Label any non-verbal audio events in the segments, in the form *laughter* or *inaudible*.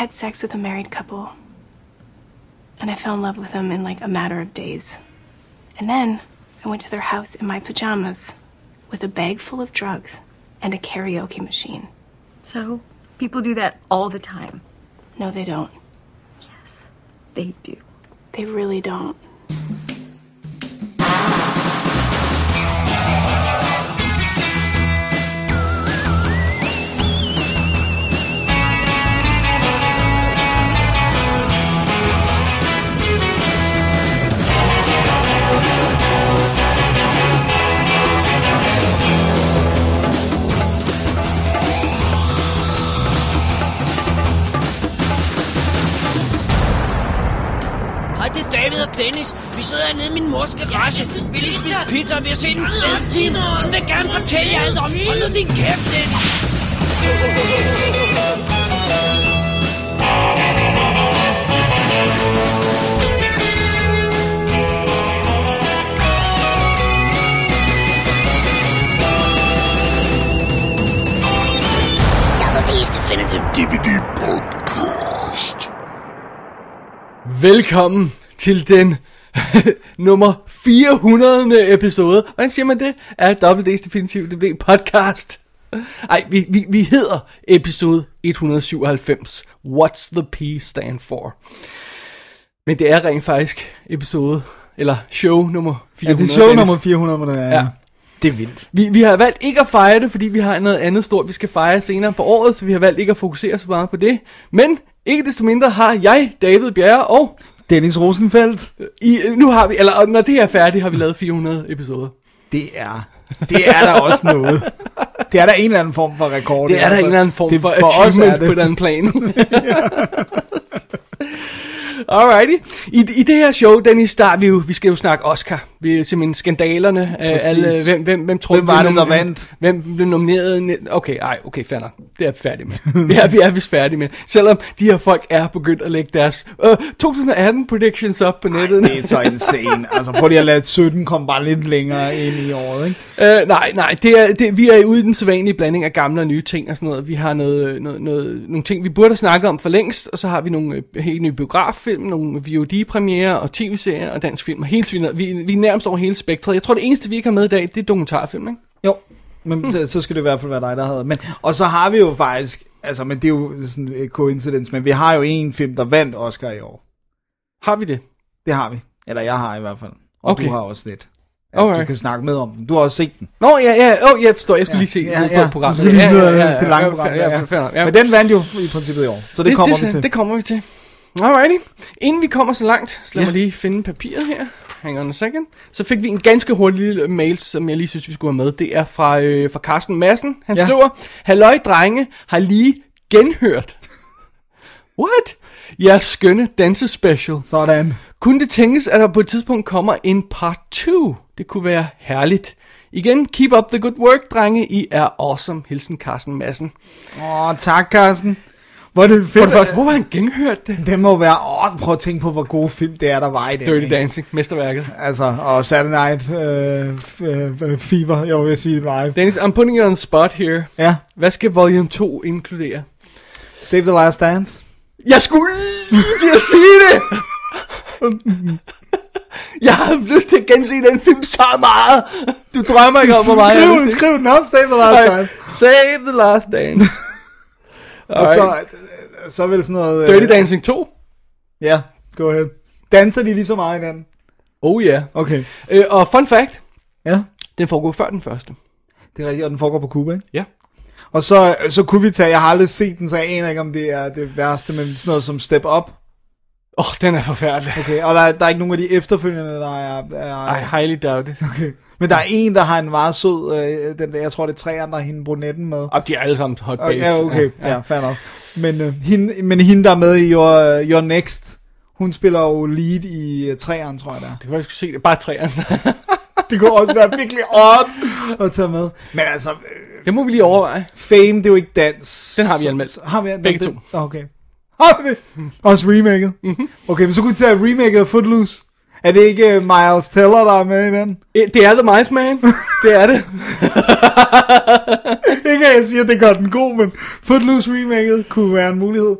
had sex with a married couple. And I fell in love with them in like a matter of days. And then I went to their house in my pajamas with a bag full of drugs and a karaoke machine. So, people do that all the time. No, they don't. Yes, they do. They really don't. Hernede i min mors garage. Vi lige spise pizza, og vi har set en fed film. Hun vil gerne fortælle jer alt om. Hold nu din kæft, Dennis. Double D's Definitive DVD Podcast. Velkommen til den nummer 400. episode. Hvordan siger man det? Af WD's Definitive DVD podcast. Ej, vi, vi, vi hedder episode 197. What's the P stand for? Men det er rent faktisk episode, eller show nummer 400. Ja, det er show Dennis. nummer 400, må det være. Ja. Det er vildt. Vi, vi har valgt ikke at fejre det, fordi vi har noget andet stort, vi skal fejre senere på året, så vi har valgt ikke at fokusere så meget på det. Men ikke desto mindre har jeg, David Bjerre, og Dennis Rosenfeldt, i, nu har vi, eller når det er færdigt, har vi lavet 400 episoder. det er, det er der også noget. Det er der en eller anden form for rekord. Det er der en eller anden form det, for, for os achievement på den plan. *laughs* Alrighty. I, I det her show, Dennis, der er vi jo, vi skal jo snakke Oscar. Vi er simpelthen skandalerne. Præcis. alle, hvem, hvem, hvem, tror, Hvem var det, der vandt? Hvem blev nomineret? Okay, ej, okay, fair nok. Det er jeg færdig med. Vi er, vi er vist færdige med. Selvom de her folk er begyndt at lægge deres øh, 2018 predictions op på nettet. Det er så insane. Altså prøv lige at lade 17 komme bare lidt længere ind i året, ikke? Øh, nej, nej, det er, det, vi er ude i den sædvanlige blanding af gamle og nye ting og sådan noget. Vi har noget, noget, noget, nogle ting, vi burde have snakket om for længst, og så har vi nogle øh, helt nye biograffilm, nogle VOD-premiere og tv-serier og dansk film og hele. Vi, vi er nærmest over hele spektret. Jeg tror, det eneste, vi ikke har med i dag, det er dokumentarfilm, ikke? Jo, men så, så skal det i hvert fald være dig, der havde. Men, og så har vi jo faktisk, altså, men det er jo sådan en coincidence, men vi har jo en film, der vandt Oscar i år. Har vi det? Det har vi. Eller jeg har i hvert fald. Og Okay. du har også lidt. Ja, du Alright. kan snakke med om den. Du har også set den. Nå, ja, ja, oh, jeg forstår, jeg skulle Ja, lige se ja, ja, ja. på programmet. Du skulle lige ja, vide, det lange program, Ja, ja, ja, ja. ja. Men den vandt jo i princippet i år, så det, det kommer vi til. Det kommer vi til. Alrighty. Inden vi kommer så langt, så lad Ja. mig lige finde papiret her. Hang on a second. Så fik vi en ganske hurtig lille mail, som jeg lige synes, vi skulle have med. Det er fra, øh, fra Carsten Madsen. Han Ja. skriver, Halløj drenge, har lige genhørt. What? Jeres skønne dansespecial. Sådan. Kunne det tænkes, at der på et tidspunkt kommer en part 2? Det kunne være herligt. Igen, keep up the good work, drenge. I er awesome. Hilsen Carsten Madsen. Åh, tak, Carsten. Hvor det fedt. For det første, hvor har han genhørt det? Det må være... Åh, prøv at tænke på, hvor gode film det er, der var i den. Dirty ikke? Dancing, mesterværket. Altså, og Saturday Night øh, f- øh, Fever, jeg vil sige live. Dennis, I'm putting you on the spot here. Ja. Hvad skal volume 2 inkludere? Save the Last Dance. Jeg skulle lige til at sige det! jeg har lyst til at gense den film så meget. Du drømmer ikke om, hvor meget jeg Skriv, skriv den op, Save the Last Dance. Save the last dance. Og så, så vil sådan noget... Dirty øh, Dancing 2. Ja, go ahead. Danser de lige så meget i den? Oh ja. Yeah. Okay. Øh, og fun fact, Ja, den foregår før den første. det er rigtigt, og den foregår på Cuba, ikke? Ja. Og så, så kunne vi tage, jeg har aldrig set den, så jeg aner ikke, om det er det værste, men sådan noget som Step Up. Åh, oh, den er forfærdelig. Okay, og der, er- der er ikke nogen af de efterfølgende, der er... er I highly doubt it. okay. Men der er en, der har en meget sød, øh, den der, jeg tror det er tre andre, hende brunetten med. Og de er alle sammen hot babes. Ja, okay, ja, ja fair nok. Men, øh, hende, men hende, der er med i Your, Your Next, hun spiller jo lead i uh, træerne, tror jeg der. Det kan jeg se det. Bare tre, altså. *laughs* Det kunne også være virkelig odd at tage med. Men altså, øh, Det må vi lige overveje. Fame, det er jo ikke dans. Den har vi anmeldt. Så- Har vi den, Begge den, to. Nå, Okay. Har vi? Også remaket? Mm-hmm. Okay, men så kunne vi tage remaket af Footloose. Er det ikke uh, Miles Teller, der er med i den? Eh, Det er The Miles Man. Det er det. *laughs* Ikke at jeg siger, at det gør den god, men Footloose remaket kunne være en mulighed.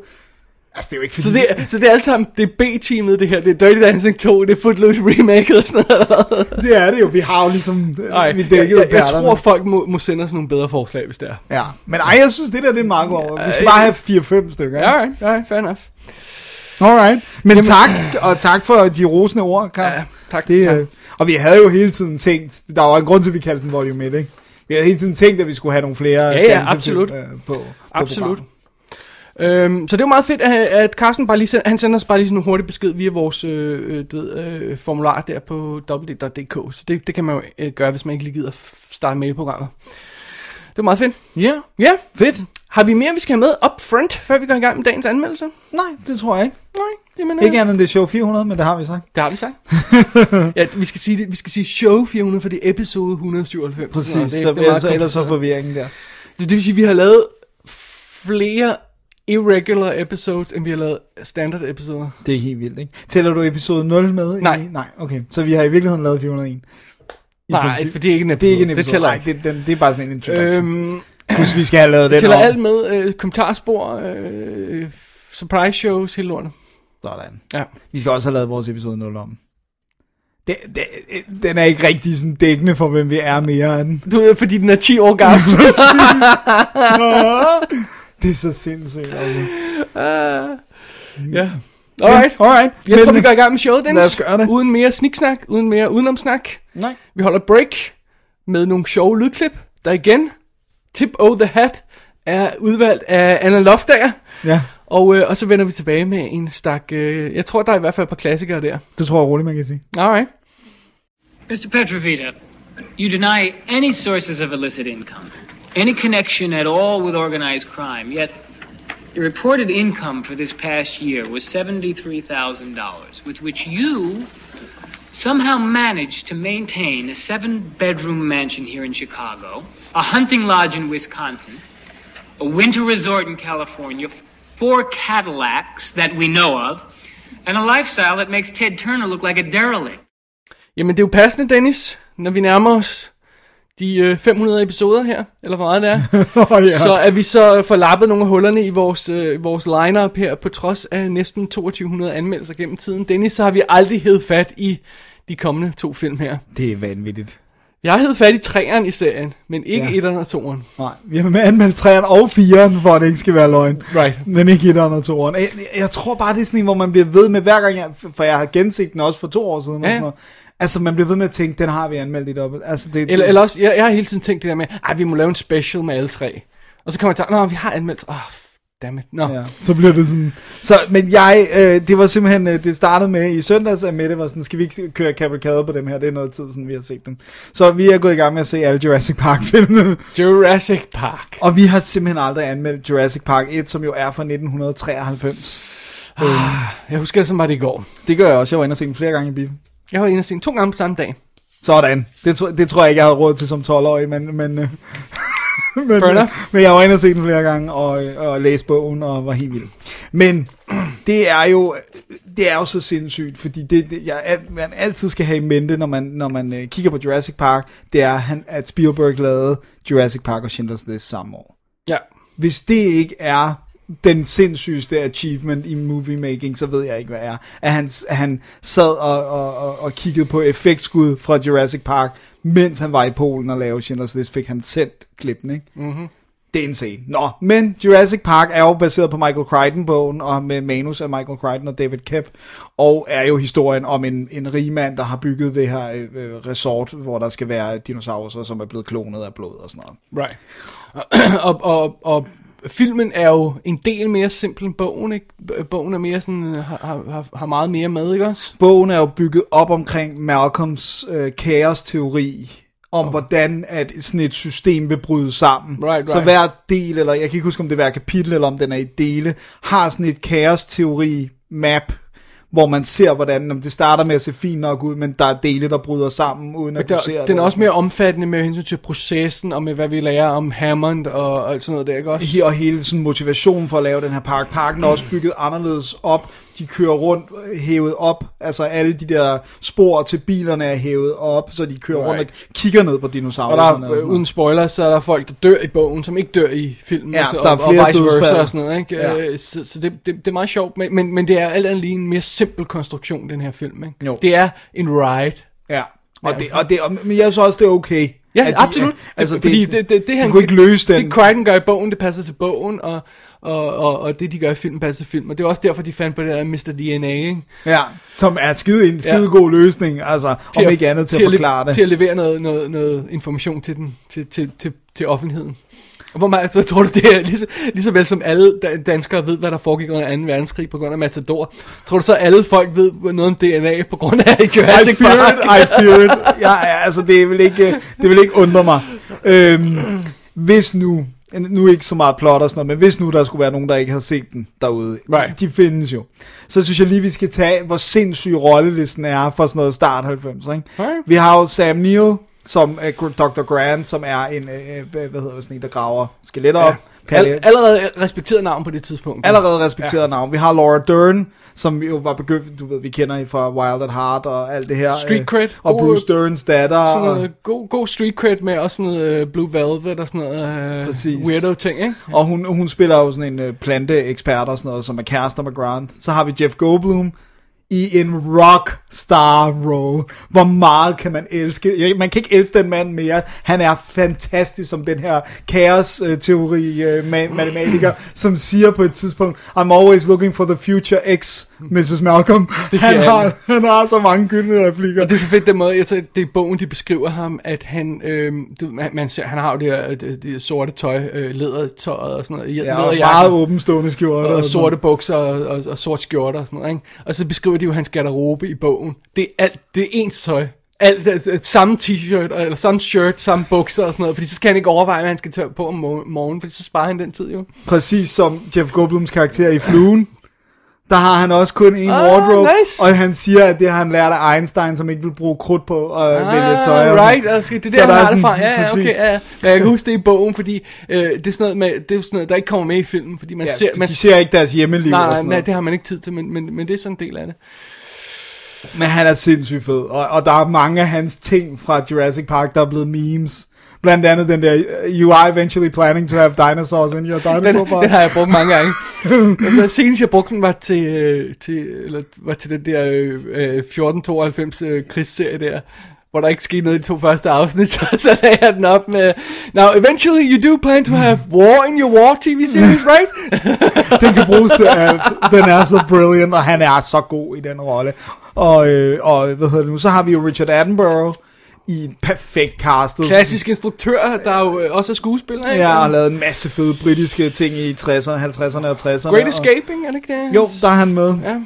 Altså, det er jo ikke fordi... Så det, er- så det er alt sammen, det er B-teamet det her, det er Dirty Dancing 2, det er Footloose remake og sådan noget. det er det jo. Vi har jo ligesom... Ej, vi jeg, dækket jeg, jeg pærterne. tror, folk må, må sende os nogle bedre forslag, hvis det er. Ja, men ej, jeg synes, det der det er meget god over. Vi skal bare have 4-5 stykker. Ja, alright, alright, fair enough. Alright. Men tak, og tak for de rosende ord, Karl. Ja, tak, Det, tak. øh, og vi havde jo hele tiden tænkt, der var en grund til, at vi kaldte den volume 1, ikke? Vi havde hele tiden tænkt, at vi skulle have nogle flere Ja, ja, absolut. øh, på, på Absolut. Øhm, så det jo meget fedt, at, at Carsten bare lige sender, han sender os bare lige sådan en hurtig besked via vores øh, øh, du ved, øh, formular der på www.dk. Så det, det kan man jo øh, gøre, hvis man ikke lige gider starte mailprogrammet. Det er meget fedt. Ja, Ja, fedt. har vi mere, vi skal have med up front, før vi går i gang med dagens anmeldelse? Nej, det tror jeg ikke. Nej, jamen, øh, Ikke andet end det er show 400, men det har vi sagt. det har vi sagt. *laughs* ja, vi skal sige, det, vi skal sige show 400, for det er episode 197. Præcis, Nå, det, så, det er meget ellers, så forvirringen der. Det, det vil sige, at vi har lavet flere irregular episodes, end vi har lavet standard episoder. Det er helt vildt, ikke? Tæller du episode 0 med? i- Nej. Nej, okay. Så vi har i virkeligheden lavet 401. Nej, for det er ikke en episode. Det er ikke en episode. tæller Nej, det, den, det er bare sådan en introduction. Øhm, Plus vi skal have lavet det den tæller om. alt med øh, kommentarspor, øh, surprise shows, hele lortet. Sådan. Ja. Vi skal også have lavet vores episode 0 om. Det, det, den er ikke rigtig sådan dækkende for, hvem vi er mere end. Du ved, fordi den er 10 år gammel. *laughs* det er så sindssygt. Okay. ja. Alright, alright. Jeg Men- tror, vi går i gang med showet, Dennis. Lad os gøre det. Uden mere sniksnak, uden mere udenomsnak. Nej. Vi holder break med nogle sjove lydklip, der igen, tip of the hat, er udvalgt af Anna Loftager. Ja, Og, øh, og så vender vi tilbage med en stak, øh, jeg tror, der er i hvert fald et par klassikere der. det tror jeg roligt, man kan sige. Alright. Mr. Petrovita, you deny any sources of illicit income, any connection at all with organized crime, yet your reported income for this past year was $73,000, with which you somehow managed to maintain a seven bedroom mansion here in Chicago, a hunting lodge in Wisconsin, a winter resort in California, four Cadillacs that we know of, and a lifestyle that makes Ted Turner look like a derelict. Jamen, det er jo passende, Dennis, når vi nærmer os de øh, 500 episoder her, eller hvor meget det er. *laughs* Oh, ja. Så er vi så får lappet nogle af hullerne i vores, øh, vores line-up her, på trods af næsten 2200 anmeldelser gennem tiden. Dennis, så har vi aldrig hed fat i de kommende to film her. Det er vanvittigt. Jeg hed fat i træeren i serien, men ikke Ja. etteren og toeren. Nej, vi har med anmeldt 3'eren og 4'eren, for at det ikke skal være løgn. Right. Men ikke 1'eren og 2'eren. Jeg, jeg tror bare, det er sådan en, hvor man bliver ved med, hver gang jeg, for jeg har genset den også for to år siden. Ja. Og sådan noget. Altså, man bliver ved med at tænke, den har vi anmeldt i dobbelt. Altså, det, Eller, det, eller også, jeg, jeg har hele tiden tænkt det der med, at vi må lave en special med alle tre. Og så kan man tage, nå, vi har anmeldt, åh, oh, dammit, nå. Ja, så bliver det sådan. Så, men jeg, øh, det var simpelthen, øh, det startede med i søndags, at Mette var sådan, skal vi ikke køre kavalkade på dem her? Det er noget tid siden, vi har set dem. Så vi er gået i gang med at se alle Jurassic Park-filmene. *laughs* Jurassic Park. Og vi har simpelthen aldrig anmeldt Jurassic Park 1, som jo er fra 1993. Jeg husker det som var det i går. Det gør jeg også. Jeg var inde og se den flere gange i biffen. Jeg var inde og se den to gange på samme dag. Sådan. Det, tro, det tror jeg ikke, jeg havde råd til som 12-årig, men... men øh, *laughs* men, enough. men jeg var inde og se den flere gange, og, og læste bogen, og var helt vild. Men *clears throat* det er jo, det er jo så sindssygt, fordi det, det jeg, man altid skal have i mente, når man, når man øh, kigger på Jurassic Park, det er, han, at Spielberg lavede Jurassic Park og Schindler's List samme år. Ja. Hvis det ikke er den sindssygeste achievement i movie making, så ved jeg ikke, hvad er. At han, at han sad og, og, og, og kiggede på effektskud fra Jurassic Park, mens han var i Polen og lavede Schindler's List, fik han sendt klippen, ikke? Mm-hmm. Det er insane. Nå, men Jurassic Park er jo baseret på Michael Crichton-bogen, og med manus af Michael Crichton og David Kep, og er jo historien om en, en rig mand, der har bygget det her øh, resort, hvor der skal være dinosaurer, som er blevet klonet af blod og sådan noget. Right. *clears throat* og, og, og filmen er jo en del mere simpel end bogen, ikke? Bogen er mere sådan, har, har, har meget mere med, ikke også? bogen er jo bygget op omkring Malcolms øh, kaos-teori, om oh. hvordan at sådan et system vil bryde sammen. Right, Så right. hver del, eller jeg kan ikke huske, om det er hver kapitel, eller om den er i dele, har sådan et kaos-teori-map, hvor man ser, hvordan om det starter med at se fint nok ud, men der er dele, der bryder sammen, uden at du ser Der, det. den er også mere omfattende med hensyn til processen, og med hvad vi lærer om Hammond og, og alt sådan noget der, ikke også? Og hele sådan motivation for at lave den her park. Parken er også bygget anderledes op. de kører rundt øh, hævet op, altså alle de der spor til bilerne er hævet op, så de kører right. rundt og kigger ned på Og dinosaurerne. der og er, sådan øh, noget. uden spoiler, så er der folk, der dør i bogen, som ikke dør i filmen. Ja, så, der er og, flere og vice versa og sådan noget, ikke? Ja. Øh, Så, så det, det, det er meget sjovt, men, men, men det er alt andet lige en mere simpel konstruktion, den her film, ikke? Jo. Det er en ride. Ja, og det, og det, og, men jeg synes også, det er okay. Ja, de- absolut. Altså, Fordi det, det, det, det, de han, kunne ikke løse den. Det Crichton gør i bogen, det passer til bogen, og, og, og, og det de gør i filmen passer til film. Og det er også derfor, de fandt på det der Mr. DNA, ikke? Ja, som er skide, en skide Ja. god løsning, altså, om at- ikke andet til, at le- forklare det. Til at levere noget, noget, noget information til, den, til, til, til, til offentligheden. Hvor man, altså, tror du, det er lige så, lige så vel som alle da- danskere ved, hvad der foregik under 2. verdenskrig på grund af Matador. Tror du så, at alle folk ved noget om DNA på grund af I Jurassic fear Park? it, I fear it. Ja, ja, altså, det vil ikke, det vil ikke undre mig. Øhm, hvis nu, nu ikke så meget plot og sådan noget, men hvis nu der skulle være nogen, der ikke har set den derude, Right. de, de findes jo. Så synes jeg lige, vi skal tage, hvor sindssyg rollelisten er for sådan noget start 90, ikke? Right. Vi har jo Sam Neill, som er Dr. Grant, som er en, øh, hvad hedder det, sådan en, der graver skeletter op. Al- allerede respekteret navn på det tidspunkt. allerede respekteret ja. navn. Vi har Laura Dern, som jo var begyndt, du ved, vi kender hende fra Wild at Heart og alt det her. Street øh, cred. Og God- Bruce Derns datter. Sådan Og, noget god, god street cred med også sådan noget øh, Blue Velvet og sådan noget øh, Præcis. weirdo ting, ikke? og hun, hun spiller jo sådan en øh, planteekspert og sådan noget, som er kærester med Grant. Så har vi Jeff Goldblum i en rockstar role. Hvor meget kan man elske? Man kan ikke elske den mand mere. Han er fantastisk som den her kaos-teori øh, ma- matematiker, som siger på et tidspunkt, I'm always looking for the future X, Mrs. Malcolm. Det Han har, han har så mange gyldne replikker. Og det er så fedt den måde, jeg tror, det er bogen, de beskriver ham, at han, øh, du, man, man ser, han har jo det her det, det sorte tøj, øh, lædertøjet og sådan noget, Ja, og meget åbenstående skjorter. og, og sorte bukser og, og, og sort skjorter og sådan noget, ikke? Og så beskriver de jo hans garderobe i bogen. Det er alt, det er ens tøj. Alt, altså, samme t-shirt, eller samme shirt, samme bukser og sådan noget, fordi så skal han ikke overveje, hvad han skal tage på om morgenen, fordi så sparer han den tid jo. Præcis som Jeff Goldblums karakter i Fluen. Der har han også kun en Ah, wardrobe, nice. og han siger, at det har han lært af Einstein, som ikke vil bruge krudt på at ah, vælge tøj. og sådan. right, altså, det er Så der, der han er har det sådan- fra. Ja, ja, okay, ja, ja. Men jeg kan huske det i bogen, fordi øh, det, er sådan noget med, det er sådan noget, der ikke kommer med i filmen, fordi man Ja, ser... Man de ser ikke deres hjemmeliv og Nej, sådan nej, noget. det har man ikke tid til, men, men, men det er sådan en del af det. Men han er sindssygt fed, og, og der er mange af hans ting fra Jurassic Park, der er blevet memes. Blandt andet den der, you are eventually planning to have dinosaurs in your *laughs* Den, dinosaur park. den har jeg brugt mange gange. *laughs* altså, senest jeg brugte den var til, øh, til, eller, var til den der øh, øh, 1492 øh, krigsserie der, hvor der ikke skete noget i de to første afsnit, *laughs* så, så lagde jeg den op med, Now, eventually you do plan to have war in your war TV series, right? den kan bruges til alt. Den er så brilliant, og han er så god i den rolle. Og, øh, og hvad hedder det nu, så har vi jo Richard Attenborough i en perfekt castet. Klassisk instruktør, der jo øh, også er skuespiller, ikke? Ja, og har lavet en masse fede britiske ting i 60'erne, 50'erne og 60'erne. Great Escaping, er det ikke det? Jo, der er han med. Ja.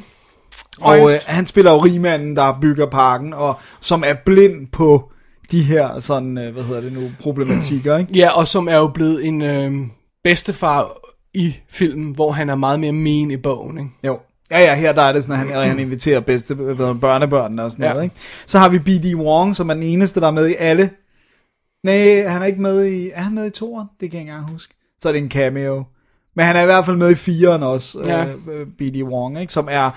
Og øh, han spiller jo rigmanden, der bygger parken, og som er blind på de her sådan, øh, hvad hedder det nu, problematikker, ikke? Ja, og som er jo blevet en øh, bedstefar i filmen, hvor han er meget mere mean i bogen, ikke? Jo. Ja, ja, her der er det sådan, at han, han inviterer bedste børnebørnene og sådan Ja. noget, ikke? Så har vi B.D. Wong, som er den eneste, der er med i alle. Nej, han er ikke med i... Er han med i toeren? Det kan jeg ikke engang huske. Så er det en cameo. Men han er i hvert fald med i fireren også, Ja. ja. øh, B.D. Wong, ikke? Som er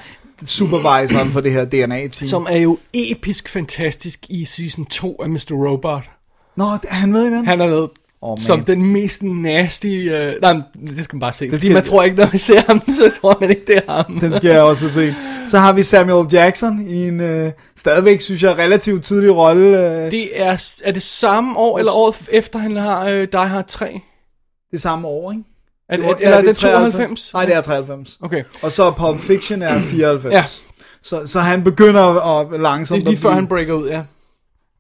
supervisoren for det her DNA-team. Som er jo episk fantastisk i season 2 af Mr. Robot. Nå, er han med i den? Han er med Åh, man. som den mest nasty... Øh, nej, det skal man bare se. Det skal- fordi man tror ikke, når man ser ham, *laughs* så tror man ikke, det er ham. Den skal jeg også se. Så har vi Samuel Jackson i en øh, stadigvæk, synes jeg, relativt tydelig rolle. Øh, Det er, er det samme år, eller året efter, han har øh, Die Hard 3? det samme år, ikke? Er, Det det, var- eller er det 93? 92? Nej, det er 93. Okay, Og så Pulp Fiction er 94. Ja. Så, så han begynder at langsomt det er lige før han breaker ud, ja.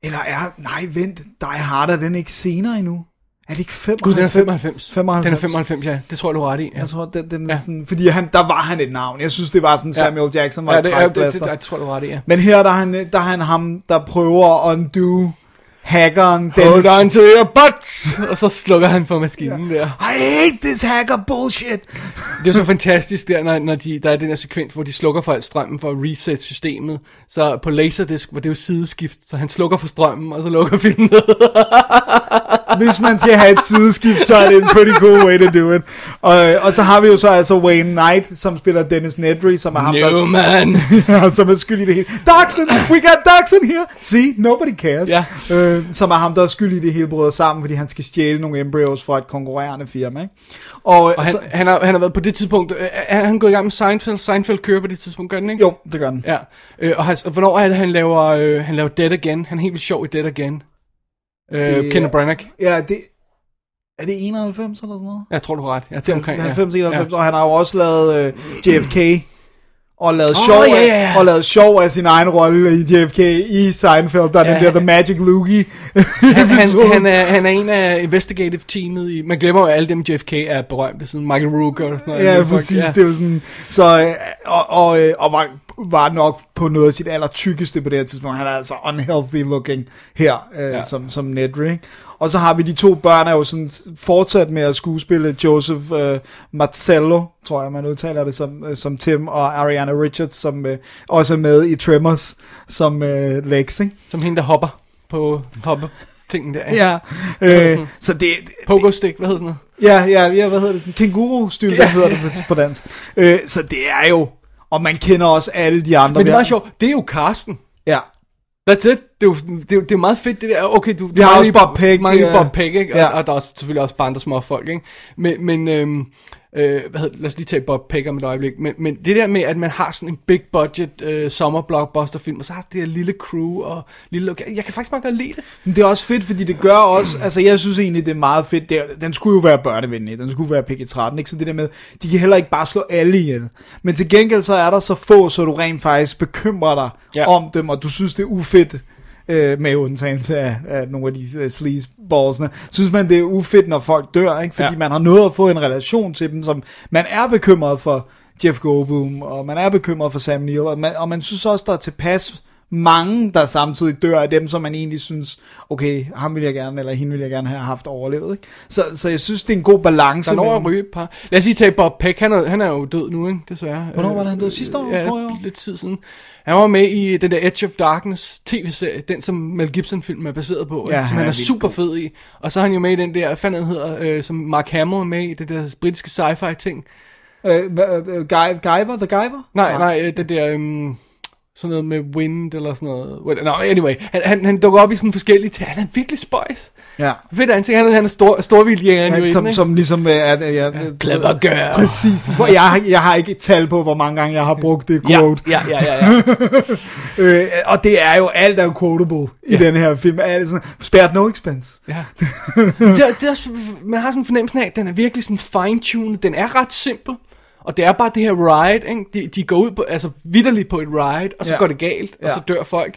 Eller er... Nej, vent. Die Hard er den ikke senere endnu? Er det ikke 95? Gud, den er 95. 95. Den er 95, ja. Det tror jeg, du har ret i. Ja. Jeg tror, den, den er Ja. sådan... Fordi han, der var han et navn. Jeg synes, det var sådan Samuel Jackson var ja, et det, ja, det, det, det, det, tror jeg, du har ret i, ja. Men her der er, han, der er han ham, der prøver at undo hackeren Dennis. Hold on to your butts! Og så slukker han for maskinen der. I hate this hacker bullshit. Det er så fantastisk der, når, når de, der er den her sekvens, hvor de slukker for al strømmen for at reset systemet. Så på Laserdisc var det jo sideskift, så han slukker for strømmen, og så lukker filmen ned. *laughs* hvis man skal have et sideskift, så er det en pretty cool way to do it. Og, og så har vi jo så altså Wayne Knight, som spiller Dennis Nedry, som er ham, der, Newman. *laughs* ja, som er skyld i det hele. Dachshund! We got Dachshund here! See, nobody cares. Ja. Øh, som er ham, der er skyld i det hele bryder sammen, fordi han skal stjæle nogle embryos fra et konkurrerende firma. Ikke? Og, Og han, så, han, har, han har været på det tidspunkt, øh, er han gået i gang med Seinfeld? Seinfeld kører på det tidspunkt, gør den ikke? jo, det gør den. Ja, øh, og, og hvornår er det, han laver, øh, han laver Dead Again? Han er helt vildt sjov i Dead Again. Øh, Det- Kenneth Branagh. Ja, det... Er det 91 eller sådan noget? Jeg tror, du har ret. Ja, det er omkring, ja. 90, 91, Ja. og han har jo også lavet øh, JFK, og lavet, Åh, sjov ja, af, ja, ja. og lavet sjov af sin egen rolle i JFK i Seinfeld, der er Ja, den der The Magic Loogie Han, han, han, er, han er en af investigative teamet i... Man glemmer jo, alle dem JFK er berømte, sådan Michael Rooker og sådan noget. Ja, præcis, det er jo sådan, så, øh, og, og, øh, og var, var nok på noget af sit aller tykkeste på det her tidspunkt, han er altså unhealthy looking her, øh, Ja. som, som Nedry, ikke? Og så har vi de to børn, er jo sådan fortsat med at skuespille Joseph øh, Mazzello, tror jeg man udtaler det som, øh, som Tim, og Ariana Richards, som øh, også er med i Tremors, som øh, Lex, ikke? Som hende, der hopper på hopper tingen der. Ja, øh, så det, Pogo stick, hvad hedder sådan noget? Ja, ja, ja, hvad hedder det? Sådan, kænguru-styl, Ja. ja. hedder det på, på dansk. Øh, så det er jo, og man kender også alle de andre. Men det er meget sjovt. Det er jo Carsten. Ja, That's it. Det er jo, det er, jo- det er meget fedt, det der. Okay, du, Vi har også Bob Peck, Mange øh, Bob Peck, ikke? Og, ja. og, der er også, selvfølgelig også bare andre små folk, ikke? Men, men øhm, øh, hvad hedder, lad os lige tage Bob Peck om et øjeblik. Men, men det der med, at man har sådan en big budget øh, sommer blockbuster film, og så har det her lille crew og lille. Jeg kan faktisk meget godt lide det. men det er også fedt, fordi det gør også, *clears throat* altså jeg synes egentlig, det er meget fedt. Det den skulle jo være børnevenlig, den skulle være PG-13, ikke? Så det der med, de kan heller ikke bare slå alle ihjel. Men til gengæld så er der så få, så du rent faktisk bekymrer dig ja. om dem, og du synes, det er ufedt, øh, med undtagelse af, af nogle af de uh, sleazeballsene, synes man, det er ufedt, når folk dør, ikke? Fordi Ja. man har noget at få en relation til dem, som man er bekymret for Jeff Goldblum, og man er bekymret for Sam Neill, og man, og man synes også, der er tilpas mange, der samtidig dør af dem, som man egentlig synes, okay, ham vil jeg gerne, eller hende vil jeg gerne have haft overlevet, ikke? Så, så jeg synes, det er en god balance. Der når at mellem- ryge et par. Lad os lige tage Bob Peck. Han er, han er jo død nu, ikke? Desværre. Hvornår Øh, var det, han døde? Sidste år? Ja, år? lidt tid siden. Han var med i den der Edge of Darkness tv-serie, den som Mel Gibson-film er baseret på, Ja, som han er er super fed i. Og så er han jo med i den der, fanden hedder, øh, som Mark Hamill er med i, det der britiske sci-fi ting. Øh, hva- øh, Guy- Guyver? The Guyver? Nej, nej, øh, det der, um, sådan noget med Wind eller sådan noget. No, anyway, han, han, han dukker op i sådan forskellige ting. Han er virkelig spøjs. Ja. Fedt ansigt, han er, han er stor, storvildjæger Ja, jo som, inden, som ligesom at, at jeg, Clever girl. Præcis. Hvor Jeg, jeg har ikke et tal på, hvor mange gange jeg har brugt det Ja, quote. ja, ja, ja, ja. *laughs* Øh, og det er jo alt er jo quotable i den her film. Alt sådan, spared no expense. Ja. *laughs* det, er, det er, også- man har sådan en fornemmelse af, at den er virkelig sådan fine-tuned. Den er ret simpel. Og det er bare det her ride, ikke? De, de går ud på, altså vidderligt på et ride, og så Ja. går det galt, og Ja. så dør folk.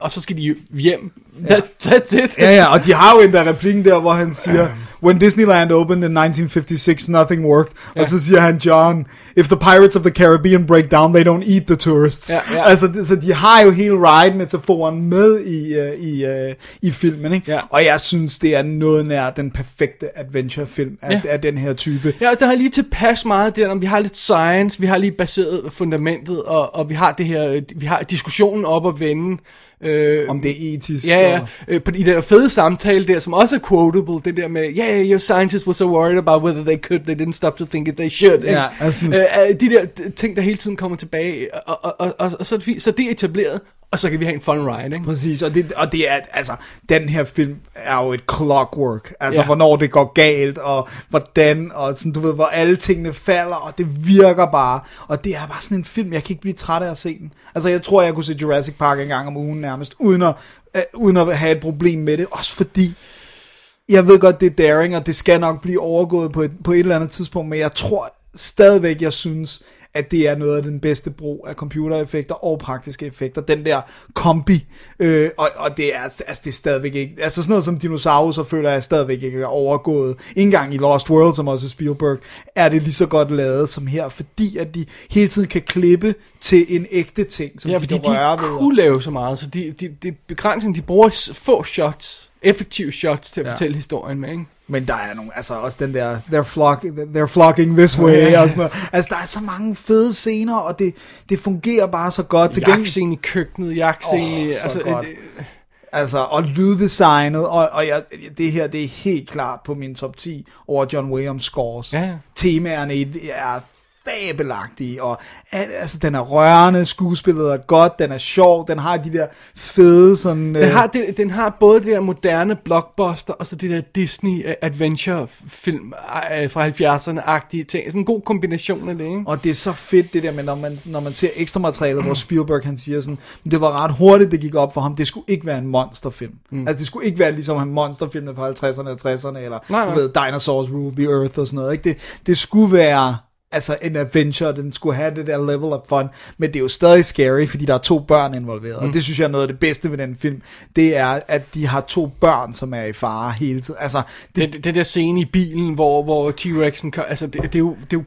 Og så skal de hjem. That, that's it. Ja, ja, og de har jo endda replikken der, hvor han siger, When Disneyland opened in 1956, nothing worked. Og så siger han, John, if the pirates of the Caribbean break down, they don't eat the tourists. Ja, ja. Altså, så de har jo hele ride-metaforen med i, uh, i, uh, i filmen, ikke? Ja. Og jeg synes, det er noget nær den perfekte adventure-film af, Ja. af den her type. Ja, og der har lige tilpas meget der, om vi har lidt science, vi har lige baseret fundamentet, og, og vi har det her, vi har diskussionen op og vende. Øh, Om det er etisk. Ja, ja. og- Øh, på, I den der fede samtale der, som også er quotable, det der med, yeah, your scientists were so worried about whether they could, they didn't stop to think if they should. Ja, altså- øh, øh, de der ting, der hele tiden kommer tilbage, og, og, og, og, og så, så det er etableret, og så kan vi have en fun ride, ikke? Præcis, og det, og det er, altså, den her film er jo et clockwork, altså, Ja. hvornår det går galt, og hvordan, og sådan, du ved, hvor alle tingene falder, og det virker bare, og det er bare sådan en film, jeg kan ikke blive træt af at se den. Altså, jeg tror, jeg kunne se Jurassic Park en gang om ugen nærmest, uden at, uh, uden at have et problem med det, også fordi, jeg ved godt, det er daring, og det skal nok blive overgået på et, på et eller andet tidspunkt, men jeg tror stadigvæk, jeg synes, at det er noget af den bedste brug af computereffekter og praktiske effekter. Den der kombi, øh, og, og det er, altså, det er stadigvæk ikke, altså sådan noget som dinosaurus, så føler jeg stadigvæk ikke er overgået. Engang i Lost World, som også er Spielberg, er det lige så godt lavet som her, fordi at de hele tiden kan klippe til en ægte ting, som Ja, de fordi kan røre de ved. kunne lave så meget, så de, de, de begrænsninger, de bruger få shots, effektive shots til at Ja. fortælle historien med, ikke? Men der er nogle, altså også den der, they're, flock, they're flocking this way, Ja. og sådan noget. Altså, der er så mange fede scener, og det, det fungerer bare så godt. Til Jagtscene i køkkenet, jagtscene Åh, i... så Altså, godt. øh, Altså, og lyddesignet, og, og jeg, det her, det er helt klart på min top 10 over John Williams scores. Ja, ja. Temaerne i er fabelagtige, og al- altså, den er rørende, skuespillet er godt, den er sjov, den har de der fede sådan... Den har, den, den har både det der moderne blockbuster, og så det der Disney øh, adventure film øh, fra 70'erne-agtige ting. Sådan en god kombination af det, ikke? Og det er så fedt det der med, når man, når man ser ekstra materialet, hvor Spielberg han siger sådan, "Men det var ret hurtigt, det gik op for ham, det skulle ikke være en monsterfilm. Mm. Altså det skulle ikke være ligesom en monsterfilm fra 50'erne og 60'erne, eller Nej, du nej. ved, Dinosaurs Rule the Earth og sådan noget. Ikke? Det, det skulle være altså en adventure, den skulle have det der level of fun, men det er jo stadig scary, fordi der er to børn involveret, mm. og det synes jeg er noget af det bedste ved den film, det er, at de har to børn, som er i fare hele tiden. Altså, det, Det, det der scene i bilen, hvor, hvor T-Rexen, altså det, det, er jo, det er jo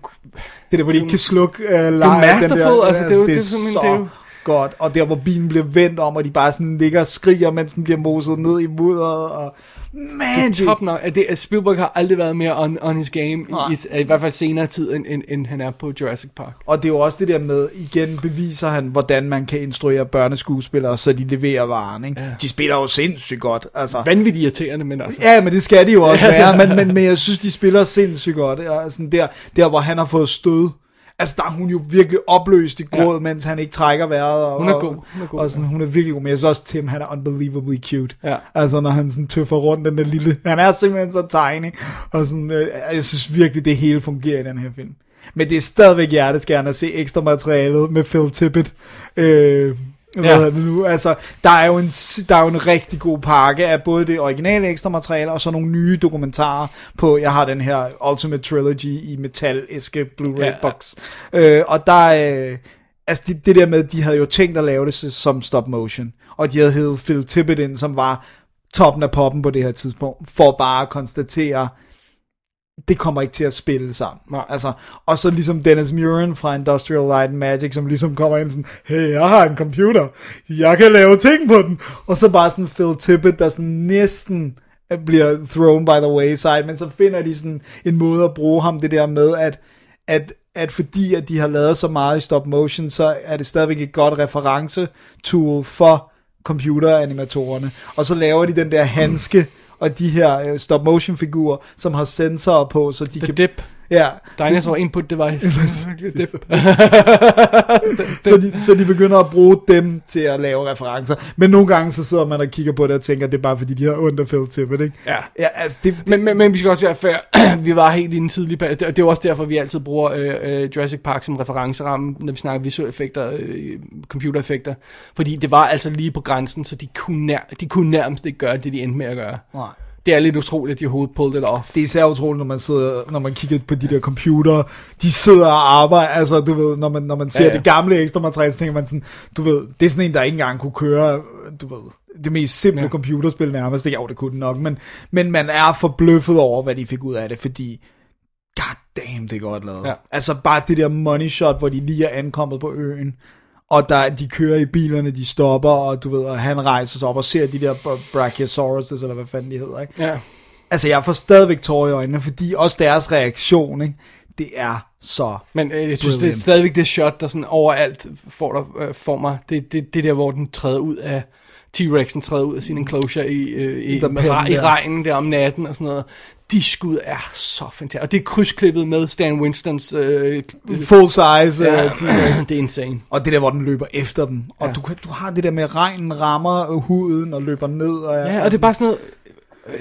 Det der, hvor de ikke kan slukke uh, det er masterful, altså, det er jo- det er så simpelthen- det er jo- godt. Og der, hvor bilen bliver vendt om, og de bare sådan ligger og skriger, mens den bliver moset ned i mudderet, og magic. top nok. At det, at Spielberg har aldrig været mere on, on his game, i, i, i hvert fald senere tid, end, end, end han er på Jurassic Park. Og det er jo også det der med, igen beviser han, hvordan man kan instruere børneskuespillere, så de leverer varen. Ikke? Ja. De spiller jo sindssygt godt. Altså. Vanvittigt irriterende, men altså... Ja, men det skal de jo også være, men, men, men jeg synes, de spiller sindssygt godt. Sådan der, der, hvor han har fået stød, altså der er hun jo virkelig opløst i gråd, ja. mens han ikke trækker vejret. Og, Hun er god, hun er god, Og sådan, hun er virkelig god, men jeg synes også, Tim, han er unbelievably cute. Ja. Altså, når han sådan tøffer rundt den der lille, han er simpelthen så tiny, og sådan, øh, jeg synes virkelig, det hele fungerer i den her film. Men det er stadigvæk hjerteskærende at se ekstra materialet med Phil Tippett. Øh, Ja. det nu? Altså, der er, jo en, der er jo en rigtig god pakke af både det originale ekstra materiale, og så nogle nye dokumentarer på, jeg har den her Ultimate Trilogy i metal-æske Blu-ray Ja. box. Øh, og der øh, altså det, det der med, de havde jo tænkt at lave det som stop motion, og de havde hævet Phil Tippett ind, som var toppen af poppen på det her tidspunkt, for bare at konstatere, det kommer ikke til at spille sammen. Nej. Altså, og så ligesom Dennis Muren fra Industrial Light and Magic, som ligesom kommer ind sådan, hey, jeg har en computer, jeg kan lave ting på den, og så bare sådan Phil Tippett, der sådan næsten bliver thrown by the wayside, men så finder de sådan en måde at bruge ham, det der med, at, at, at fordi at de har lavet så meget i stop motion, så er det stadigvæk et godt referencetool for computeranimatorerne. Og så laver de den der handske, og de her uh, stop motion figurer, som har sensorer på, så de The kan... Dip. Ja, Dinosaur Input Device. *laughs* Dip. *laughs* så, de, så de begynder at bruge dem til at lave referencer. Men nogle gange så sidder man og kigger på det og tænker, det er bare fordi, de har af Phil Tippett, ikke? Ja. ja altså, det, det, Men, men, men vi skal også være fair. *clears throat* vi var helt i den tidlige periode. Det, det er også derfor, vi altid bruger øh, øh, Jurassic Park som referenceramme, når vi snakker visuelle effekter, øh, computereffekter. Fordi det var altså lige på grænsen, så de kunne, nær, de kunne nærmest ikke gøre det, de endte med at gøre. nej. Det er lidt utroligt, at de overhovedet pulled it off. Det er især utroligt, når man, sidder, når man kigger på de der computere, de sidder og arbejder, altså du ved, når man, når man ser Ja, ja, det gamle ekstra materiale, så tænker man sådan, du ved, det er sådan en, der ikke engang kunne køre, du ved, det mest simple ja. computerspil nærmest, det, jo, det kunne den nok, men, men man er forbløffet over, hvad de fik ud af det, fordi, god damn, det er godt lavet. Ja. Altså bare det der money shot, hvor de lige er ankommet på øen, og der, de kører i bilerne, de stopper, og du ved, og han rejser sig op og ser de der Brachiosaurus, eller hvad fanden de hedder, ikke? Ja. Altså, jeg får stadigvæk tårer i øjnene, fordi også deres reaktion, ikke? det er så... Men øh, jeg synes, det er Brilliant. stadigvæk det shot, der sådan overalt får, der, øh, får mig. Det, det, det der, hvor den træder ud af... T-Rexen træder ud af sin enclosure i, øh, i, the med, i regnen der om natten og sådan noget. De skud er så fantastisk. Og det er krydsklippet med Stan Winstons... Øh, Full size ja, ja. T-Rex. det er insane. Og det der, hvor den løber efter dem. Og Ja. du, kan, du har det der med, at regnen rammer øh, huden og løber ned. Og, Ja, og det er bare sådan noget...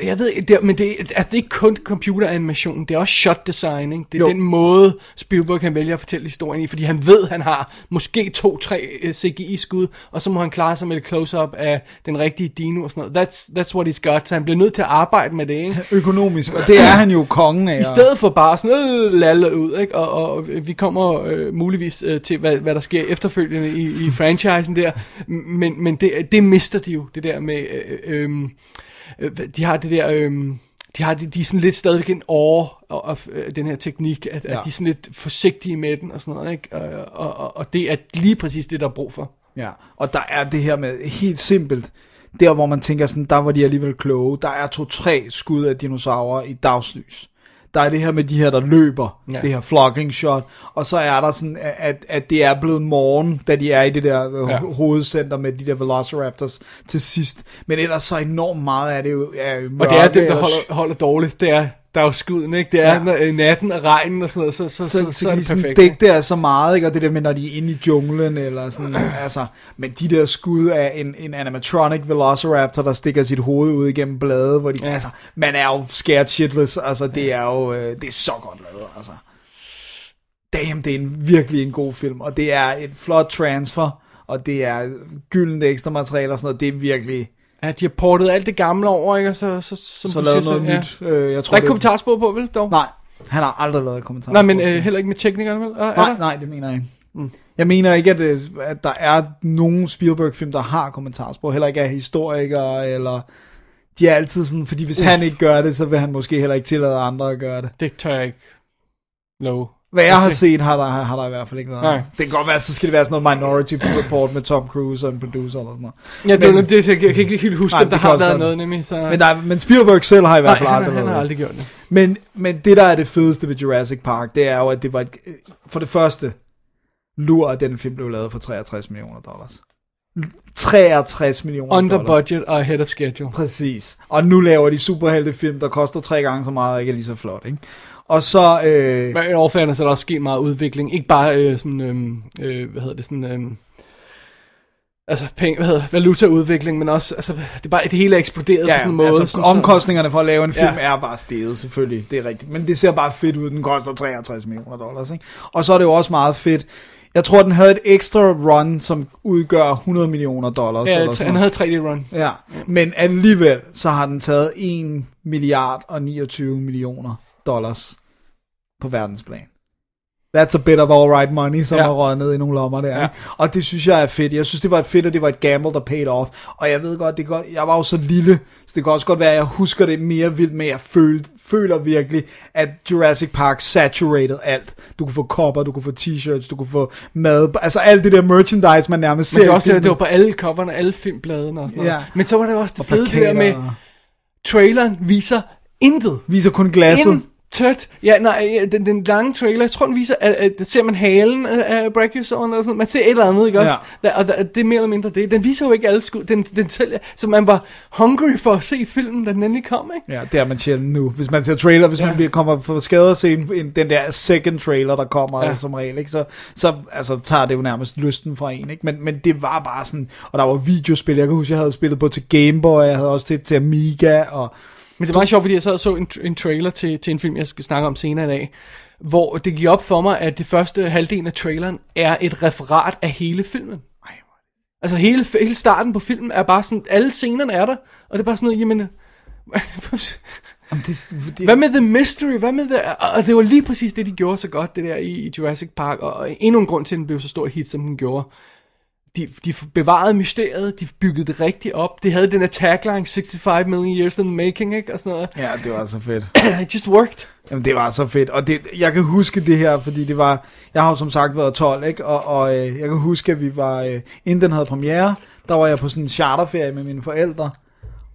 Jeg ved ikke, det men det, er- altså, det er ikke kun computeranimation, det er også shot design, ikke? Det er Jo. den måde, Spielberg kan vælge at fortælle historien i, fordi han ved, han har måske to-tre øh, CGI-skud, og så må han klare sig med et close-up af den rigtige dino og sådan noget. That's, that's what he's got, så han bliver nødt til at arbejde med det, ikke? *laughs* Økonomisk, og det er han jo kongen af. I stedet for bare sådan øh, lalle ud, ikke? Og, og vi kommer øh, muligvis øh, til, hvad, hvad der sker efterfølgende i, i franchisen der, men, men det, det mister de jo, det der med, øh, øh, øh, de har det der, øh, de har de, de er sådan lidt stadigvæk en år af øh, den her teknik, at, ja. at de er sådan lidt forsigtige med den og sådan noget, ikke? Og, og, og, og det er lige præcis det, der er brug for. Ja, og der er det her med helt simpelt, der hvor man tænker sådan, der var de alligevel kloge, der er to-tre skud af dinosaurer i dagslys. Der er det her med de her, der løber, Ja. det her flogging shot, og så er der sådan, at, at det er blevet morgen, da de er i det der Ja. ja. hovedcenter med de der Velociraptors til sidst. Men ellers så enormt meget af det jo, er jo Og det er mørke det, der holder, holder dårligst, det er, der er jo skuden, ikke? Det er ja. Ja. natten og regnen og sådan noget, så, så, så, så, så, så, er det sådan perfekt. dække det er så meget, ikke? og det der med, når de er inde i junglen, eller sådan, *clears throat* altså, men de der skud af en, en animatronic velociraptor, der stikker sit hoved ud igennem bladet, hvor de, ja. altså, man er jo scared shitless, altså, det er jo, øh, det er så godt lavet, altså. Damn, det er en, virkelig en god film, og det er et flot transfer, og det er gyldent ekstra materiale og sådan noget, det er virkelig, Ja, de har portet alt det gamle over, ikke? Og så, så, som så lavet siger, noget så, nyt. Øh, jeg Der tror, er ikke kommentarspor på, vel, dog? Nej, han har aldrig lavet kommentarer. Nej, men øh, heller ikke med teknikerne, vel? Er, er Nej, der? nej, det mener jeg ikke. Mm. Jeg mener ikke, at, øh, at der er nogen Spielberg-film, der har kommentarspor. Heller ikke af historikere, eller... De er altid sådan, fordi hvis han ikke gør det, så vil han måske heller ikke tillade andre at gøre det. Det tør jeg ikke love. Hvad jeg har set, har der, har der i hvert fald ikke været. Nej. Det kan godt være, så skal det være sådan noget Minority Report med Tom Cruise og en producer eller sådan noget. Ja, det Men- det, jeg, kan- ikke helt huske, Nej, om der har været noget, nemlig. Så... Men, nej, men Spielberg selv har i hvert nej, fald han, aldrig han har lavet det. aldrig gjort det. Men, men det, der er det fedeste ved Jurassic Park, det er jo, at det var et, for det første, lur, at den film blev lavet for 63 millioner dollars. 63 millioner Under dollars. budget og ahead of schedule. Præcis. Og nu laver de superheltefilm, der koster tre gange så meget, og ikke er lige så flot, ikke? Og så, øh, Men i overfærden så er der også sket meget udvikling. Ikke bare øh, sådan, øhm, øh, hvad hedder det, sådan, øhm, altså penge, hvad hedder, valutaudvikling, men også, altså, det er bare, det hele er eksploderet på ja, sådan en måde. altså, sådan, omkostningerne for at lave en film Ja. er bare steget, selvfølgelig. Det er rigtigt. Men det ser bare fedt ud. Den koster 63 millioner dollars, ikke? Og så er det jo også meget fedt. Jeg tror, den havde et ekstra run, som udgør 100 millioner dollars. ja, eller sådan noget. havde 3D-run. Ja, men alligevel, så har den taget 1 milliard og 29 millioner dollars på verdensplan. That's a bit of all right money, som Ja. har røget ned i nogle lommer der. Ja. Ikke? Og det synes jeg er fedt. Jeg synes, det var fedt, og det var et gamble, der paid off. Og jeg ved godt, det godt, jeg var jo så lille, så det kan også godt være, at jeg husker det mere vildt, men jeg følte, føler virkelig, at Jurassic Park saturated alt. Du kunne få kopper, du kunne få t-shirts, du kunne få mad, altså alt det der merchandise, man nærmest ser Men det var også det var på alle coverne, alle filmbladene og sådan noget. Ja. Men så var det også det Og fede, det der med, traileren viser intet. Viser kun glasset. Intet. Ja, nej, den, den lange trailer, jeg tror, den viser, at, at der ser man halen af Brachiosaurus og sådan Man ser et eller andet, ikke også? Ja. Der, og der, det er mere eller mindre det. Den viser jo ikke alle skud. Den, den sælger, så man var hungry for at se filmen, da den endelig kom, ikke? Ja, det er man sjældent nu. Hvis man ser trailer, hvis Ja. man kommer for skade at se en, en, den der second trailer, der kommer ja. som regel, ikke? Så, så altså, tager det jo nærmest lysten fra en. Ikke? Men, men det var bare sådan, og der var videospil, jeg kan huske, jeg havde spillet på til Game Boy, jeg havde også til, til Amiga, og Men det var meget sjovt, fordi jeg sad og så en, en trailer til, til en film, jeg skal snakke om senere i dag, hvor det gik op for mig, at det første halvdel af traileren er et referat af hele filmen. Ej, Altså hele, hele starten på filmen er bare sådan, alle scenerne er der, og det er bare sådan noget, jamen... Det, det, Hvad med The Mystery? Hvad med the... Og det var lige præcis det, de gjorde så godt, det der i, i Jurassic Park, og endnu en grund til, at den blev så stor hit, som den gjorde. De, de bevarede mysteriet, de byggede det rigtigt op, de havde den der tagline, 65 million years in the making, ikke? Og sådan noget. Ja, det var så fedt. *clears throat* It just worked. Jamen, det var så fedt. Og det, jeg kan huske det her, fordi det var... Jeg har jo som sagt været 12, ikke? Og, og øh, jeg kan huske, at vi var... Øh, inden den havde premiere, der var jeg på sådan en charterferie med mine forældre,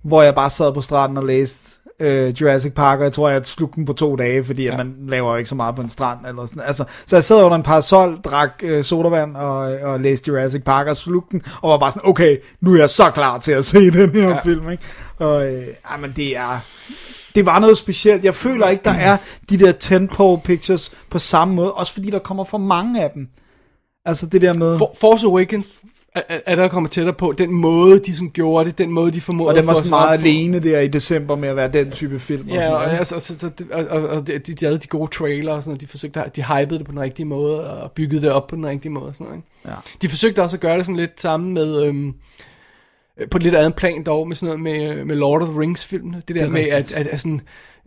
hvor jeg bare sad på stranden og læste øh, Jurassic Park, og jeg tror, jeg slugte den på to dage, fordi ja. at man laver jo ikke så meget på en strand. Eller sådan. Altså, så jeg sad under en parasol, drak øh, sodavand og, og læste Jurassic Park og slugte den, og var bare sådan, okay, nu er jeg så klar til at se den her Ja. film. Ikke? Og øh, men det er det var noget specielt. Jeg føler ikke, der er de der tentpole pictures på samme måde, også fordi der kommer for mange af dem. Altså det der med... For, Force Awakens er- er der kommet tættere på, den måde, de sådan gjorde det, den måde, de formåede og den var at sådan meget alene der i december med at være den type film. og Ja, sådan og, noget, ikke? altså, så, så, og, og, og de, de havde de gode trailer og sådan noget, de forsøgte, at- de hypede det på den rigtige måde, og byggede det op på den rigtige måde og sådan noget, ikke? Ja. De forsøgte også at gøre det sådan lidt sammen med, øhm, øh, på et lidt andet plan dog, med sådan noget med, med Lord of the Rings filmene, det der Det med, at, at, at sådan,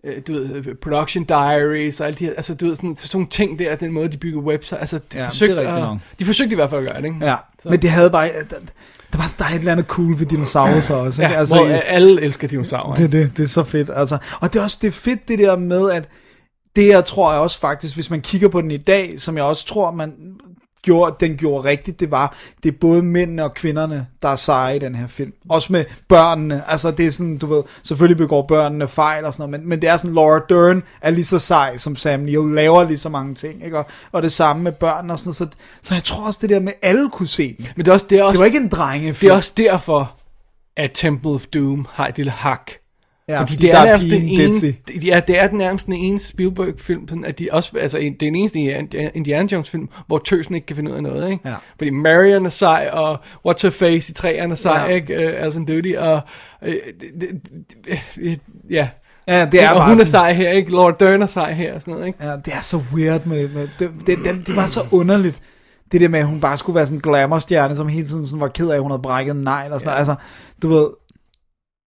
øh, du ved, øh, production diaries og alt de her, altså du ved, sådan, sådan nogle ting der, den måde, de bygger websites, altså de, Ja, forsøgte, det er at, de forsøgte i hvert fald at gøre det, ikke? Ja, Så- men det havde bare... Der, der var der er et eller andet cool ved dinosaurer også. Ikke? Ja, altså, hvor øh, alle elsker dinosaurer. det, det, det er så fedt. Altså. Og det er også det er fedt det der med, at det jeg tror jeg også faktisk, hvis man kigger på den i dag, som jeg også tror, man gjorde, den gjorde rigtigt, det var, det er både mændene og kvinderne, der er seje i den her film. Også med børnene, altså det er sådan, du ved, selvfølgelig begår børnene fejl og sådan noget, men, men det er sådan, Laura Dern er lige så sej som Sam Neill, laver lige så mange ting, ikke? Og, og det samme med børnene og sådan noget, så, så jeg tror også det der med, alle kunne se den. Men det er også, det er også, Det var ikke en drengefilm. det er også derfor, at Temple of Doom har et lille hak. Ja, fordi, det er, nærmest den ene, ja, det er den nærmest den ene Spielberg-film, sådan at de også, altså en- det er den eneste Indiana- Jones-film, hvor tøsen ikke kan finde ud af noget, ikke? Ja. Fordi Marion er sej, og What's Her Face i træerne er sej, Ja. ikke? Uh, Alison Doody, og uh, det, det, ja. Ja, det er og bare hun er sådan- sej her, ikke? Laura Dern er sej her, og sådan noget, ikke? Ja, det er så weird med, med det, det, det, det var så underligt. Det der med, at hun bare skulle være sådan en glamour-stjerne, som hele tiden sådan var ked af, at hun havde brækket en negl og sådan ja. Altså, du ved...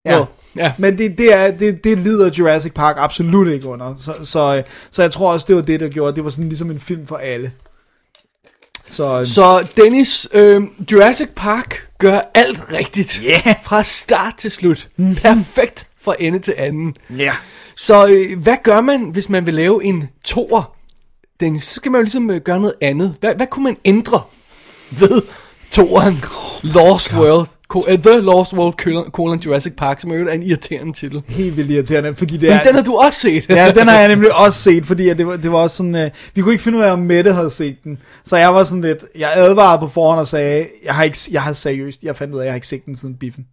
Ja. Ja. Men det, det, er, det, det lider Jurassic Park absolut ikke under. Så, så, så jeg tror også, det var det, der gjorde. Det var sådan ligesom en film for alle. Så, øh, Så Dennis, øh, Jurassic Park gør alt rigtigt. Ja. Fra start til slut. Mhm. Perfekt fra ende til anden. ja. Så øh, hvad gør man, hvis man vil lave en toer? Dennis, så skal man jo ligesom øh, gøre noget andet. Hvad, hvad kunne man ændre ved toeren Lost World? Uh, The Lost World colon, Jurassic Park, som er en irriterende titel. Helt vildt irriterende, fordi det Men er... den har du også set. ja, den har jeg nemlig *laughs* også set, fordi det, var, det var også sådan, øh, vi kunne ikke finde ud af, om Mette havde set den. Så jeg var sådan lidt, jeg advarede på forhånd og sagde, jeg har ikke, jeg har seriøst, jeg fandt ud af, at jeg har ikke set den siden biffen.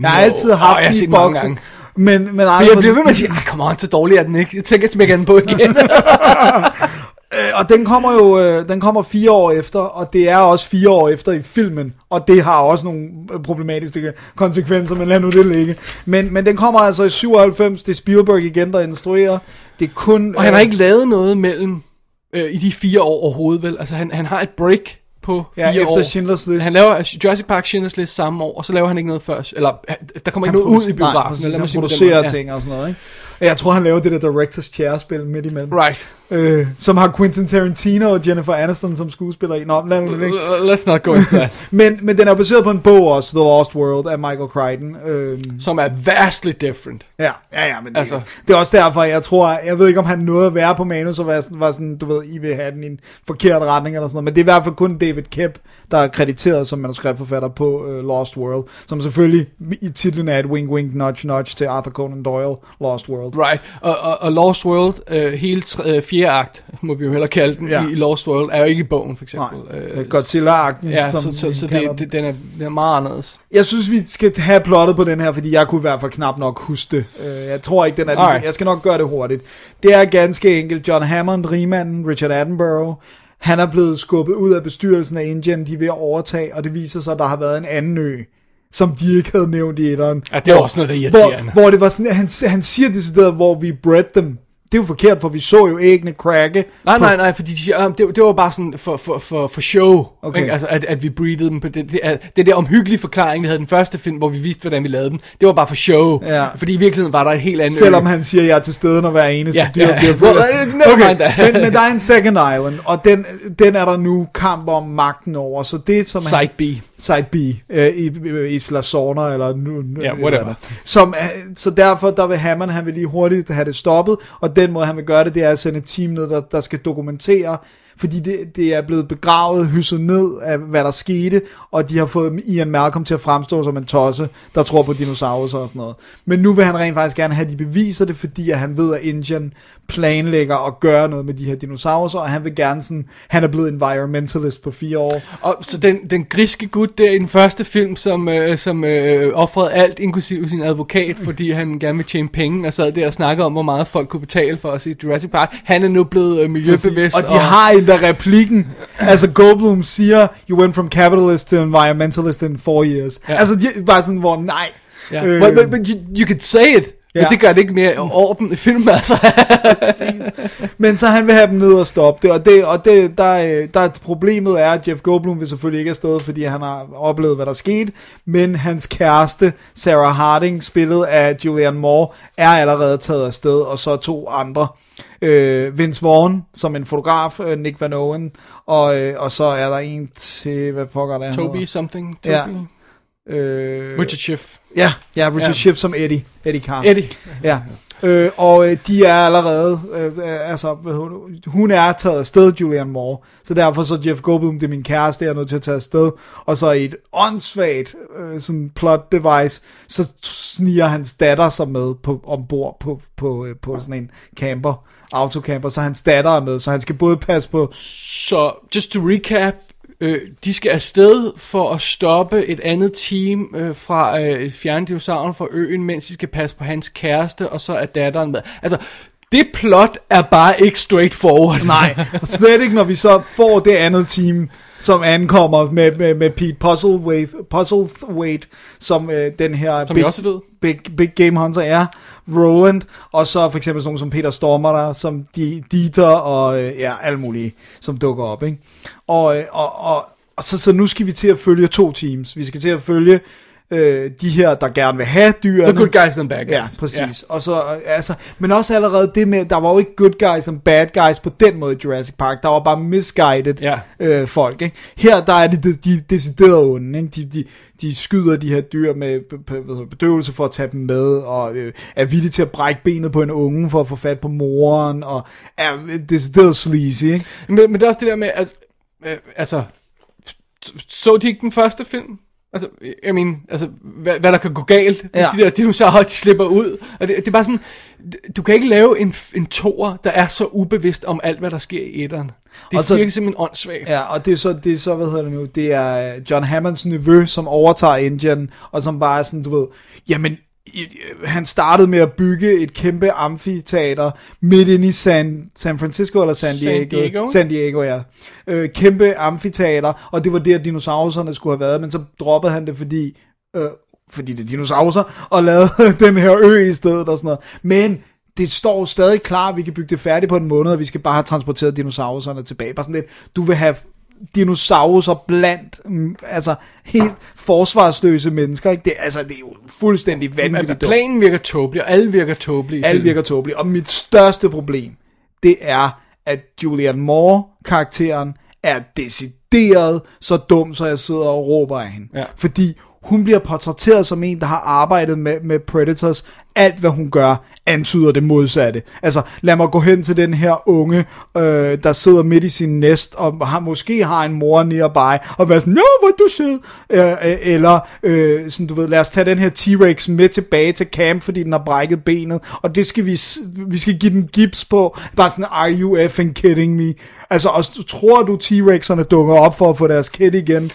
Jeg har Nå, altid haft jeg har den i boksen, men, men aldrig jeg bliver ved med at sige, come on, så dårlig er den ikke. Jeg tænker, jeg smækker den på igen. *laughs* Øh, og den kommer jo øh, den kommer fire år efter, og det er også fire år efter i filmen, og det har også nogle øh, problematiske konsekvenser, men lad nu det ligge. Men, men den kommer altså i 97, det er Spielberg igen, der instruerer. Det er kun... Og han har øh, ikke lavet noget mellem øh, i de fire år overhovedet, vel? Altså, han, han har et break på fire Ja, efter år. Schindlers List. Han laver Jurassic Park Schindler's List samme år, og så laver han ikke noget før. Eller, der kommer ikke han noget ud i produ- Nej, biografen. præcis, eller han producerer ting og sådan noget, ikke? Jeg tror, han laver det der Directors Chair-spil midt imellem. Right. Øh, som har Quentin Tarantino og Jennifer Aniston som skuespillere i. Nå, lad nu det Let's not go into that. *laughs* Men, men den er baseret på en bog også, The Lost World af Michael Crichton. Øh, Som er vastly different. Ja, ja, ja, men det, Altså. det er også derfor, jeg tror, jeg ved ikke, om han nåede at være på manus, og var sådan, var sådan, du ved, I vil have den i en forkert retning, eller sådan noget, men det er i hvert fald kun David Kep, der er krediteret som manuskriptforfatter på uh, Lost World, som selvfølgelig i titlen er et wink wink nudge nudge til Arthur Conan Doyle, Lost World. Right. Og, og, og Lost World, øh, hele tre, øh, fjerde akt, må vi jo hellere kalde den, Ja. i, Lost World, er jo ikke i bogen, for Nej, eksempel. øh, Godzilla-akten, Ja, som så, så, så det, den. det, den, er, den er meget anderledes. Jeg synes, vi skal have plottet på den her, fordi jeg kunne i hvert fald knap nok huske det. Øh, Jeg tror ikke, den er ligesom, Jeg skal nok gøre det hurtigt. Det er ganske enkelt John Hammond, rigmanden, Richard Attenborough. Han er blevet skubbet ud af bestyrelsen af Indian, de er ved at overtage, og det viser sig, at der har været en anden ø, som de ikke havde nævnt i etteren. Ja, det er også noget, der er irriterende. Hvor, hvor det var sådan, han, han siger decideret, hvor vi bred dem. Det er jo forkert, for vi så jo æggene cracke. Nej, på- nej, nej, fordi de ah, det, det var bare sådan for, for, for, for show, Okay. okay. ikke? Altså, at, at vi breedede dem på det, det, er, det der omhyggelige forklaring, vi havde den første film, hvor vi viste, hvordan vi lavede dem, det var bare for show, Ja. fordi i virkeligheden var der et helt andet Selvom ø. han siger, at jeg er til stede, når hver eneste Ja, dyr ja. bliver uh, mind that. men, men der er en second island, og den, den er der nu kamp om magten over. Så det som han, Side B. Side B, øh, i, i Isla Sorna, eller nu, Ja, eller whatever. der. Som, er- så derfor, der vil Hammond, han vil lige hurtigt have det stoppet, og den måde, han vil gøre det, det er at sende et team ned, der, der skal dokumentere, fordi det, det er blevet begravet, hysset ned af, hvad der skete, og de har fået Ian Malcolm til at fremstå som en tosse, der tror på dinosaurer og sådan noget. Men nu vil han rent faktisk gerne have, de beviser det, fordi at han ved, at Indian planlægger at gøre noget med de her dinosaurer, og han vil gerne sådan, han er blevet environmentalist på fire år. Og så den, den griske gut der i den første film, som, øh, som øh, offrede alt, inklusive sin advokat, fordi han gerne vil tjene penge, og sad der og snakkede om, hvor meget folk kunne betale for at se Jurassic Park. Han er nu blevet øh, miljøbevidst. Og de har endda replikken. Altså Goldblum siger, you went from capitalist to environmentalist in four years. Ja. Altså de, bare sådan, hvor nej. Ja. Øh, But, but, but you, you could say it. Ja. Men det gør det ikke mere orden i filmen, altså. *laughs* Men så han vil have dem ned og stoppe det, og, det, og det, der, der problemet er, at Jeff Goldblum vil selvfølgelig ikke afsted, fordi han har oplevet, hvad der skete, men hans kæreste, Sarah Harding, spillet af Julianne Moore, er allerede taget afsted, og så to andre. Øh, Vince Vaughn, som en fotograf, øh, Nick Van Owen, og, øh, og så er der en til, hvad pokker det er, Toby hedder? something. Ja. Øh, Richard Schiff. Ja, ja, Richard Ja. Schiff som Eddie. Eddie Carr. Eddie. Ja. Øh, og øh, de er allerede, øh, altså, hvad det, hun er taget afsted, Julianne Moore, så derfor så Jeff Goldblum, det er min kæreste, jeg er nødt til at tage afsted, og så i et åndssvagt øh, sådan plot device, så sniger hans datter sig med på, ombord på, på, øh, på sådan en camper, autocamper, så hans datter er med, så han skal både passe på, Så, just to recap, øh, de skal afsted for at stoppe et andet team øh, fra øh, fjerne dinosauren fra øen, mens de skal passe på hans kæreste, og så er datteren med. Altså, det plot er bare ikke straightforward. Nej, slet ikke, når vi så får det andet team, som ankommer med, med, med Pete Puzzlewaite, Puzzlewaite som øh, den her Som big, også død. big, big Game Hunter er, Roland, og så for eksempel sådan nogen som Peter Stormer, der, som de, Dieter og øh, ja, alle mulige, som dukker op. Ikke? Og, øh, og, og, og så, så nu skal vi til at følge to teams. Vi skal til at følge øh, de her, der gerne vil have dyrene. The good guys and bad guys. Ja, præcis. Ja. Og så, øh, altså, men også allerede det med, der var jo ikke good guys og bad guys på den måde i Jurassic Park. Der var bare misguided Ja. øh, folk. Ikke? Her der er det de, de deciderede onde. Ikke? De, de, de skyder de her dyr med bedøvelse for at tage dem med, og øh, er villige til at brække benet på en unge for at få fat på moren, og er decideret sleazy. Ikke? Men, men det er også det der med, altså, øh, altså så de ikke den første film? Altså, jeg mener, altså, hvad, hvad der kan gå galt, hvis Ja. de der dinosaurer, de slipper ud. Og det, det er bare sådan, du kan ikke lave en, en toer, der er så ubevidst om alt, hvad der sker i etteren. Det Og så- virker simpelthen åndssvagt. Ja, og det er så, det er så, hvad hedder det nu, det er John Hammonds nevø, som overtager engine, og som bare er sådan, du ved, jamen, i- han startede med at bygge et kæmpe amfiteater midt inde i San, San Francisco eller San San Diego. Diego. San Diego, ja. Øh, kæmpe amfiteater, og det var der, dinosaurerne skulle have været, men så droppede han det, fordi, øh, fordi det er dinosaurer, og lavede *laughs* den her ø i stedet og sådan noget. Men det står stadig klar, at vi kan bygge det færdigt på en måned, og vi skal bare have transporteret dinosaurerne tilbage. Bare sådan lidt, du vil have dinosaurer blandt, mm, altså helt forsvarsløse mennesker, ikke? Det, altså, det er jo fuldstændig vanvittigt dumt. planen virker tåbelig, og alle virker tåbelige. filmen. virker tåbeligt. Og mit største problem, det er, at Julianne Moore, karakteren, er decideret så dum, så jeg sidder og råber af hende. Ja. Fordi hun bliver portrætteret som en, der har arbejdet med, med Predators. Alt, hvad hun gør, antyder det modsatte. Altså, lad mig gå hen til den her unge, øh, der sidder midt i sin næst, og har, måske har en mor nearby, og være sådan, Nå, hvor du sød. Øh, øh, eller, øh, sådan, du ved, lad os tage den her T-Rex med tilbage til camp, fordi den har brækket benet, og det skal vi, vi skal give den gips på. Bare sådan, are you effing kidding me? Altså, og tror du, T-Rex'erne dukker op for at få deres kid igen?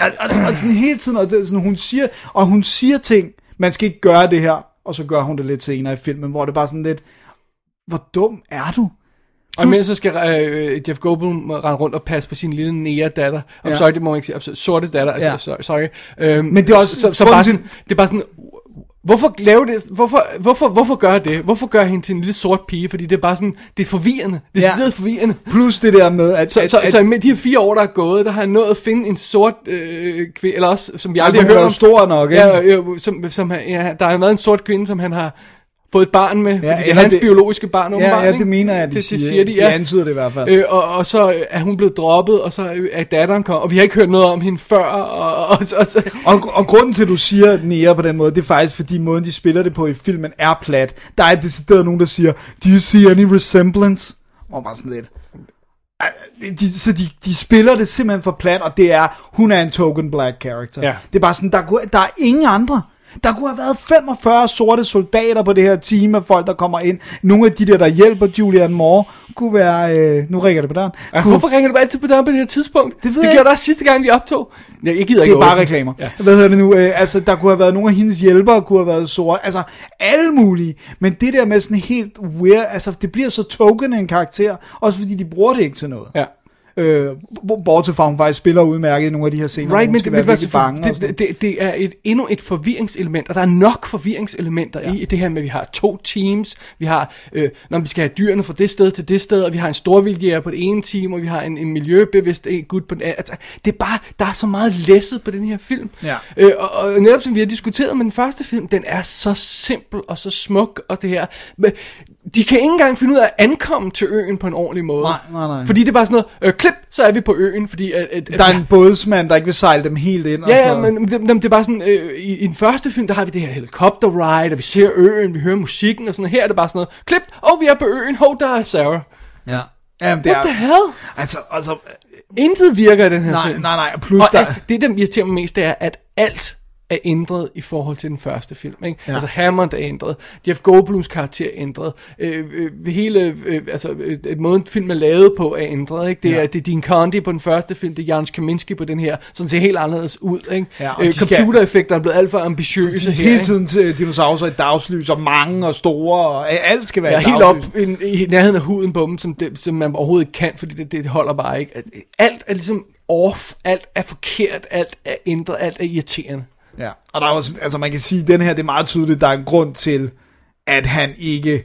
Og, og, og sådan hele tiden, og det, sådan, hun siger, og hun siger ting, man skal ikke gøre det her, og så gør hun det lidt senere i filmen, hvor det bare sådan lidt, hvor dum er du? Og imens så skal øh, Jeff Goldblum rende rundt og passe på sin lille nære-datter. I'm Ja. sorry, det må man ikke sige. I'm so- sorte datter, altså, Ja. sorry. Øhm, Men det er også Så, så bare sådan, det er bare sådan... Hvorfor lave det? Hvorfor, hvorfor, hvorfor gør det? Hvorfor gør hende til en lille sort pige? Fordi det er bare sådan, det er forvirrende. Det er Ja. forvirrende. Plus det der med, at... Så, at, så, at, så med de her fire år, der er gået, der har jeg nået at finde en sort øh, kvinde, eller også, som jeg aldrig har hørt om. stor nok, ikke? Ja, ja, som, som, ja, der har været en sort kvinde, som han har fået et barn med, ja, det er hans det- biologiske barn, ja, åbenbart, ja, ikke? det mener jeg, de, det, siger. Det siger de, de ja. antyder det i hvert fald. Øh, og, og så er hun blevet droppet, og så er datteren kommet, og vi har ikke hørt noget om hende før, og, og, og, så... Og, og grunden til, at du siger nære på den måde, det er faktisk, fordi måden, de spiller det på i filmen, er plat. Der er decideret nogen, der siger, do you see any resemblance? Og bare sådan lidt. De, så de, de spiller det simpelthen for plat, og det er, hun er en token black character. Ja. Det er bare sådan, der, der er ingen andre. Der kunne have været 45 sorte soldater på det her team af folk, der kommer ind. Nogle af de der, der hjælper Julianne Moore, kunne være... Øh, nu ringer det på døren. Ja, Kunne, hvorfor ringer du altid på døren på det her tidspunkt? Det ved det jeg gjorde ikke. du også sidste gang, vi optog. Ja, jeg gider det ikke er bare åbne. reklamer. Ja. Hvad hedder det nu? Øh, altså, der kunne have været nogle af hendes hjælpere, kunne have været sorte. Altså, alle mulige. Men det der med sådan helt weird, altså, det bliver så token af en karakter, også fordi de bruger det ikke til noget. Ja. Øh, bortset fra, hun faktisk spiller udmærket i nogle af de her scener, Right, men skal det, være men, virkelig bange. det, det, det, det er et, endnu et forvirringselement, og der er nok forvirringselementer ja. i det her med, at vi har to teams, vi har, øh, når vi skal have dyrene fra det sted til det sted, og vi har en storvildjæger på det ene team, og vi har en, en miljøbevidst en gut på den anden. Altså, det er bare, der er så meget læsset på den her film. Ja. Øh, og, og netop som vi har diskuteret med den første film, den er så simpel og så smuk, og det her. Men de kan ikke engang finde ud af at ankomme til øen på en ordentlig måde. Nej, nej, nej. Fordi det er bare sådan noget, øh, klip, så er vi på øen, fordi... At, at, Der er en bådsmand, der ikke vil sejle dem helt ind og Ja, sådan ja, noget. men det, det er bare sådan, øh, i, i den første film, der har vi det her helikopter ride, og vi ser øen, vi hører musikken og sådan noget. Her er det bare sådan noget, klip, oh, vi er på øen, hov, der er Sarah. Ja. Jamen, det What er, the hell? Altså, altså, Intet virker i den her nej, film. nej, nej, plus Og der... det, der irriterer mig mest, det er, at alt er ændret i forhold til den første film. Ikke? Ja. Altså Hammond er ændret, Jeff Goldblums karakter er ændret, øh, øh, hele øh, altså, øh, måden filmen er lavet på er ændret. Ikke? Det, Ja. er, det er Dean Condi på den første film, det er Jan Kaminski på den her, sådan ser helt anderledes ud. Ikke? Ja, øh, computereffekter er blevet alt for ambitiøse her. hele ikke? tiden til dinosaurer i dagslys, og mange og store, og alt skal være Ja, i helt op i, i nærheden af huden på dem, som, det, som man overhovedet ikke kan, fordi det, det holder bare ikke. Alt er ligesom off, alt er forkert, alt er ændret, alt er irriterende. Ja, og der er også, altså man kan sige, at den her, det er meget tydeligt, der er en grund til, at han ikke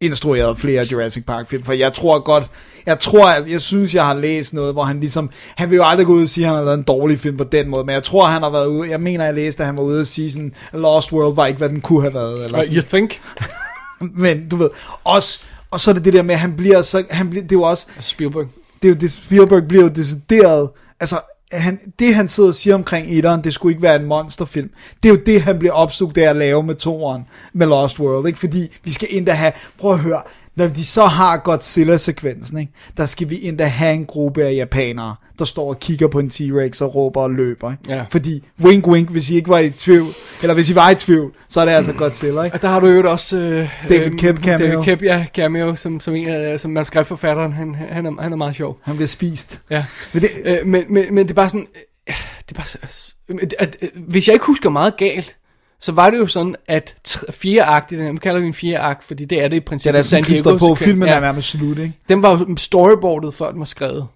instruerede flere Jurassic Park film, for jeg tror godt, jeg tror, altså, jeg synes, jeg har læst noget, hvor han ligesom, han vil jo aldrig gå ud og sige, at han har lavet en dårlig film på den måde, men jeg tror, han har været ude, jeg mener, jeg læste, at han var ude og sige sådan, Lost World var ikke, hvad den kunne have været, eller sådan. you think? *laughs* men du ved, også, og så er det det der med, at han bliver så, han bliver, det er jo også, Spielberg. det er jo det, Spielberg bliver jo decideret, altså, han, det han sidder og siger omkring etteren, det skulle ikke være en monsterfilm. Det er jo det, han bliver opslugt af at lave med toeren, med Lost World, ikke? Fordi vi skal endda have, prøv at høre, når de så har Godzilla-sekvensen, ikke? der skal vi endda have en gruppe af japanere, der står og kigger på en T-Rex og råber og løber. Ikke? Ja. Fordi, wink wink, hvis I ikke var i tvivl, eller hvis I var i tvivl, så er det altså Godzilla. Ikke? Og der har du jo også... Øh, David øh, Koepp cameo. David Koepp, ja, cameo, som, som en af som manuskriptforfatteren. Han, han, er, han er meget sjov. Han bliver spist. Ja. Men det, Øh, men, men, men det er bare sådan... øh, Det er bare, så- at, at, at, hvis jeg ikke husker meget galt, så var det jo sådan, at fjerde akt, i den her, nu kalder vi en fjerde akt, fordi det er det i princippet. er sådan San på, filmen ja. er nærmest slut, ikke? Den var jo storyboardet, før den var skrevet.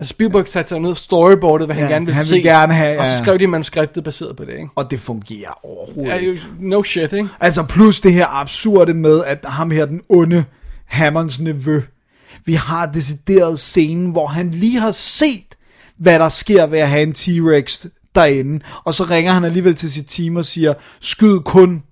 Altså Spielberg satte sig ned og storyboardet, hvad han Ja, gerne ville han se. vil gerne have, Og så ja. skrev de manuskriptet baseret på det, ikke? Og det fungerer overhovedet Ja, no shit, ikke? Altså plus det her absurde med, at ham her, den onde Hammonds nevø, vi har decideret scenen, hvor han lige har set, hvad der sker ved at have en T-Rex derinde, og så ringer han alligevel til sit team og siger, skyd kun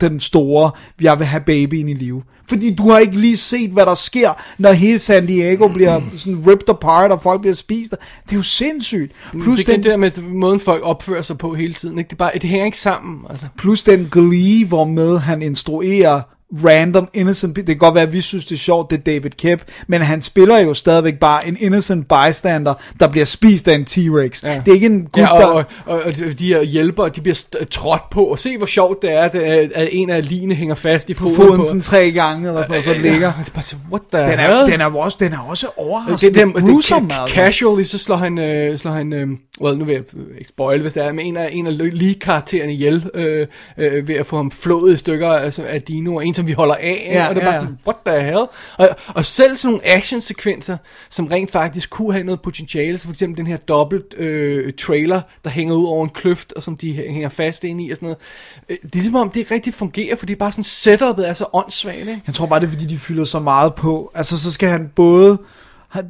den store, jeg vil have babyen i live. Fordi du har ikke lige set, hvad der sker, når hele San Diego bliver sådan ripped apart, og folk bliver spist. Det er jo sindssygt. Plus det, det den, der med måden folk opfører sig på hele tiden, ikke? Det, er bare, det hænger ikke sammen, altså. plus den glee, hvor med han instruerer random innocent. Det kan godt være, at vi synes, det er sjovt, det er David Kep, men han spiller jo stadigvæk bare en innocent bystander, der bliver spist af en T-Rex. Ja. Det er ikke en gut, Ja, og, der... og, og, de her hjælpere, de bliver trådt på, og se hvor sjovt det er, at, en af line hænger fast i foden foden på. sådan tre gange, eller sådan noget, så den ligger. Det er bare så, what the Den er, den er også, den er også overraskende det, det, grusom, altså. casually, så slår han, øh, slår han øh, well, nu vil jeg ikke spoil, hvis det er, men en af, en af lige-karaktererne ihjel, øh, øh, ved at få ham flået i stykker altså, af dinoer, en som vi holder af, Ja, og det er bare ja. sådan, what the hell? Og, og selv sådan nogle actionsekvenser, som rent faktisk kunne have noget potentiale, så for eksempel den her dobbelt øh, trailer, der hænger ud over en kløft, og som de hænger fast ind i og sådan noget. Øh, Det er ligesom om, det ikke rigtig fungerer, fordi bare sådan setupet er så åndssvagt, ikke? Jeg tror bare, det er fordi, de fylder så meget på. Altså, så skal han både...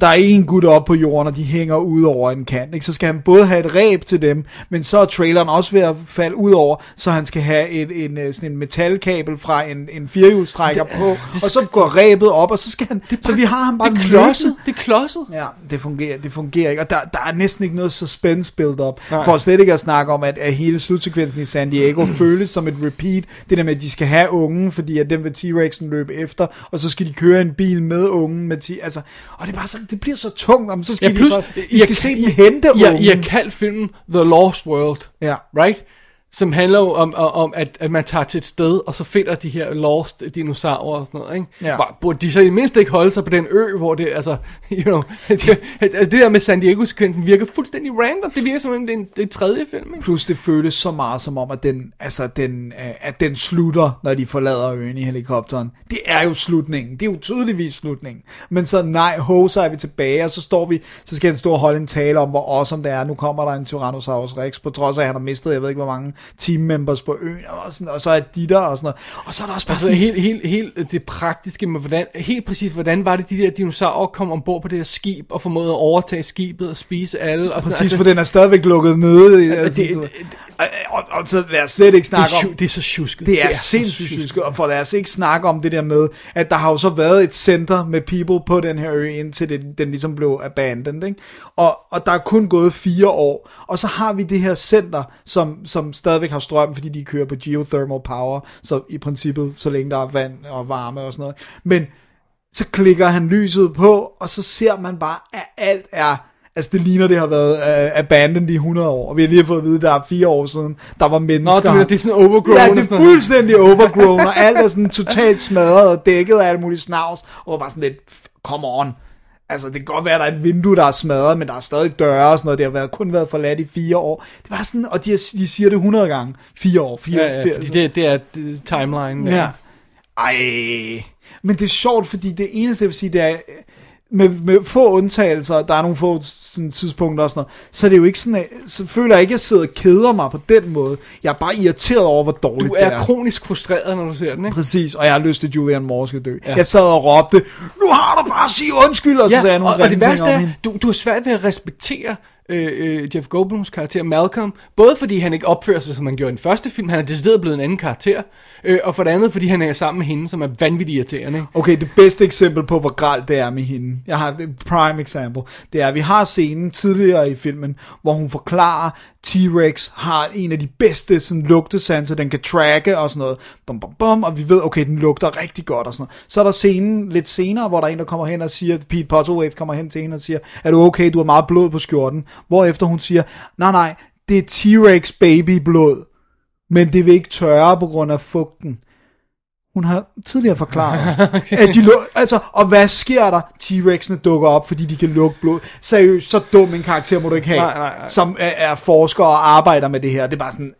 Der er en gut op på jorden, og de hænger ud over en kant. Ikke? Så skal han både have et ræb til dem, men så er traileren også ved at falde ud over, så han skal have et, en, øh, sådan en metalkabel fra en, en firehjulstrækker på, og så går ræbet op, og så skal han... så vi har ham bare Det er klodset, det er klodset. Ja, det fungerer, det fungerer ikke. Og der, der er næsten ikke noget suspense build up. Nej. For slet ikke at snakke om, at, at hele slutsekvensen i San Diego *clears throat* føles som et repeat. Det der med, at de skal have ungen, fordi at den vil T-Rexen løbe efter, og så skal de køre en bil med ungen. Med T- altså, og det er bare så, det bliver så tungt, om så skal Ja, plus, for, de skal se dem hente ja. I har kaldt filmen The Lost World, Ja. right? Som handler jo om, om, at, at man tager til et sted, og så finder de her lost dinosaurer og sådan noget, ikke? Ja. Hvor, burde de så i det mindste ikke holde sig på den ø, hvor det, altså, you know, *laughs* det, det der med San Diego-sekvensen virker fuldstændig random. Det virker som om det er en, det er tredje film, ikke? Plus det føles så meget som om, at den, altså den, øh, at den slutter, når de forlader øen i helikopteren. Det er jo slutningen. Det er jo tydeligvis slutningen. Men så nej, ho, så er vi tilbage, og så står vi, så skal han stå og holde en tale om, hvor awesome det er. Nu kommer der en Tyrannosaurus Rex, på trods af, at han har mistet, jeg ved ikke hvor mange team members på øen, og, sådan, og så er de der, og sådan noget. Og så er der også bare Altså sådan, helt, helt, helt det praktiske med, hvordan, helt præcis, hvordan var det, de der dinosaurer kom ombord på det her skib, og formåede at overtage skibet og spise alle. Og sådan, præcis, for den er stadigvæk lukket nede. i- Altså, det- ved. og, og, og, så lad os slet ikke det, er, snakke om, det er så tjusket. Det er, så sindssygt sjusket, og for lad os ikke snakke om det der med, at der har jo så været et center med people på den her ø, indtil det, den ligesom blev abandoned, ikke? Og, og der er kun gået fire år, og så har vi det her center, som, som stadigvæk har strøm, fordi de kører på geothermal power, så i princippet, så længe der er vand og varme og sådan noget. Men så klikker han lyset på, og så ser man bare, at alt er... Altså det ligner, det har været uh, abandoned i 100 år, og vi har lige fået at vide, at der er fire år siden, der var Nå, mennesker. du mener, det er sådan overgrown. Ja, det er fuldstændig overgrown, og alt er sådan totalt smadret og dækket af alt muligt snavs, og bare sådan lidt, come on. Altså, det kan godt være, at der er et vindue, der er smadret, men der er stadig døre og sådan noget. Det har været, kun været forladt i fire år. Det var sådan, og de, de siger det 100 gange. Fire år. Fire, Ja, ja, fire, fordi det, det er timeline. Ja. Ej. Men det er sjovt, fordi det eneste, jeg vil sige, det er, med, med få undtagelser, der er nogle få sådan, tidspunkter og sådan noget, så er det jo ikke sådan, at, så føler jeg ikke, at jeg sidder og keder mig på den måde. Jeg er bare irriteret over, hvor dårligt Du det er er. kronisk frustreret, når du ser den, ikke? Præcis, og jeg har lyst til, at Julian Moore skal dø. Ja. Ja. Jeg sad og råbte, nu har du bare at sige undskyld, og så sagde jeg og, nogle og det grimme ting værste er, du, du har svært ved at respektere Øh, øh, Jeff Goldblums karakter Malcolm, både fordi han ikke opfører sig, som han gjorde i den første film, han er decideret blevet en anden karakter, øh, og for det andet, fordi han er sammen med hende, som er vanvittigt irriterende. Okay, det bedste eksempel på, hvor gralt det er med hende, jeg har et prime example, det er, at vi har scenen tidligere i filmen, hvor hun forklarer, T-Rex har en af de bedste sådan, lugtesanser, den kan tracke og sådan noget, bum, bum, bum, og vi ved, okay, den lugter rigtig godt og sådan noget. Så er der scenen lidt senere, hvor der er en, der kommer hen og siger, Pete Puzzlewaite kommer hen til hende og siger, er du okay, du har meget blod på skjorten, hvorefter hun siger, nej, nej, det er T-Rex baby blod, men det vil ikke tørre på grund af fugten. Hun har tidligere forklaret, *laughs* at de lu- altså, og hvad sker der? T-Rex'ene dukker op, fordi de kan lugte blod. Seriøst, så dum en karakter må du ikke have, Nej, nej, nej. som er, er forsker og arbejder med det her. Det er bare sådan,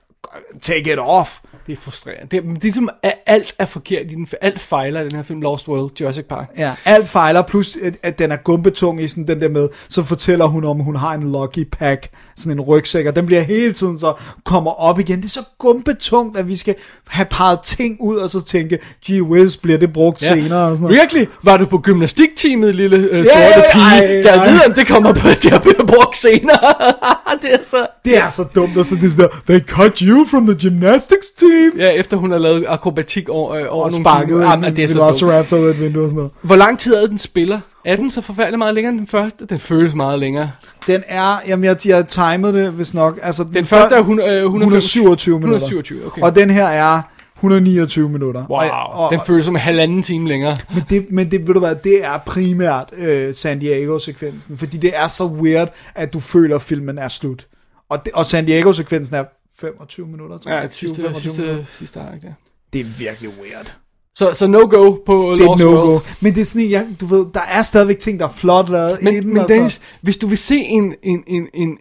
take it off. Det er frustrerende. Det, er- det er ligesom, at alt er forkert i den, alt fejler i den her film, Lost World, Jurassic Park. Ja, alt fejler, plus at, at den er gumbetung i sådan den der med, så fortæller hun om, hun har en lucky pack, sådan en rygsæk, og den bliver hele tiden så kommer op igen. Det er så gumbetungt, at vi skal have parret ting ud, og så tænke, gee whiz, bliver det brugt ja. senere og sådan noget. Virkelig? Var du på gymnastikteamet, lille øh, sorte pige? ej, Jeg ej. ved, om det kommer på, til at blive brugt senere. *laughs* det er så... Det er så dumt, og så det er sådan der, they cut you from the gymnastics team. Ja, efter hun har lavet akrobatik over, øh, over Og nogle sparket en Jamen, det er så velociraptor ud af et vindue og sådan noget. Hvor lang tid er den spiller? Er den så forfærdelig meget længere end den første? Den føles meget længere. Den er, jamen jeg, jeg timede det hvis nok. Altså, den, Den første er 100, øh, 127 minutter. 127, okay. Og den her er 129 minutter. Wow, Og, og, den føles som en halvanden time længere. men, det, men det, ved du hvad, det er primært øh, San Diego-sekvensen, fordi det er så weird, at du føler, at filmen er slut. Og, det, og San Diego-sekvensen er 25 minutter, tror Ja, jeg. det sidste, 20-25 sidste, minutter. sidste ark, ja. Det er virkelig weird. Så, så no-go på Det er Lost no-go. World. Men det er sådan, en, ja, du ved, der er stadigvæk ting, der er flot lavet i den. Men, men og sådan Dennis, hvis du vil se en, en, en, en,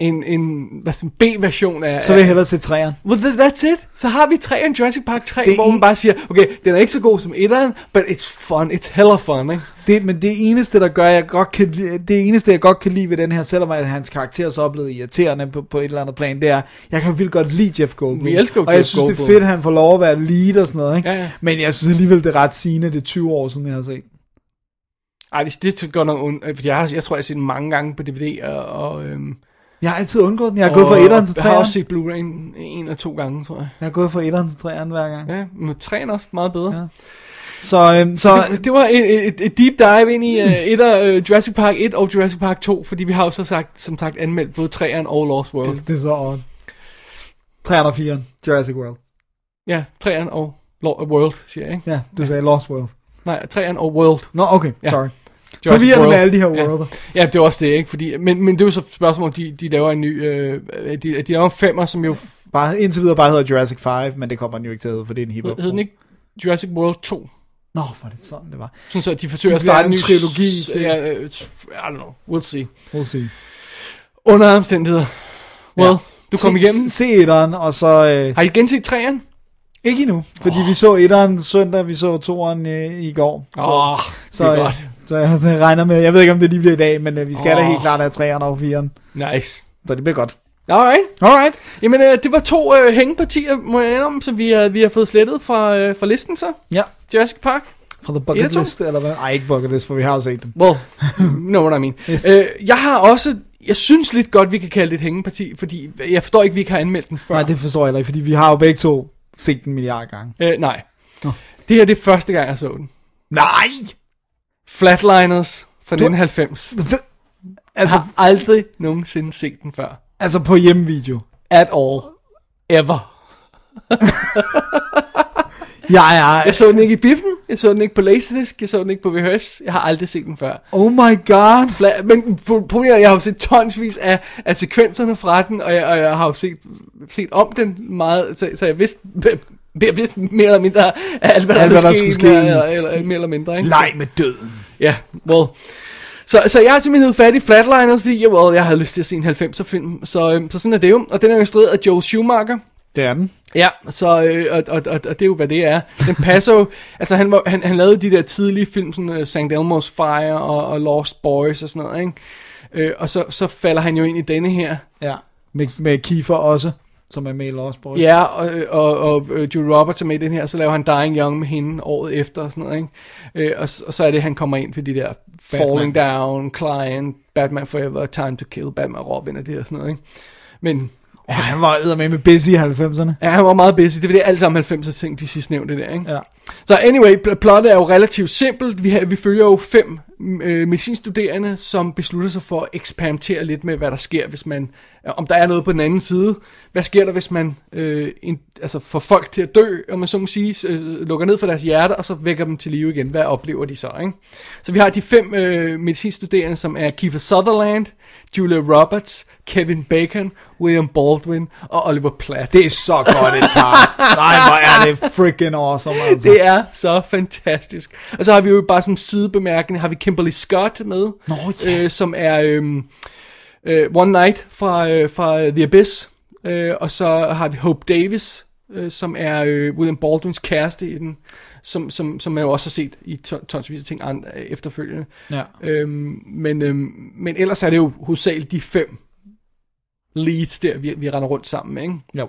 en, en hvad man, B-version af... så vil jeg hellere se træerne. Well, th- that's it. Så har vi 3 en Jurassic Park 3, Det hvor en- man bare siger, okay, den er ikke så god som etteren, but it's fun, it's hella fun, ikke? Det, men det eneste, der gør, jeg godt kan, det eneste, jeg godt kan lide ved den her, selvom at hans karakter så er blevet irriterende på, på et eller andet plan, det er, jeg kan vildt godt lide Jeff Goldblum. Vi elsker Og jeg Jeff synes, det er Goldblum. fedt, han får lov at være lead og sådan noget, ikke? Ja, ja. Men jeg synes alligevel, det er ret sigende, det er 20 år siden, jeg har set. Ej, det, det er godt nok ondt, øh, fordi jeg, har, jeg tror, jeg har set mange gange på DVD, og, og, øhm, Jeg har altid undgået den. Jeg har gået fra etteren til Jeg har også set Blu-ray en, en eller to gange, tror jeg. Jeg har gået fra etteren til træeren hver gang. Ja, men træen er også meget bedre. Ja. Så, øhm, så Det, det var et, et, et deep dive ind i uh, *laughs* et af uh, Jurassic Park 1 og Jurassic Park 2, fordi vi har jo så sagt, som sagt anmeldt både 3'eren og Lost World. det, det er så odd. Træeren og firen. Jurassic World. Ja, 3'eren og Lo- World, siger jeg, ikke? Ja, du sagde Lost World. Nej, 3'eren og World. Nå, okay, Ja. sorry. Forvirrende med alle de her Ja. worlder. Ja, det er også det, ikke? Fordi, men, men det er jo så et spørgsmål, om de, de laver en ny... Øh, de, de laver en femmer, som jo... Bare, indtil videre bare hedder Jurassic 5, men det kommer den jo ikke til at hedde, for det er en hiphop. Hed den ikke Jurassic World 2? Nå, var det sådan, det var. Sådan så de forsøger De at starte en ny... trilogi til- Ja, øh, I don't know. We'll see. We'll see. Under omstændigheder. Well, Ja. du kom igennem. Se etteren, og så... Øh, Har I genset træeren? ikke endnu, fordi vi så etteren søndag, vi så toeren øh, i går. Så, Åh, oh, så, det er øh, godt. Så jeg regner med, jeg ved ikke om det lige bliver i dag, men øh, vi skal da Åh. helt klart have træeren og fireren. Nice. Så det bliver godt. Alright. Alright. Jamen, øh, det var to øh, hængepartier, må jeg indrømme, som vi, øh, vi har fået slettet fra, øh, fra listen så. Ja. Jurassic Park. Fra The Et Bucket? List, eller hvad? Ej, ikke Bucket List, for vi har jo set dem. Well, *laughs* know what I mean. Yes. Øh, jeg har også, jeg synes lidt godt, vi kan kalde det et hængeparti, fordi jeg forstår ikke, vi ikke har anmeldt den før. Nej, det forstår jeg heller ikke, fordi vi har jo begge to set den en milliard gange. Øh, nej. Nå. Det her det er første gang, jeg så den. Nej! Flatliners fra 1990. Jeg Altså, har aldrig nogensinde set den før. altså på hjemmevideo. At all. Ever. *laughs* Jeg er... Jeg så den ikke i biffen, jeg så den ikke på Laserdisc, jeg så den ikke på VHS, jeg har aldrig set den før. Oh my god. Fla- men pro- problemet er, jeg har jo set tonsvis af, af sekvenserne fra den, og jeg, og jeg har jo set, set om den meget, så, så jeg vidste, *laughs* jeg vidste mere eller mindre alt, hvad der, Alt, hvad der skulle ske, ske. Eller, eller, mere eller mindre, ikke? Leg med døden. Ja, well. Så, så jeg har simpelthen heddet fat i Flatliners, fordi jeg, well, jeg havde lyst til at se en 90'er film, så, øhm, så sådan er det jo. Og den er jo instrueret af Joel Schumacher, Det er den. Ja, så, øh, og, og, og, og det er jo, hvad det er. Den passer jo, *laughs* altså han, var, han, han lavede de der tidlige film, sådan uh, St. Elmo's Fire og, og Lost Boys og sådan noget, ikke? Øh, og så, så falder han jo ind i denne her. Ja. Med, med Kiefer også, som er med i Lost Boys. Ja, og, og, og øh, Julie Roberts er med i den her, så laver han Dying Young med hende året efter og sådan noget, ikke? Øh, og, og så er det, han kommer ind på de der Falling Down, Client, Batman Forever, Time to Kill, Batman Robin og det og sådan noget, ikke? Men Og han var med med busy i 90'erne. ja, han var meget busy. Det var det alle sammen 90'er ting, de sidste nævnte der, ikke? Ja. Så anyway, plottet er jo relativt simpelt. Vi, har, vi følger jo fem øh, medicinstuderende, som beslutter sig for at eksperimentere lidt med, hvad der sker, hvis man, øh, om der er noget på den anden side. Hvad sker der, hvis man øh, en, altså får folk til at dø, om man så må sige, øh, lukker ned for deres hjerte, og så vækker dem til live igen. Hvad oplever de så, ikke? Så vi har de fem øh, medicinstuderende, som er Kiefer Sutherland, Julia Roberts, Kevin Bacon, William Baldwin og Oliver Platt. Det er så godt et cast. Nej, hvor er det freaking awesome, altså. Det er så fantastisk. Og så har vi jo bare sådan en sidebemærkning, har vi Kimberly Scott med, Nå, ja. øh, som er øhm, øh, One Night fra, øh, fra The Abyss. Øh, og så har vi Hope Davis, øh, som er øh, William Baldwins kæreste i den, som, som, som man jo også har set i ton- tonsvis af ting andre, øh, efterfølgende. Ja. Øhm, men, øhm, men ellers er det jo hovedsageligt de fem leads der, vi, vi render rundt sammen med, ikke? Jo.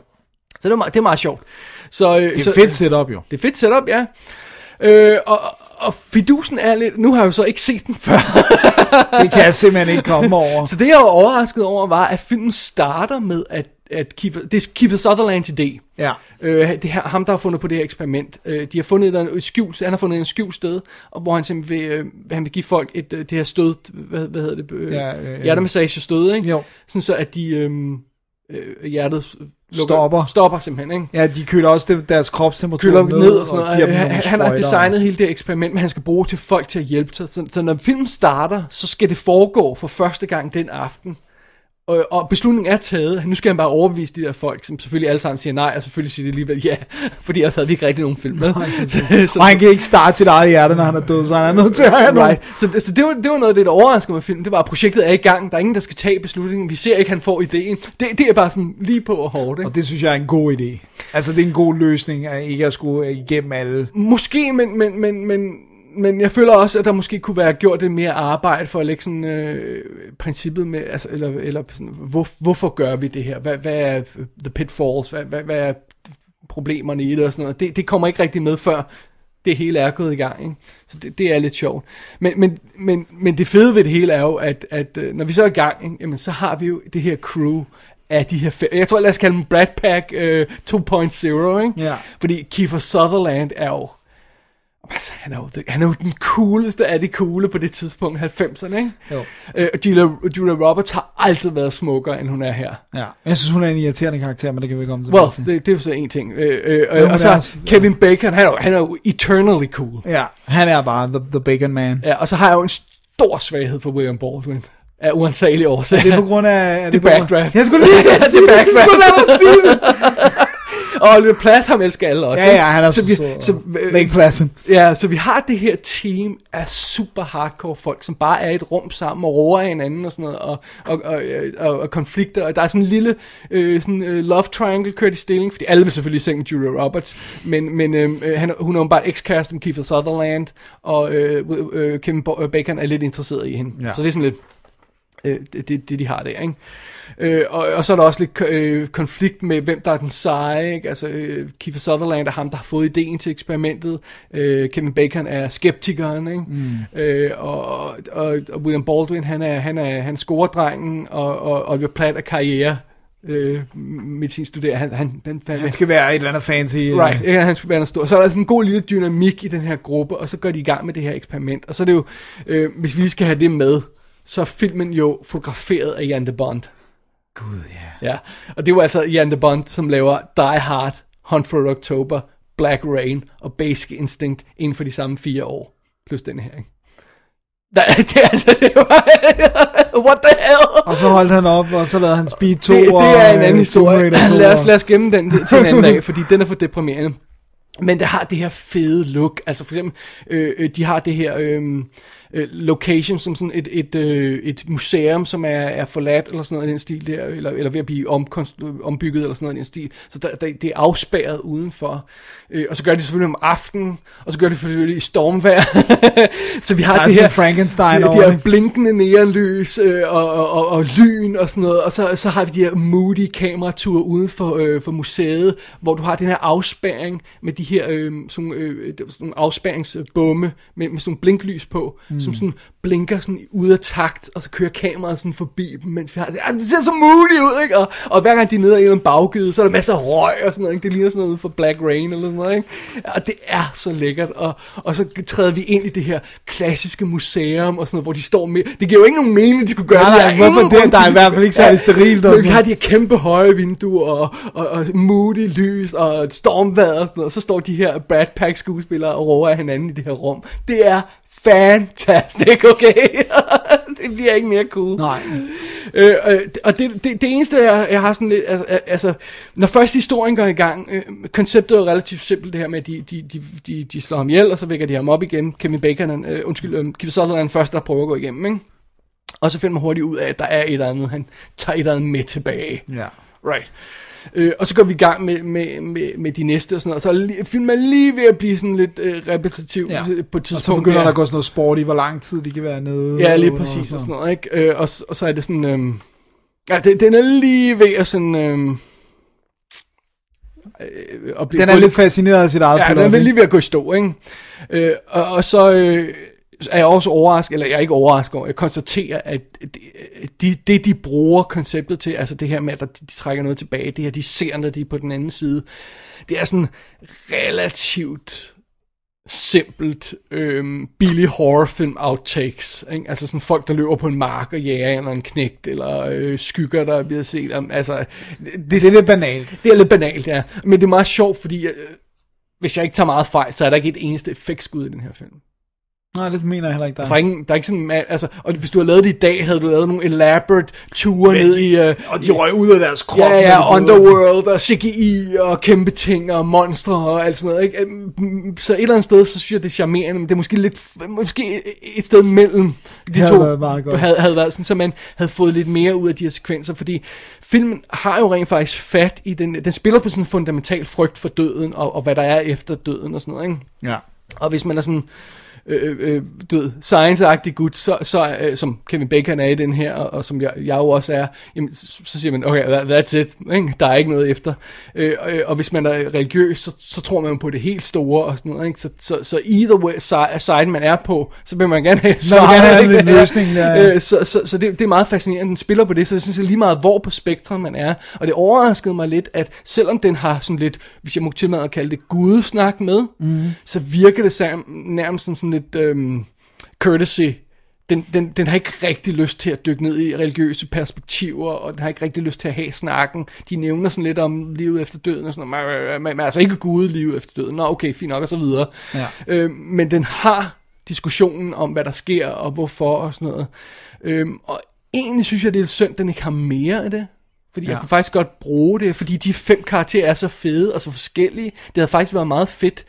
Så det er meget, det er meget sjovt. Så, øh, Det er så, fedt setup, jo. det er fedt setup, ja. Øh, og, og fidusen er lidt... Nu har jeg jo så ikke set den *laughs* før. Det kan jeg simpelthen ikke komme over. så det jeg var overrasket over, var, at filmen starter med, at, at Kiefer, det er Kiefer Sutherlands idé. Ja. Øh, det er ham, der har fundet på det her eksperiment. Øh, de har fundet et, et skjul, han har fundet en skjult sted, og hvor han simpelthen vil, øh, han vil give folk et, øh, det her stød, hvad, hvad hedder det? Øh, Ja, øh, hjertemassage stød, ikke? Jo. Sådan så, at de, øh, øh, hjertet lukker, Stopper. Stopper simpelthen, ikke? Ja, de køler også det- deres kropstemperatur køler ned og sådan noget. dem Han, han har designet hele det eksperiment, men han skal bruge til folk til at hjælpe sig. Så, så når filmen starter, så skal det foregå for første gang den aften. Og, og beslutningen er taget. Nu skal han bare overbevise de der folk, som selvfølgelig alle sammen siger nej, og selvfølgelig siger de alligevel ja, *laughs* fordi ellers havde vi ikke rigtig nogen film med. *laughs* så, Og han kan ikke starte sit eget hjerte, når han er død, så han er nødt til at have nogen. Right. Så, så det, var, det var noget af det, der overraskede mig med filmen. Det var, at projektet er i gang. Der er ingen, der skal tage beslutningen. Vi ser ikke, han får ideen. Det, det er bare sådan lige på og hårdt. Ikke? Og det synes jeg er en god idé. Altså, det er en god løsning, at ikke at skulle igennem alle. Måske, men, men, men, men, men jeg føler også, at der måske kunne være gjort lidt mere arbejde for at lægge sådan øh, princippet med, altså, eller, eller sådan, hvor, hvorfor gør vi det her? Hvad, hvad er the pitfalls? Hvad, hvad, hvad er problemerne i det og sådan noget? Det, det kommer ikke rigtig med før det hele er gået i gang. Ikke? Så det, det er lidt sjovt. Men, men, men, men det fede ved det hele er jo, at, at øh, når vi så er i gang, ikke, jamen, så har vi jo det her crew af de her fem, jeg tror lad os kalde dem Brad Pack øh, 2.0, ikke? Ja. Fordi Kiefer Sutherland er jo Altså, han er, jo, han er jo den cooleste af de coole på det tidspunkt, 90'erne, ikke? Jo. Øh, Julia, Julia Roberts har aldrig været smukkere, end hun er her. Ja. Jeg synes, hun er en irriterende karakter, men det kan vi komme tilbage Well, til. det, det er så en ting. Øh, øh, øh, og så også- Kevin Bacon, han er, jo, han er jo eternally cool. Ja, han er bare the, the bacon man. Ja, og så har jeg jo en stor svaghed for William Baldwin. Af uansagelige årsager. Det er på grund af... Er Det grund- backdraft. Jeg skulle lige til at *laughs* Det sige det. Du skulle lade mig sige det. *laughs* Og Oliver Platt, ham elsker alle også. Ja, ja, han er så, så vi, sød. så, øh. Ja, så vi har det her team af super hardcore folk, som bare er i et rum sammen og roer af hinanden og sådan noget, og, og, og, og, og konflikter, og der er sådan en lille øh, sådan, øh, love triangle kørt i stilling, fordi alle vil selvfølgelig i seng med Julia Roberts, men, men øh, øh, han, hun er jo bare ekskæreste med Kiefer Sutherland, og øh, øh, Bo- Bacon er lidt interesseret i hende. Ja. Så det er sådan lidt... Øh, det, det, det de har der, ikke? Øh, og, og så er der også lidt øh, konflikt med, hvem der er den seje, ikke? Altså, øh, Kiefer Sutherland er ham, der har fået ideen til eksperimentet. Øh, Kevin Bacon er skeptikeren, ikke? Mm. Øh, og, og, og William Baldwin, han er, han er, han er scoredrengen, og, og Oliver Platt er karriere øh, medicinstuderer. Han, han, den, Han skal være et eller andet fancy. Right, ja, han skulle være noget stor. Så er der sådan en god lille dynamik i den her gruppe, og så går de i gang med det her eksperiment. Og så er det jo, øh, hvis vi skal have det med, så er filmen jo fotograferet af Jan de Bond. Gud, ja. Ja, og det var altså Jan de Bond, som laver Die Hard, Hunt for October, Black Rain og Basic Instinct inden for de samme fire år. Plus den her, ikke? Nej, *laughs* det er altså, det var, *laughs* what the hell? Og så holdt han op, og så lavede han Speed 2 det, det er en øh, anden historie. Tomb Raider 2 *laughs* Lad os, lad os gemme den til en anden dag, fordi den er for deprimerende. Men det har det her fede look. Altså for eksempel, øh, øh, de har det her øh, øh, location som sådan et, et, øh, et museum, som er, er forladt, eller sådan noget i den stil der, eller, eller ved at blive omkonst- ombygget, eller sådan noget i den stil. Så der, der, det er afspærret udenfor. Øh, og så gør de selvfølgelig om aftenen, og så gør de selvfølgelig i stormvejr. *laughs* så vi har det her... en Frankenstein de, de her blinkende neonlys øh, og, og, og, og lyn og sådan noget, og så, så har vi de her moody kamerature uden for, øh, for museet, hvor du har den her afspærring med de her øh, sådan, øh, sådan nogle afspærringsbomme med, med sådan blinklys på, mm. Som sådan blinker sådan ud af takt, og så kører kameraet sådan forbi dem, mens vi har det. Altså, det ser så moody ud, ikke? Og, og hver gang de er nede i en baggyde, så er der masser af røg og sådan noget, ikke? Det ligner sådan noget for Black Rain eller sådan noget, ikke? Og det er så lækkert, og, og så træder vi ind i det her klassiske museum og sådan noget, hvor de står med, det giver jo ikke nogen mening, de skulle gøre Nej, det. nej, er hvorfor det? Der er i hvert fald ikke særlig sterilt og Men vi har de her kæmpe høje vinduer og, og, og moody lys og et stormvejr og sådan noget, og så står de her Brad Pack skuespillere og råber af hinanden i det her rum. Det er fantastic, *laughs* okay? det bliver ikke mere cool. Nej. Øh, øh, og det, det, det eneste, jeg, jeg har sådan lidt, altså, når først historien går i gang, øh, konceptet er jo relativt simpelt, det her med, at de, de, de, de, de slår ham ihjel, og så vækker de ham op igen. Kevin Bacon, øh, undskyld, øh, Kiefer Sutherland er den første, der prøver at gå igennem, ikke? Og så finder man hurtigt ud af, at der er et eller andet, han tager et eller andet med tilbage. Ja. Right. Øh, og så går vi i gang med, med, med, med de næste og sådan noget, og så er filmen er lige ved at blive sådan lidt øh, repetitiv Ja. på et Og så tidspunkt. begynder ja. der at gå sådan noget sport i, hvor lang tid de kan være nede. Ja, lige og- præcis og sådan noget, ikke? Øh, og, og så er det sådan, øhm, ja, det, den er lige ved at sådan, øhm, øh, at blive Den er lidt fascineret af sit eget Ja, den er lige ved at gå i stå, ikke? Øh, og, og så øh, er jeg også overrasket, eller jeg er ikke overrasket over, jeg konstaterer, at det, de, det de bruger konceptet til, altså det her med, at der, de trækker noget tilbage, det her, de ser, når de er på den anden side, det er sådan relativt simpelt øhm, billig horrorfilm outtakes. Ikke? Altså sådan folk, der løber på en mark og jager eller en knægt, eller øh, skygger, der bliver set. Om, altså, det, Det er lidt banalt. det er lidt banalt, ja. Men det er meget sjovt, fordi øh, hvis jeg ikke tager meget fejl, så er der ikke et eneste effektskud i den her film. Nej, det mener jeg heller ikke, der Der er, ingen, der er ikke sådan, altså, og hvis du havde lavet det i dag, havde du lavet nogle elaborate ture ned i... Øh, Og de røg ud af deres krop. Ja, ja. Underworld og CGI og kæmpe ting og monstre og alt sådan noget, ikke? Øhm, Så et eller andet sted, så synes jeg, det er charmerende, men det er måske lidt, måske et sted mellem de havde to, været meget godt. havde, havde været sådan, så man havde fået lidt mere ud af de her sekvenser, fordi filmen har jo rent faktisk fat i den, den spiller på sådan en fundamental frygt for døden, og, og hvad der er efter døden og sådan noget, ikke? Ja. Og hvis man er sådan, øh, øh, du ved, science-agtig gut, så, så, øh, som Kevin Bacon er i den her, og, og som jeg, jeg jo også er, jamen, så, så siger man, okay, that, that's it, ikke? der er ikke noget efter. Øh, øh, og hvis man er religiøs, så, så tror man på det helt store og sådan noget, ikke? Så, så, så either way, side, man er på, så vil man gerne have Man vil gerne løsning, ja. Øh, så så, så det, det er meget fascinerende, den spiller på det, så jeg synes lige meget, hvor på spektrum man er. Og det overraskede mig lidt, at selvom den har sådan lidt, hvis jeg må til at kalde det gudesnak med, mm. så virker det nærmest som sådan lidt øhm, courtesy. Den, den, den har ikke rigtig lyst til at dykke ned i religiøse perspektiver, og den har ikke rigtig lyst til at have snakken. De nævner sådan lidt om livet efter døden og sådan noget, men, men altså ikke gud livet efter døden. Nå, okay, fint nok og så videre. Ja. Øh, men den har diskussionen om, hvad der sker og hvorfor og sådan noget. Øhm, og egentlig synes jeg, det er lidt synd, at den ikke har mere af det. Fordi. Ja. jeg kunne faktisk godt bruge det, fordi de fem karakterer er så fede og så forskellige. Det havde faktisk været meget fedt,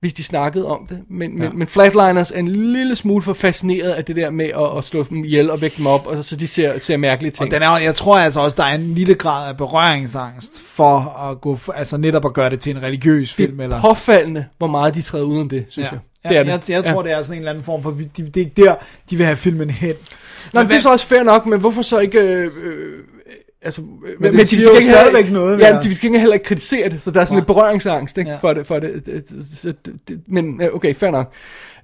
hvis de snakkede om det. Men, ja. men, men Flatliners er en lille smule for fascineret af det der med at, at slå dem ihjel og vække dem op, og så de ser, ser mærkelige ting. Og den er, jeg tror altså også, der er en lille grad af berøringsangst for at gå, altså netop at gøre det til en religiøs det film. er Eller, påfaldende, hvor meget de træder udenom det, synes ja. jeg. Ja, Det er det. jeg, jeg tror, det er sådan en eller anden form for, de, det er der, de vil have filmen hen. Nej, men det er så også fair nok, men hvorfor så ikke... Øh, øh, altså, men, det siger jo stadigvæk noget, vil Ja, de skal ikke heller ikke kritisere det, så der er sådan Nej. lidt berøringsangst ikke, Ja. for det. For det, det, det, men øh, okay, fair nok.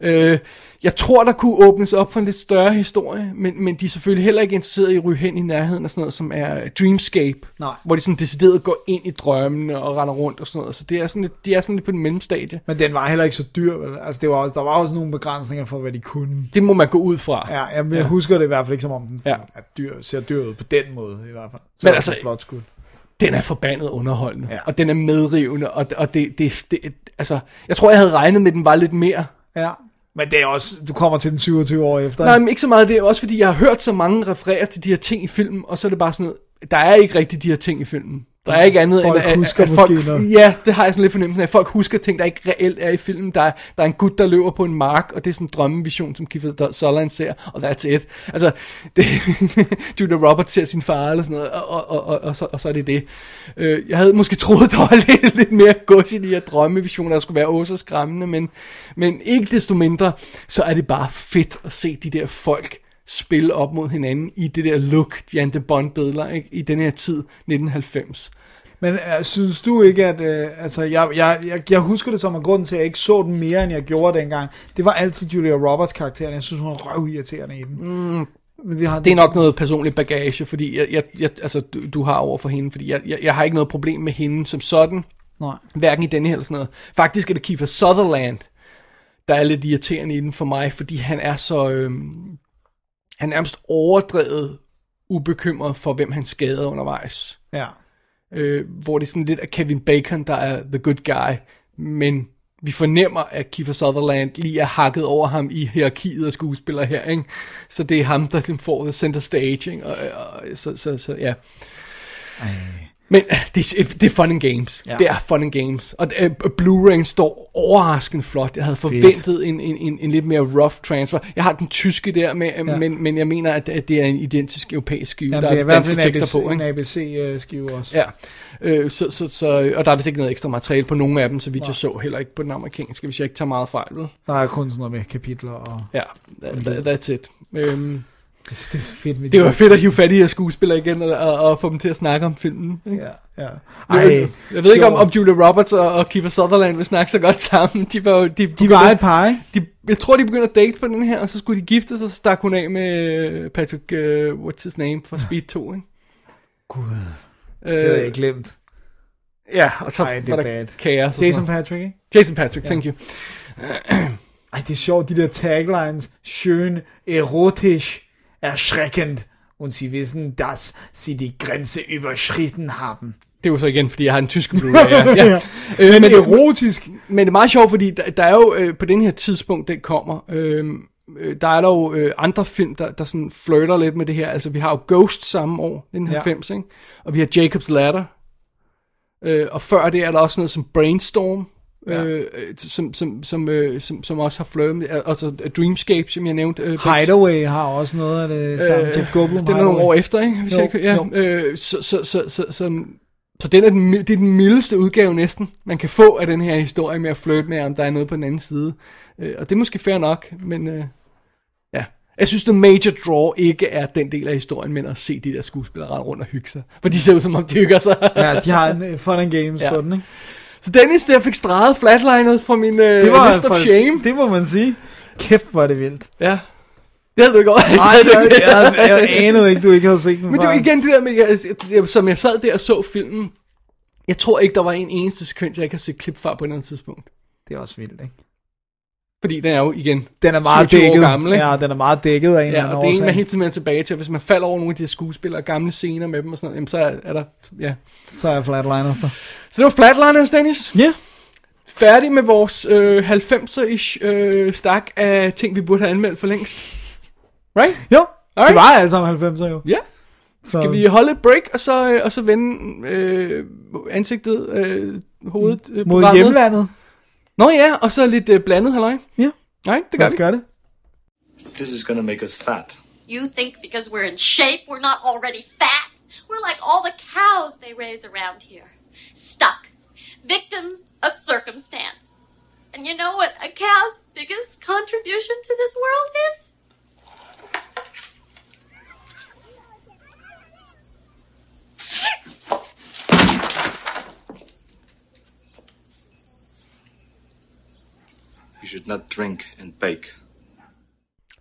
Øh, jeg tror, der kunne åbnes op for en lidt større historie, men, men de er selvfølgelig heller ikke interesseret i at ryge hen i nærheden af sådan noget, som er Dreamscape. Nej. Hvor de sådan decideret går ind i drømmene og render rundt og sådan noget. Så det er sådan lidt, de er sådan lidt på den mellemstadie. Men den var heller ikke så dyr, vel? Altså, det var, også- der var også nogle begrænsninger for, hvad de kunne. Det må man gå ud fra. Ja, jeg, jeg husker det i hvert fald ikke, som om den sådan, Ja. ja. er dyr, ser dyr ud på den måde, i hvert fald. Så Men altså, altså- flot skud. den er forbandet underholdende, ja. Ja. og den er medrivende, og, og det, det, det, altså, jeg tror, jeg havde regnet med, at den var lidt mere. Ja. Men det er også, du kommer til den 27 år efter. Nej, ikke? men ikke så meget det, også fordi jeg har hørt så mange referere til de her ting i filmen, og så er det bare sådan noget, der er ikke rigtig de her ting i filmen. Der er ikke andet Folk end, at, husker at, at måske folk, noget. Ja, det har jeg sådan lidt fornemmelsen af, at folk husker ting, der ikke reelt er i filmen. Der er, der er en gut, der løber på en mark, og det er sådan en drømmevision, som Kiefer Sutherland ser, og that's it. Altså, det, *laughs* Julia Roberts ser sin far, eller sådan noget, og, og, og, og, og, så, og så er det det. Øh, jeg havde måske troet, *laughs* der var lidt, lidt mere gods i de her drømmevisioner, der skulle være også så skræmmende, men, men ikke desto mindre, så er det bare fedt at se de der folk, spille op mod hinanden i det der look, Jan de Bond billeder, ikke? i den her tid, 1990. Men uh, synes du ikke, at... Uh, altså, jeg, jeg, jeg, jeg husker det som en grund til, at jeg ikke så den mere, end jeg gjorde dengang. Det var altid Julia Roberts karakteren. Jeg synes, hun var røvirriterende i den. Mm. Men det, har, Det er nok noget personlig bagage, fordi jeg, jeg, jeg, altså, du, du har over for hende, fordi jeg, jeg, jeg har ikke noget problem med hende som sådan, Nej. hverken i denne her eller sådan noget. Faktisk er det Kiefer Sutherland, der er lidt irriterende i den for mig, fordi han er så, øhm, han er nærmest overdrevet ubekymret for, hvem han skader undervejs. Ja øh, hvor det er sådan lidt af Kevin Bacon, der er the good guy, men vi fornemmer, at Kiefer Sutherland lige er hakket over ham i hierarkiet af skuespillere her, ikke? Så det er ham, der ligesom får the center stage, ikke? Og, og, så, så, så, ja. Men øh, det, er- det er fun and games. Ja. Det er fun and games. Og uh, Blu-ray står overraskende flot. Jeg havde forventet en, en, en, en lidt mere rough transfer. Jeg har den tyske der, med, ja. Ja. men, men jeg mener, at, at det er en identisk europæisk skive. Jamen, der det er hvert fald en danske ABC, på, ikke? en ABC-skive også. Ja, øh, så, så, så, og der er vist ikke noget ekstra materiale på nogen af dem, så vidt jeg så heller ikke på den amerikanske, hvis jeg ikke tager meget fejl, vel? Der er kun sådan noget med kapitler og... Ja, that, that's it. Øhm, Jeg synes, det er fedt med det de var fedt at hive fat i her skuespillere igen, og, og, og få dem til at snakke om filmen. Ikke? Ja, ja. Ej, Ej, jeg ved ikke, om, om Julia Roberts og, og Kiefer Sutherland vil snakke så godt sammen. De var jo, de, De var et par, ikke? de, jeg tror, de begyndte at date på den her, og så skulle de gifte sig, så stak hun af med øh, Patrick, uh, what's his name, fra Speed 2, ikke? Gud, Øh, det havde jeg glemt. ja, og så Ej, det er var der bad. kaos. Jason. Patrick, ikke? Jason Patrick, thank you. Ej, det er sjovt, de der taglines. Schön, erotisch, erschreckend. Und sie wissen, dass sie die Grenze überschritten haben. Det er jo så igen, fordi jeg har en tysk Blu-ray. *laughs* Ja. ja. Øh, Men men, erotisk. men det er meget sjovt, fordi der, der er jo øh, på den her tidspunkt, den kommer, øh, øh, der er der jo øh, andre film, der, der sådan flirter lidt med det her. Altså, vi har jo Ghost samme år, 1990, ja. ikke? og vi har Jacob's Ladder. Øh, og før det er der også noget som Brainstorm, Ja. øh, øh, som, som, som, øh, som, som også har flirtet med, altså Dreamscape, som jeg nævnte. Øh, Hideaway har også noget af det sammen. Jeff Goldblum Øh, den er nogle år efter, ikke? Hvis Jo, jeg ja, jo. øh, så, så, så, så, så, så den er den, det er den mildeste udgave næsten, man kan få af den her historie med at flirte med, om der er noget på den anden side. Øh, og det er måske fair nok, men øh, ja. Jeg synes, the major draw ikke er den del af historien, men at se de der skuespillere rundt og hygge sig. For de ser ud som om, de hygger sig. Ja, de har en fun and games Ja. på den, ikke? Så Dennis, der fik streget flatliners fra min øh, Det var list of shame. Det må man sige. Kæft, er det vildt. Ja. Det havde du ikke over. Nej, jeg, jeg, jeg, anede ikke, du ikke havde set den *laughs* Men det var igen det der med, jeg, jeg, som jeg sad der og så filmen, jeg tror ikke, der var en eneste sekvens, jeg ikke har set klip fra på et eller andet tidspunkt. Det er også vildt, ikke? Fordi den er jo igen, Den er meget 27 år dækket. gammel, ikke? ja, den er meget dækket af en eller ja, anden og det er en, man hele tiden vender tilbage til. Hvis man falder over nogle af de her skuespillere, gamle scener med dem og sådan noget, jamen, så er, er der, ja. Så er Flatliners der. Så det var Flatliners, Dennis. Ja. Færdig med vores øh, 90'er-ish øh, stak af ting, vi burde have anmeldt for længst. Right? Jo, Alright. det var alle sammen 90'er jo. Ja. Så, Skal vi holde et break, og så, øh, og så vende øh, ansigtet, øh, hovedet øh, mod programmet? hjemlandet. Nå ja, og så lidt øh, blandet, halløj. Ja. Nej, det gør vi. Gør det. This is gonna make us fat. You think because we're in shape, we're not already fat? We're like all the cows they raise around here. Stuck. Victims of circumstance. And you know what a cow's biggest contribution to this world is? You should not drink and bake.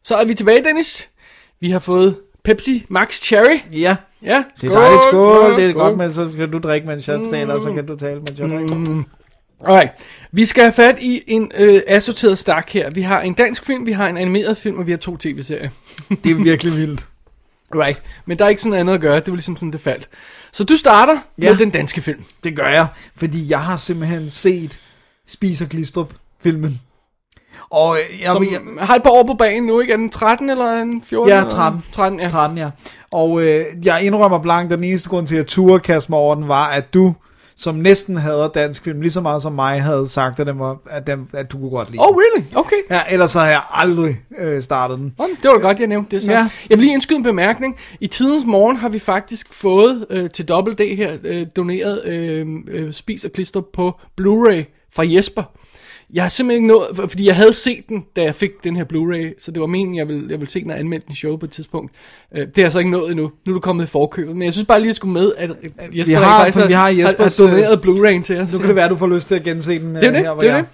Så er vi tilbage, Dennis. Vi har fået Pepsi Max Cherry. Ja, Ja, det er dejligt. Skål. Det er godt, men så kan du drikke, mens jeg taler, og så kan du tale, mens jeg drikker. Alright. Vi skal have fat i en øh, assorteret stak her. Vi har en dansk film, vi har en animeret film, og vi har to tv-serier. *laughs* Det er virkelig vildt. Right. Men der er ikke sådan andet at gøre. Det var ligesom sådan, det faldt. Så du starter ja. Med den danske film. Det gør jeg, fordi jeg har simpelthen set Spis og Glistrup filmen. Og øh, jeg, Som jeg, har et par år på banen nu, ikke? Er den 13 eller en 14? Ja, eller- 13. 13, ja. 13, ja. Og øh, jeg indrømmer blankt, den eneste grund til, at jeg turde kaste mig over den, var, at du, som næsten hader dansk film, lige så meget som mig, havde sagt, at, den var, at, den, at du kunne godt lide Oh, really? Okay. Ja, ellers så har jeg aldrig øh, startet den. Det var da godt, jeg nævnte det så. Ja. Jeg vil lige indskyde en bemærkning. I tidens morgen har vi faktisk fået øh, til Double D her øh, doneret øh, øh, spis og klister på Blu-ray fra Jesper. Jeg har simpelthen ikke nået, for- fordi jeg havde set den, da jeg fik den her Blu-ray, så det var meningen, jeg ville, jeg ville se den og anmelde den show på et tidspunkt. Øh, det har jeg så ikke nået endnu. Nu er du kommet i forkøbet, men jeg synes bare lige, at jeg skulle med, at Jesper har- rent faktisk vi har har, Jespers, har doneret Blu-ray'en til os. Nu kan det være, at du får lyst til at gense den Det er øh, det, her, hvor det er jeg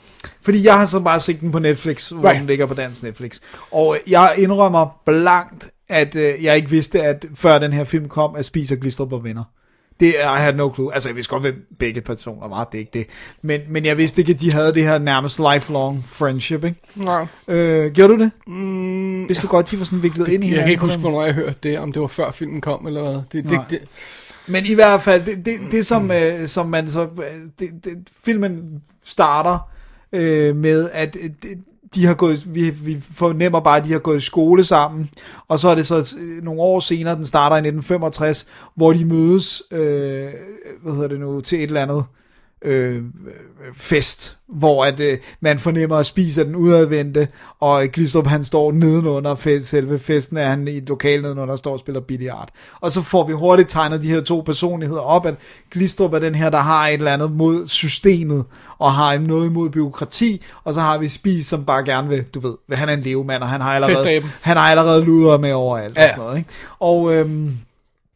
Fordi jeg har så bare set den på Netflix, hvor Right. den ligger på dansk Netflix. Og øh, jeg indrømmer blankt, at øh, jeg ikke vidste, at før den her film kom, at Spis og Glistrup var venner. Det I had no clue. Altså, jeg vidste godt, hvem begge personer var, det er ikke det. Men, men jeg vidste ikke, at de havde det her nærmest lifelong friendship, ikke? Nej. Øh, gjorde du det? Mm, vidste du godt, de var sådan viklet ind i Jeg hinanden? kan ikke huske, hvornår jeg hørte det, om det var før filmen kom, eller hvad. Det, det, Nej. det, Men i hvert fald, det, det, det som, øh, som man så... øh, Det, det, filmen starter øh, med, at øh, det, de har gået, vi, vi fornemmer bare, at de har gået i skole sammen, og så er det så øh, nogle år senere, den starter i 1965, hvor de mødes, øh, hvad hedder det nu, til et eller andet øh, fest, hvor at øh, man fornemmer at spise den udadvendte, og Glistrup han står nedenunder fest, selve festen, er han i et lokal nedenunder og står og spiller billiard. Og så får vi hurtigt tegnet de her to personligheder op, at Glistrup er den her, der har et eller andet mod systemet, og har noget imod byråkrati, og så har vi Spis, som bare gerne vil, du ved, han er en levemand, og han har allerede, Festaben. han har allerede luder med overalt, og Ja. sådan noget, ikke? Og, øhm,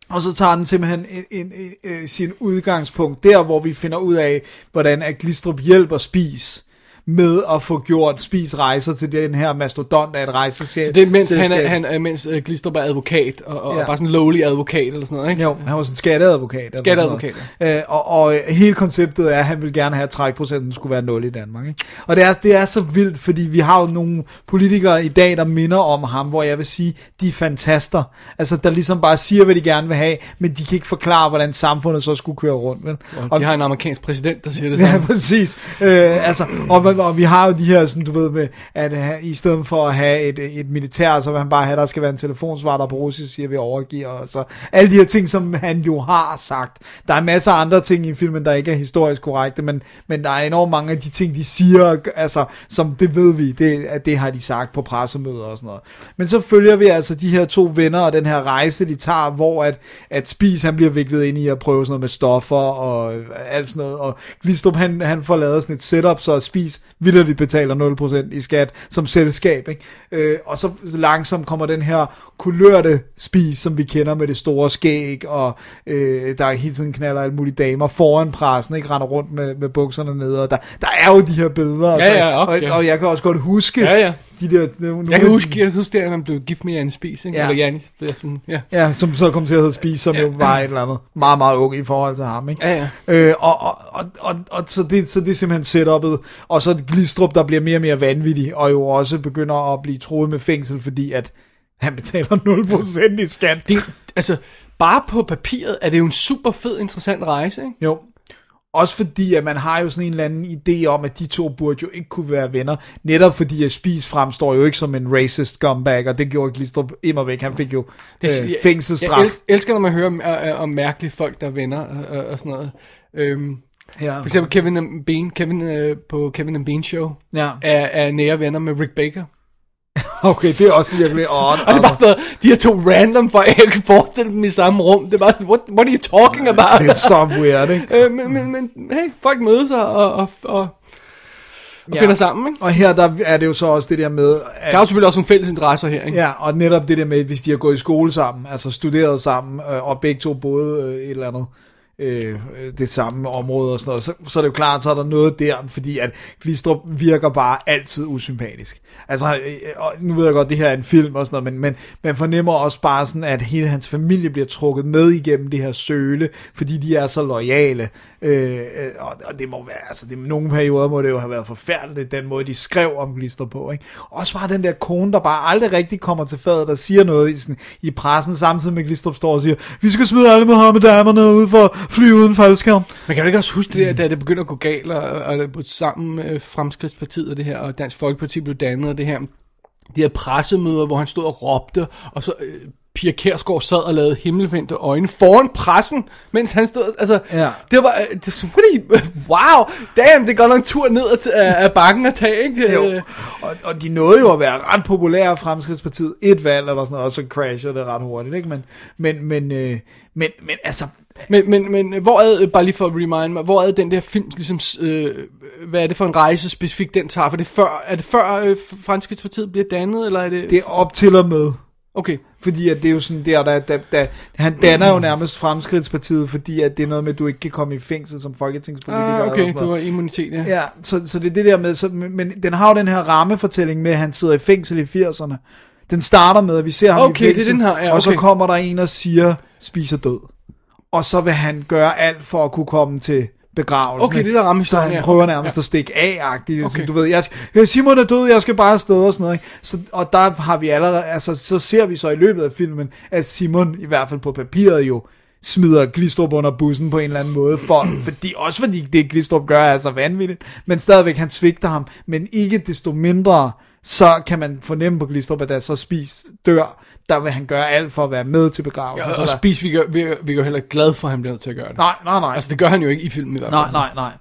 og så tager den simpelthen en, en, en, en, sin udgangspunkt der, hvor vi finder ud af, hvordan at Glistrup hjælper Spis med at få gjort Spis rejser til den her mastodont af et rejseselskab. Så det er, mens, han er, han er, mens uh, Glistrup er advokat, og, og Ja. ja. bare sådan en lowly advokat, eller sådan noget, ikke? Jo, han var sådan en skatteadvokat. eller Skatteadvokat, noget. Øh, og, og hele konceptet er, at han vil gerne have, at trækprocenten skulle være 0 i Danmark. Ikke? Og det er, det er så vildt, fordi vi har jo nogle politikere i dag, der minder om ham, hvor jeg vil sige, de er fantaster. Altså, der ligesom bare siger, hvad de gerne vil have, men de kan ikke forklare, hvordan samfundet så skulle køre rundt. Vel? Og de har en amerikansk præsident, der siger det Ja, samme. præcis. Øh, altså, og, og vi har jo de her, sådan, du ved, med, at uh, i stedet for at have et, øh, et militær, så vil han bare have, der skal være en telefonsvar, der på russisk siger, vi overgiver, og så alle de her ting, som han jo har sagt. Der er masser af andre ting i filmen, der ikke er historisk korrekte, men, men der er enormt mange af de ting, de siger, altså, som det ved vi, det, at det har de sagt på pressemøder og sådan noget. Men så følger vi altså de her to venner, og den her rejse, de tager, hvor at, at Spis, han bliver viklet ind i at prøve sådan noget med stoffer, og alt sådan noget, og Glistrup, han, han får lavet sådan et setup, så Spis vildt betaler 0% i skat som selskab, ikke? Øh, og så langsomt kommer den her kulørte Spis, som vi kender med det store skæg, og øh, der hele tiden knaller alle mulige damer foran pressen, ikke? Render rundt med, med bukserne nede, og der, der er jo de her billeder, Ja, ja, okay. og, og jeg kan også godt huske Ja, ja. De der... Nogle, Jeg kan huske, jeg huske der, at man blev gift med Jan Spis, ikke? Ja. Ja. Eller Jan, sådan, ja. Ja, som så kom til at hedde Spis, som ja. Ja. jo var et eller andet meget, meget ung i forhold til ham, ikke? Ja, Øh, og, og, og, og, og så, det, så det er simpelthen setupet, og så Glistrup, der bliver mere og mere vanvittig, og jo også begynder at blive troet med fængsel, fordi at han betaler 0% i skat. Det, altså, bare på papiret er det jo en super fed, interessant rejse, ikke? Jo. Også fordi, at man har jo sådan en eller anden idé om, at de to burde jo ikke kunne være venner. Netop fordi, at Spis fremstår jo ikke som en racist comeback, og det gjorde Glistrup immer væk. Han fik jo Det, øh, jeg- fængselsstraf. Jeg el- elsker, når man hører om, øh, om mærkelige folk, der er venner og, og, og sådan noget. Øhm, ja. for eksempel Kevin and Bean, Kevin øh, på Kevin and Bean Show, Ja. er, er nære venner med Rick Baker. *laughs* Okay, det er også virkelig odd. *laughs* Og det er bare sådan, noget, de her to random folk, jeg kan forestille dem i samme rum. Det er bare sådan, what, what are you talking about? Det er så weird, ikke? øh, men, men, men, hey, folk mødes og, og, og, og, Ja. finder sammen, ikke? Og her der er det jo så også det der med, Der er jo at, selvfølgelig også nogle fælles interesser her, ikke? ja, og netop det der med, hvis de har gået i skole sammen, altså studeret sammen, øh, og begge to boede øh, et eller andet øh, det samme område og sådan noget, så, så er det jo klart, så er der noget der, fordi at Glistrup virker bare altid usympatisk. Altså, øh, og nu ved jeg godt, det her er en film og sådan noget, men, men man fornemmer også bare sådan, at hele hans familie bliver trukket med igennem det her søle, fordi de er så lojale. Øh, øh, og, og det må være, altså, det, nogle perioder må det jo have været forfærdeligt, den måde, de skrev om Glistrup på. Ikke? Også bare den der kone, der bare aldrig rigtig kommer til fadet, der siger noget i, sådan, i pressen, samtidig med Glistrup står og siger, vi skal smide alle Mohammedanerne ud for fly uden faldskærm. Man kan jo ikke også huske det, der, da det begyndte at gå galt, og, og, og sammen med Fremskridtspartiet og det her, og Dansk Folkeparti blev dannet, og det her, de her pressemøder, hvor han stod og råbte, og så øh, Pia Kærsgaard sad og lavede himmelvendte øjne foran pressen, mens han stod, altså, Ja. det var, øh, det, så, what are you, wow, damn, det går nok en tur ned ad, af, af bakken at tage, ikke? Jo. Øh, Og, og de nåede jo at være ret populære Fremskridtspartiet. Et valg eller sådan noget, og så crasher det ret hurtigt, ikke? Men, men, men, øh, men, men altså, Men, men, men hvor er, øh, bare lige for at remind mig, hvor er den der film, ligesom, øh, hvad er det for en rejse specifikt, den tager? For det før, er det før øh, Fremskridtspartiet bliver dannet, eller er det... det er op til og med. Okay, Fordi at det er jo sådan der, der, der, der han danner jo nærmest Fremskridtspartiet, fordi at det er noget med, at du ikke kan komme i fængsel som folketingspolitiker. ah, okay, det noget. var immunitet, ja. Ja, så, så det er det der med, så, men den har jo den her rammefortælling med, at han sidder i fængsel i 80'erne. Den starter med, at vi ser ham Okay, i det er fængsel, den her, ja, og så okay. kommer der en og siger, spiser død. Og så vil han gøre alt for at kunne komme til begravelsen. Okay, det er der Så han ja. prøver nærmest ja. at stikke af-agtigt. Okay. Okay. Du ved, jeg, skal- Simon er død, jeg skal bare afsted og sådan noget. Ikke? Så, og der har vi allerede, altså så ser vi så i løbet af filmen, at Simon, i hvert fald på papiret jo, smider Glistrup under bussen på en eller anden måde, for, *clears throat* fordi, også fordi det Glistrup gør er så vanvittigt, men stadigvæk han svigter ham, men ikke desto mindre, så kan man fornemme på Glistrup, at da så spis dør, der vil han gøre alt for at være med til begravelsen. Ja, så og der, Spis, vi, gør, vi, vi er jo heller ikke glade for, at han bliver nødt til at gøre det. nej, nej, nej. Altså, det gør han jo ikke i filmen i hvert fald. Nej, nej, nej.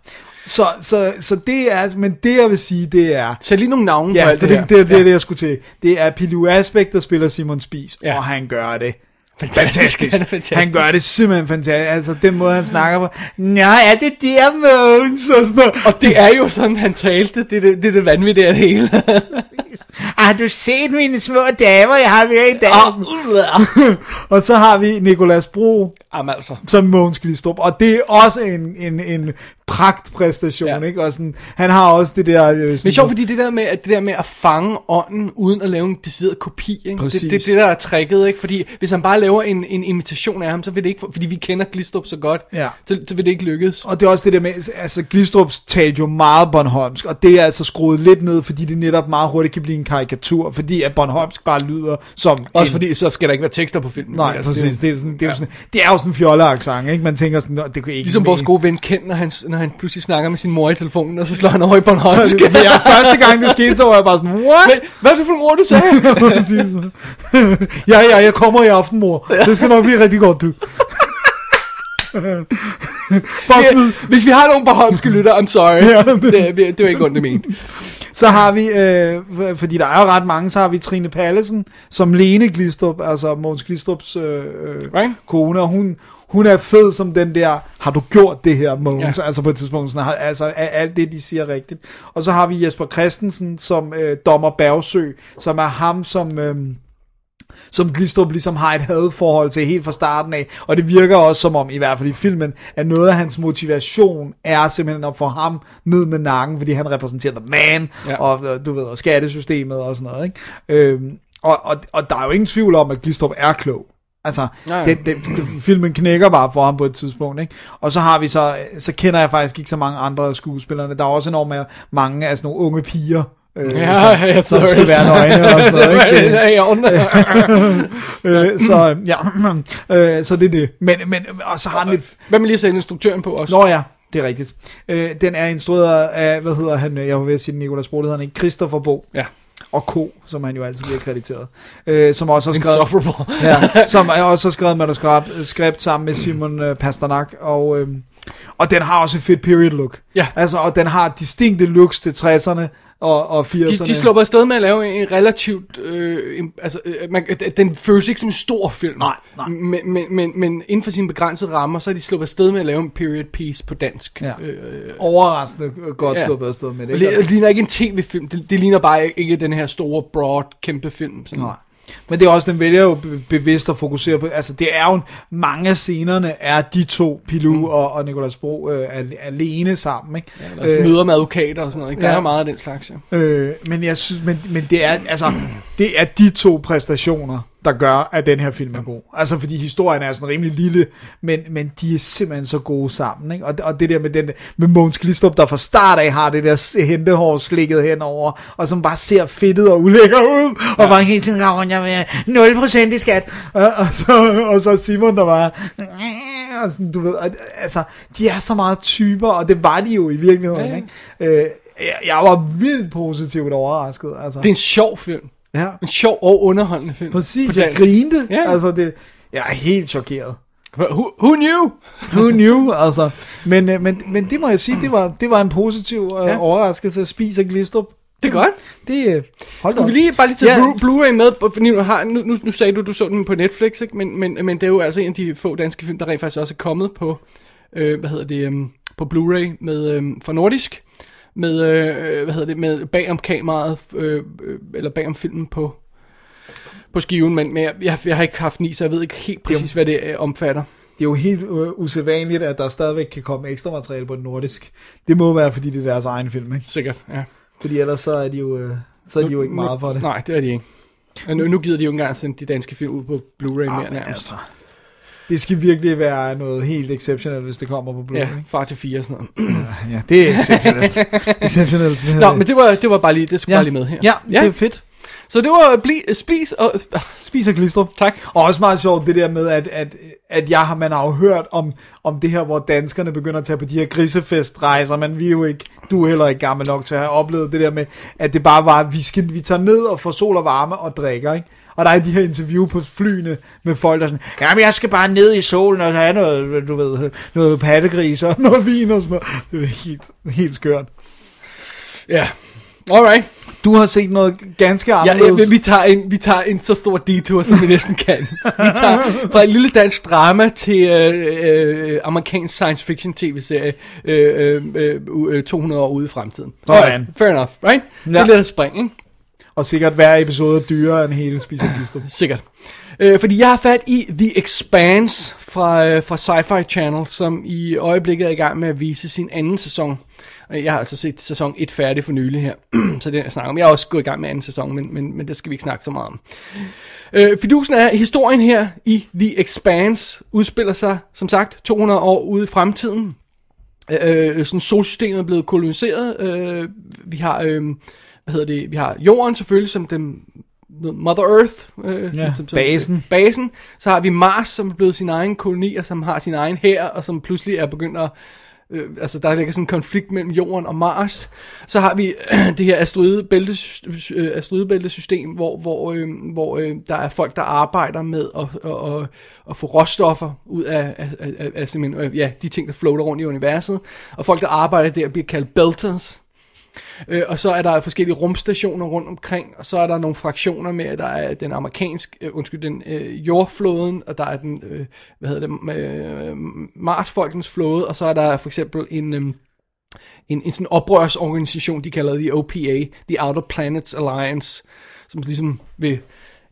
Så, så, så det er, men det jeg vil sige, det er, Sæt lige nogle navne på Ja, alt for det, det, her. det, det, det er ja. det, jeg skulle til. Det er Pilu Asbæk, der spiller Simon Spies, ja. og han gør det Fantastisk. fantastisk. Han fantastisk. Han gør det simpelthen fantastisk. Altså, den måde, han snakker på. Nå, er det der, Mogens? Og sådan. Og det er jo sådan, han talte. Det er det, det, er det vanvittige af det hele. Har du set mine små damer, jeg har med i dag? *laughs* og så har vi Nikolas Bro, Jamen altså. som Mogens Glistrup, og det er også en, en, en pragtpræstation, Ja. ikke? Og sådan, han har også det der... øh, Men Sådan, sjovt, fordi det der, med, at det der med at fange ånden, uden at lave en decideret kopi, ikke? Det, Præcis. det, det, der er tricket, ikke? Fordi hvis han bare laver en, en imitation af ham, så vil det ikke, fordi vi kender Glistrup så godt, Ja. så, så vil det ikke lykkes. Og det er også det der med, altså Glistrup talte jo meget Bornholmsk, og det er altså skruet lidt ned, fordi det netop meget hurtigt kan blive en karikatur, fordi at Bornholmsk bare lyder som Også en... fordi, så skal der ikke være tekster på filmen. Nej, ikke? præcis. Det er, sådan, det, er ja. sådan, det er jo sådan en fjolleaksang, ikke? Man tænker sådan, "Nå, det kunne ikke... Ligesom vores gode ven Ken, når han, når han pludselig snakker med sin mor i telefonen, og så slår han over i Bornholmsk. Ja, *laughs* første gang det skete, så var jeg bare sådan, what? Men, hvad er det for en ord, du sagde? *laughs* *laughs* Ja, ja, jeg kommer i aften, mor. Det skal nok blive rigtig godt, du. Bare smid, Ja, Hvis vi har nogle bornholmske lytter, I'm sorry. Ja, det, det, det var ikke ondt, det ment. Så har vi, øh, fordi der er jo ret mange, så har vi Trine Pallesen, som Lene Glistrup, altså Måns Glistrups øh, øh, Right. kone, og hun, hun er fed som den der, har du gjort det her, Måns? Ja. Altså på et tidspunkt, sådan, altså er alt det, de siger rigtigt. Og så har vi Jesper Christensen som øh, dommer Bergsø, som er ham, som... Øh, som Glistrup ligesom har et hadforhold til helt fra starten af, og det virker også som om, i hvert fald i filmen, at noget af hans motivation er simpelthen at få ham ned med nakken, fordi han repræsenterer the man, Ja. og du ved, og skattesystemet og sådan noget, ikke? Øhm, og, og, og der er jo ingen tvivl om, at Glistrup er klog. Altså, ja. det, filmen knækker bare for ham på et tidspunkt, ikke? Og så har vi så, så kender jeg faktisk ikke så mange andre skuespillerne. Der er også enormt mange af sådan nogle unge piger, øh, Ja, som, *laughs* jeg som skal være nøgne og sådan noget, *laughs* ikke? *laughs* Øh, så ja, *clears throat* øh, så det er det. Men, men og så har den lidt... Hvad med lige at sætte instruktøren på også? Nå ja, det er rigtigt. Øh, den er instrueret af, hvad hedder han, jeg var ved at sige Nikolas Bro, det hedder han ikke, Christopher Bo Ja, og K, som han jo altid bliver krediteret. Øh, som også har skrevet... ja, som er også har skrevet manuskript skript sammen med Simon øh, Pasternak, og, øh, og den har også et fedt period look. Ja. Altså, og den har distinkte looks til 60'erne og, og 80'erne. De, de slupper afsted med at lave en relativt... Øh, en, altså, øh, man, den føles ikke som en stor film. Nej, nej. Men, men, men, men inden for sine begrænsede rammer, så er de sluppet afsted med at lave en period piece på dansk. Ja. Øh, Overraskende godt Ja. sluppet afsted med det. det, ikke? det ligner ikke en tv-film. Det, det ligner bare ikke den her store, broad, kæmpe film. Sådan. Nej. Men det er også, den vælger jo be- bevidst at fokusere på, altså det er jo, mange af scenerne er de to, Pilou mm. og, og Nicolas Bro, øh, al- alene sammen, ikke? Eller øh, møder med advokater og sådan noget. Ikke? Der ja. er meget af den slags, ja. Øh, men jeg synes, men, men det er, altså, det er de to præstationer, der gør, at den her film er god. Altså, fordi historien er sådan rimelig lille, men, men de er simpelthen så gode sammen, ikke? Og, og det der med, den, med Måns Glistrup, der fra start af har det der hentehår slikket henover, og som bare ser fedtet og ulækker ud, og bare hele tiden går rundt, jeg have 0% i skat. Og, og, så, og så Simon, der bare... Og sådan, du ved, og, altså, de er så meget typer, og det var de jo i virkeligheden, Ja, ja. ikke? Øh, jeg, jeg var vildt positivt overrasket, altså. Det er en sjov film. Ja, En sjov og underholdende film. præcis, jeg grinte, Ja. altså det, jeg er helt chokeret. Who, who knew? Who knew, altså. Men, øh, men, men det må jeg sige, det var, det var en positiv øh, Ja. overraskelse at spise Glistrup. Det er godt. Det, øh, hold Skulle vi lige bare lige tage Ja. Blu- Blu-ray med, fordi nu, har, nu, nu, nu sagde du, du så den på Netflix, ikke? Men, men, men det er jo altså en af de få danske film, der rent faktisk også er kommet på, øh, hvad hedder det, um, på Blu-ray med, øh, fra Nordisk, med, øh, hvad hedder det, med bag om kameraet, øh, øh, eller bag om filmen på, på skiven, men, men jeg, jeg, jeg har ikke haft ni, så jeg ved ikke helt præcis, hvad det øh, omfatter. Det er jo helt øh, usædvanligt, at der stadigvæk kan komme ekstra materiale på nordisk. Det må være, fordi det er deres egen film, ikke? Sikkert, ja. Fordi ellers så er de jo, øh, så er de jo ikke meget for det. Nej, det er de ikke. Og nu, nu gider de jo ikke engang sende de danske film ud på Blu-ray Ah, mere men nærmest. altså, det skal virkelig være noget helt exceptionelt, hvis det kommer på Blu-ray. Ja, far til fire og sådan noget. ja det er exceptionelt. *laughs* exceptionelt. Nå, men det var, det var bare lige, det skulle ja. bare lige med her. Ja, det er fedt. Så det var bli, spis og... *laughs* Spiser Glistrup. Tak. Og også meget sjovt det der med, at, at, at jeg har, man har jo hørt om, om det her, hvor danskerne begynder at tage på de her grisefestrejser, men vi er jo ikke, du er heller ikke gammel nok til at have oplevet det der med, at det bare var, at vi, skal, vi tager ned og får sol og varme og drikker, ikke? Og der er de her interview på flyene med folk, der er sådan, jamen jeg skal bare ned i solen og have noget, du ved, noget pattegris og *laughs* noget vin og sådan noget. Det er helt, helt skørt. Ja, alright. Du har set noget ganske anderledes. ja, vi, tager en, vi tager en så stor detour, som vi næsten kan. Vi tager fra et lille dansk drama til øh, øh, amerikansk science fiction tv-serie øh, øh, øh, 200 år ude i fremtiden. Sådan. Fair enough, right? Ja. Det er lidt at springe, ikke? Og sikkert hver episode er dyrere end hele Spiser Glistrup. Sikkert. Øh, fordi jeg har fat i The Expanse fra, øh, fra Sci-Fi Channel, som i øjeblikket er i gang med at vise sin anden sæson. Og Jeg har altså set sæson 1 færdig for nylig her, *clears throat* så det er jeg snakker om. Jeg har også gået i gang med anden sæson, men, men, men det skal vi ikke snakke så meget om. Øh, fidusen er, historien her i The Expanse udspiller sig, som sagt, 200 år ude i fremtiden. Øh, øh, sådan solsystemet er blevet koloniseret. Øh, vi har, øh, hvad hedder det, vi har jorden selvfølgelig som den Mother Earth, øh, Ja, basen. basen. Så har vi Mars, som er blevet sin egen koloni, og som har sin egen hær, og som pludselig er begyndt at Øh, altså der ligger sådan en konflikt mellem jorden og Mars. Så har vi øh, *clears throat* det her asteroidebæltes, øh, asteroidebæltesystem, hvor, hvor, øh, hvor øh, der er folk, der arbejder med at, at, at, at få råstoffer ud af, af, af, af, af simpelthen, øh, ja, de ting, der floater rundt i universet. Og folk, der arbejder der, bliver kaldt belters. Øh, og så er der forskellige rumstationer rundt omkring, og så er der nogle fraktioner med, at der er den amerikanske, øh, undskyld, den øh, jordflåden, og der er den, øh, hvad hedder det, øh, Marsfolkens flåde, og så er der for eksempel en, øh, en, en sådan oprørsorganisation, de kalder The OPA, The Outer Planets Alliance, som ligesom vil,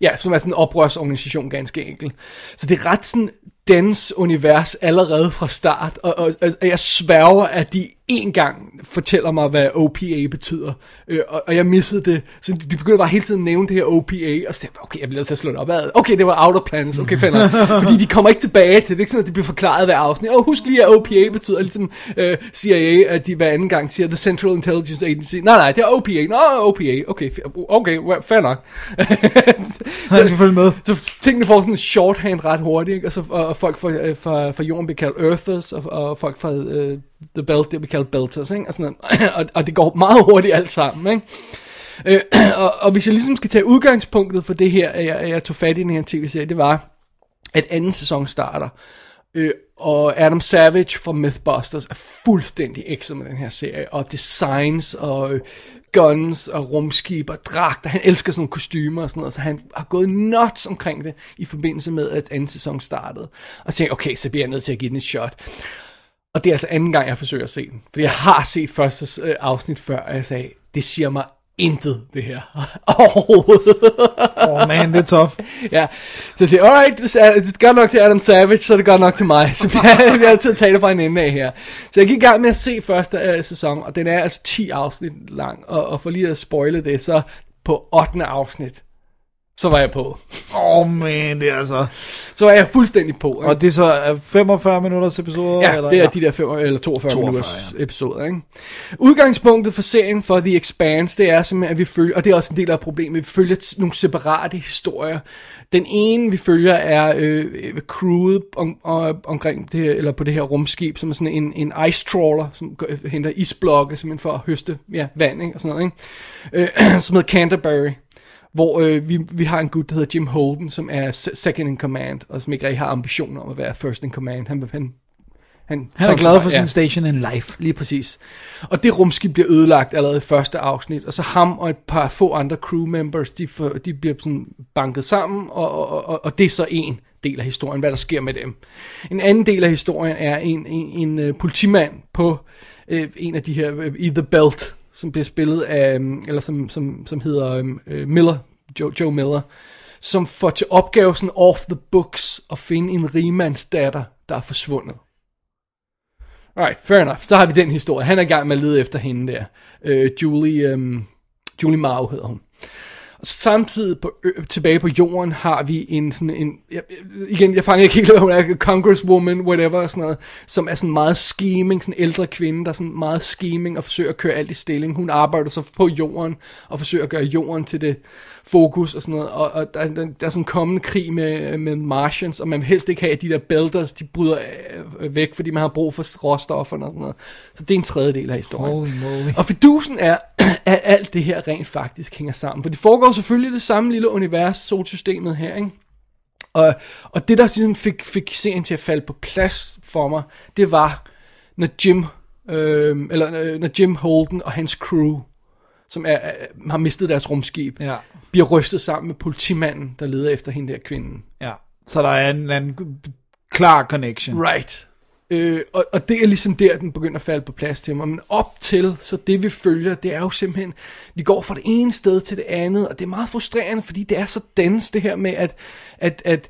ja, som er sådan en oprørsorganisation ganske enkelt. Så det er ret sådan dens univers allerede fra start, og, og, og jeg sværger, at de en gang fortæller mig, hvad OPA betyder, øh, og, og jeg missede det, så de, de begynder bare hele tiden at nævne det her OPA, og så okay, jeg bliver nødt til at slå det op, Hvad? okay, det var Outer Planets, okay, fanden, *laughs* fordi de kommer ikke tilbage til det, det er ikke sådan, at det bliver forklaret hver afsnit, og husk lige, at OPA betyder, ligesom øh, CIA, at de hver anden gang siger, The Central Intelligence Agency, nej, nej, det er OPA, nå, OPA, okay, okay, fair nok. *laughs* Så jeg følge med. Så tingene får sådan en shorthand ret hurtigt, ikke? Og, så, og, og folk fra, øh, fra, fra jorden bliver kaldt Earthers, og, og folk fra uh, The Belt, det vi kalder Belters, ikke? Og, sådan noget. *coughs* og, og det går meget hurtigt alt sammen, ikke? Øh, og, og hvis jeg ligesom skal tage udgangspunktet for det her, at jeg, at jeg tog fat i den her tv-serie, det var, at anden sæson starter, øh, og Adam Savage fra Mythbusters er fuldstændig ekstra med den her serie, og designs og øh, guns og rumskib og dragter, han elsker sådan nogle kostymer og sådan noget, så han har gået nuts omkring det i forbindelse med, at anden sæson startede. Og tænkte okay, så bliver jeg nødt til at give den et shot. Og det er altså anden gang, jeg forsøger at se den. Fordi jeg har set første øh, afsnit før, og jeg sagde, det siger mig intet, det her. *laughs* Overhovedet. Åh, oh, man, det er tough. *laughs* ja, så det er, alright, hvis det er godt nok til Adam Savage, så er det godt nok til mig. *laughs* Så jeg bliver altid det fra en ende af her. Så jeg gik i gang med at se første uh, sæson, og den er altså 10 afsnit lang. Og, og for lige at spoile det, så på 8. afsnit, så var jeg på. Åh, oh, man, det er altså... Så var jeg fuldstændig på. Ikke? Og det er så er 45 minutters episoder? Ja, eller? det er de der 5, eller 42, 42, minutters episoder. Ikke? Udgangspunktet for serien for The Expanse, det er simpelthen, at vi følger, og det er også en del af problemet, vi følger nogle separate historier. Den ene, vi følger, er øh, crewet om, om, omkring det her, eller på det her rumskib, som er sådan en, en ice trawler, som henter isblokke, simpelthen for at høste ja, vand ikke? og sådan noget. Ikke? Øh, *clears throat* som hedder Canterbury hvor øh, vi, vi har en gut, der hedder Jim Holden, som er se- second in command, og som ikke rigtig har ambitioner om at være first in command. Han, han, han, Han er glad for sin station in life. Lige præcis. Og det rumskib bliver ødelagt allerede i første afsnit, og så ham og et par få andre crew members, de, får, de bliver sådan banket sammen, og, og, og, og det er så en del af historien, hvad der sker med dem. En anden del af historien er en, en, en uh, politimand på uh, en af de her, uh, i The Belt, som bliver spillet af, øhm, eller som, som, som hedder øhm, øh, Miller, Joe, Joe Miller, som får til opgave sådan off the books at finde en rigmandsdatter, der er forsvundet. Alright, fair enough. Så har vi den historie. Han er i gang med at lede efter hende der. Øh, Julie, øh, Julie Mao hedder hun. Samtidig på, ø, tilbage på jorden har vi en sådan en, jeg, igen, jeg fanger ikke helt, hvad hun er, congresswoman, whatever, sådan noget, som er sådan meget scheming, sådan en ældre kvinde, der er sådan meget scheming og forsøger at køre alt i stilling. Hun arbejder så på jorden og forsøger at gøre jorden til det fokus og sådan noget, og, og der, der, der er sådan en kommende krig med, med Martians, og man vil helst ikke have, at de der belters, de bryder øh, væk, fordi man har brug for råstofferne og sådan noget. Så det er en tredjedel af historien. Holy moly. Og fidusen er, *clears throat* at alt det her rent faktisk hænger sammen. For det foregår selvfølgelig det samme lille univers, solsystemet her, ikke? Og, og det, der ligesom fik, fik serien til at falde på plads for mig, det var, når Jim, øh, eller øh, når Jim Holden og hans crew, som er, er, har mistet deres rumskib, Ja. bliver rystet sammen med politimanden, der leder efter hende der kvinden. Ja. Så der er en, en klar connection. Right. Øh, og, og det er ligesom der, den begynder at falde på plads til mig. Men op til, så det vi følger, det er jo simpelthen, vi går fra det ene sted til det andet, og det er meget frustrerende, fordi det er så dans det her med, at, at, at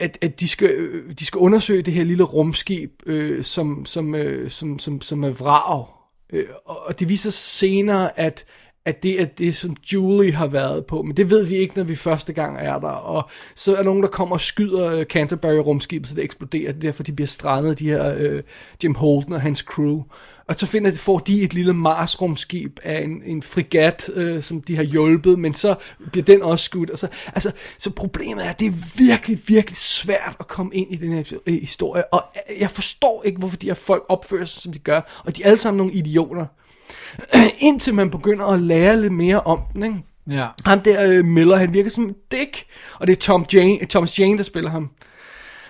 at, at de, skal, øh, de skal undersøge det her lille rumskib, øh, som, som, øh, som, som, som er vrag. Øh, og det viser senere, at, at det er det, som Julie har været på. Men det ved vi ikke, når vi første gang er der. Og så er nogen, der kommer og skyder øh, Canterbury-rumskibet, så det eksploderer. Det er derfor, de bliver strandet, de her øh, Jim Holden og hans crew. Og så finder de, får de et lille Mars-rumskib af en, en frigat, øh, som de har hjulpet, men så bliver den også skudt. Og så, altså, så problemet er, at det er virkelig, virkelig svært at komme ind i den her øh, historie. Og jeg forstår ikke, hvorfor de her folk opfører sig, som de gør. Og de er alle sammen nogle idioter. *clears throat* Indtil man begynder at lære lidt mere om den, ikke? Ja. Ham der øh, Miller, han virker som en dick. Og det er Tom Jane, Thomas Jane, der spiller ham.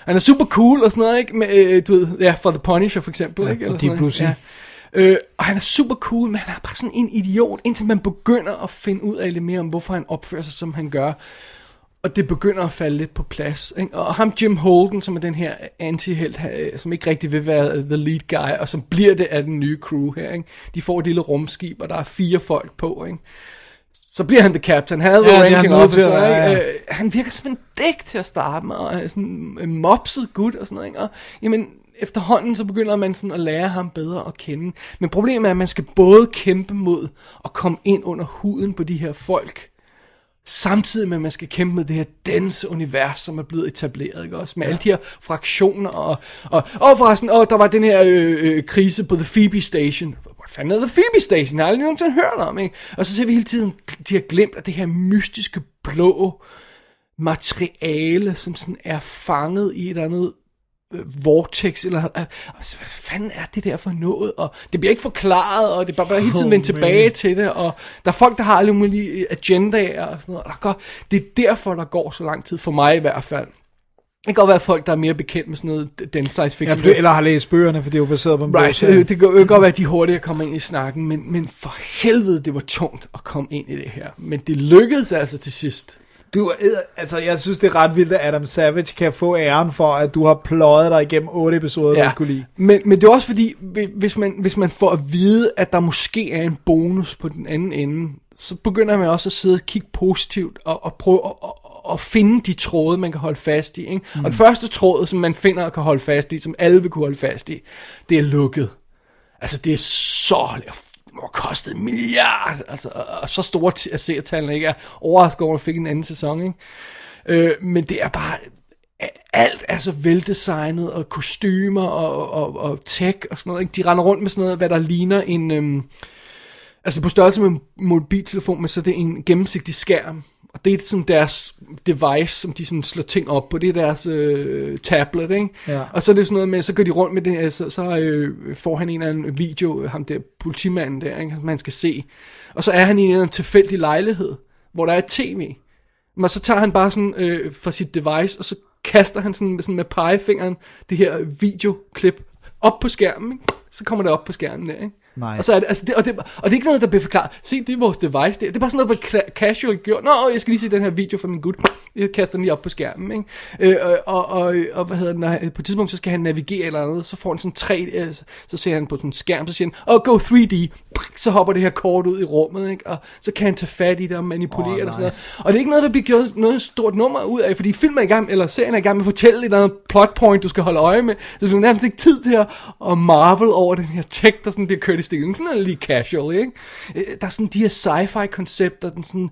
Han er super cool og sådan noget, ikke? Med, øh, du ved, ja, for The Punisher for eksempel, Ja, ikke? og sådan Deep. Blue Sea. Ja. Øh, og han er super cool, men han er bare sådan en idiot, indtil man begynder at finde ud af lidt mere om, hvorfor han opfører sig, som han gør. Og det begynder at falde lidt på plads. Ikke? Og ham Jim Holden, som er den her anti-held, øh, som ikke rigtig vil være the lead guy, og som bliver det af den nye crew her. Ikke? De får et lille rumskib, og der er fire folk på. Ikke? Så bliver han the captain. Han the Ja, ranking til officer. Ikke? ja. Øh, han virker som en dæk til at starte med, og er sådan en mopset gut og sådan noget. Ikke? Og, jamen, efterhånden så begynder man sådan at lære ham bedre at kende. Men problemet er, at man skal både kæmpe mod at komme ind under huden på de her folk, samtidig med, at man skal kæmpe med det her dense univers, som er blevet etableret, ikke også? Med ja. alle de her fraktioner, og, og, og forresten, og der var den her øh, øh, krise på The Phoebe Station. Hvad fanden er The Phoebe Station? Jeg har aldrig nogensinde hørt om, ikke? Og så ser vi hele tiden, de har glemt, at det her mystiske blå materiale, som sådan er fanget i et eller andet øh, vortex, eller øh, altså, hvad fanden er det der for noget, og det bliver ikke forklaret, og det er bare, bare hele tiden Oh, vendt tilbage til det, og der er folk, der har alle mulige agendaer og sådan noget, og der går, det er derfor, der går så lang tid, for mig i hvert fald. Det kan godt være folk, der er mere bekendt med sådan noget, den science Ja, fiction. eller har læst bøgerne, for det er jo baseret på en Right, bogserie. øh, det kan jo godt være, at de hurtigere kommer ind i snakken, men, men for helvede, det var tungt at komme ind i det her. Men det lykkedes altså til sidst. Du, altså, jeg synes, det er ret vildt, at Adam Savage kan få æren for, at du har pløjet dig igennem otte episoder, ja. du kunne lide. Men, men det er også fordi, hvi- hvis man, hvis man får at vide, at der måske er en bonus på den anden ende, så begynder man også at sidde og kigge positivt og, og prøve at, at, at finde de tråde, man kan holde fast i. Ikke? Mm. Og det første tråd, som man finder og kan holde fast i, som alle vil kunne holde fast i, det er lukket. Altså, det er så... Må have kostet en milliard, altså, og- og så store t- at seertallene ikke er overrasket over, at fik en anden sæson, ikke? Øh, men det er bare, alt er så veldesignet, og kostymer, og, og, og tech, og sådan noget, ikke? De render rundt med sådan noget, hvad der ligner en, øhm, altså på størrelse med en mobiltelefon, men så er det en gennemsigtig skærm. Og det er sådan deres device, som de sådan slår ting op på. Det er deres øh, tablet, ikke? Ja. Og så er det sådan noget med, så går de rundt med det, øh, så, så øh, får han en eller anden video, ham der politimanden der, ikke? som han skal se. Og så er han i en tilfældig lejlighed, hvor der er tv. Men så tager han bare sådan øh, fra sit device, og så kaster han sådan, sådan med pegefingeren det her videoklip op på skærmen, ikke? Så kommer det op på skærmen der, ikke? Nice. Og, så er det, altså det, og, det, og det er ikke noget, der bliver forklaret. Se, det er vores device der. Det er bare sådan noget, der er casual gjort. Nå, jeg skal lige se den her video fra min gut. Jeg kaster den lige op på skærmen, ikke? Øh, og, og, og, og, hvad hedder det, når, på et tidspunkt, så skal han navigere eller andet, så får han sådan tre, øh, så ser han på sådan en skærm, så siger han, oh, go 3D, så hopper det her kort ud i rummet, ikke? Og så kan han tage fat i det og manipulere Åh, det og sådan nice. noget. Og det er ikke noget, der bliver gjort noget stort nummer ud af, fordi filmen er i gang, eller serien er i gang med at fortælle et eller andet plot point, du skal holde øje med. Så du har nærmest ikke tid til at, at marvel over den her tech, der sådan bliver kørt i stilling. Sådan noget lige casual, ikke? Øh, Der er sådan de her sci-fi koncepter, den sådan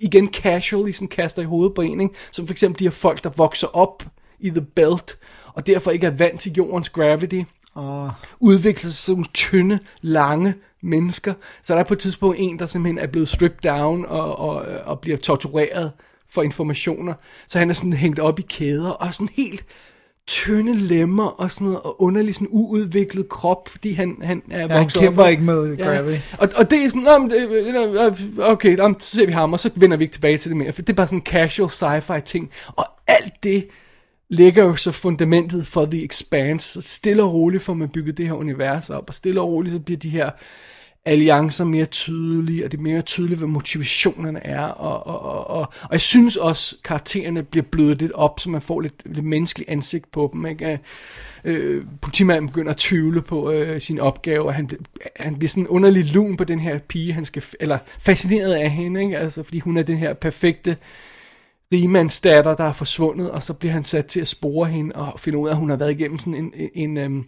igen casually sådan kaster i hovedet på en, ikke? Som for eksempel de her folk, der vokser op i The Belt, og derfor ikke er vant til jordens gravity Og, udvikler sig som tynde, lange mennesker. Så der er på et tidspunkt en, der simpelthen er blevet stripped down og, og, og bliver tortureret for informationer. Så han er sådan hængt op i kæder og sådan helt tynde lemmer og sådan noget, og underlig sådan uudviklet krop, fordi han, han er ja, han vokset kæmper op. ikke med Gravity. Og, og det er sådan, "Nå, men det- okay, nå, men så ser vi ham, og så vender vi ikke tilbage til det mere. For det er bare sådan en casual sci-fi ting. Og alt det lægger jo så fundamentet for The Expanse. Så stille og roligt får man bygget det her univers op, og stille og roligt så bliver de her alliancer mere tydelige, og det er mere tydeligt, hvad motivationerne er, og, og, og, og, og jeg synes også, karaktererne bliver blødet lidt op, så man får lidt, lidt menneskeligt ansigt på dem, ikke? Øh, politimanden begynder at tvivle på øh, sin opgave, og han, han bliver sådan underlig lun på den her pige, han skal, eller fascineret af hende, ikke? Altså, fordi hun er den her perfekte rigmandsdatter, der er forsvundet, og så bliver han sat til at spore hende, og finde ud af, at hun har været igennem sådan en, en, en øhm,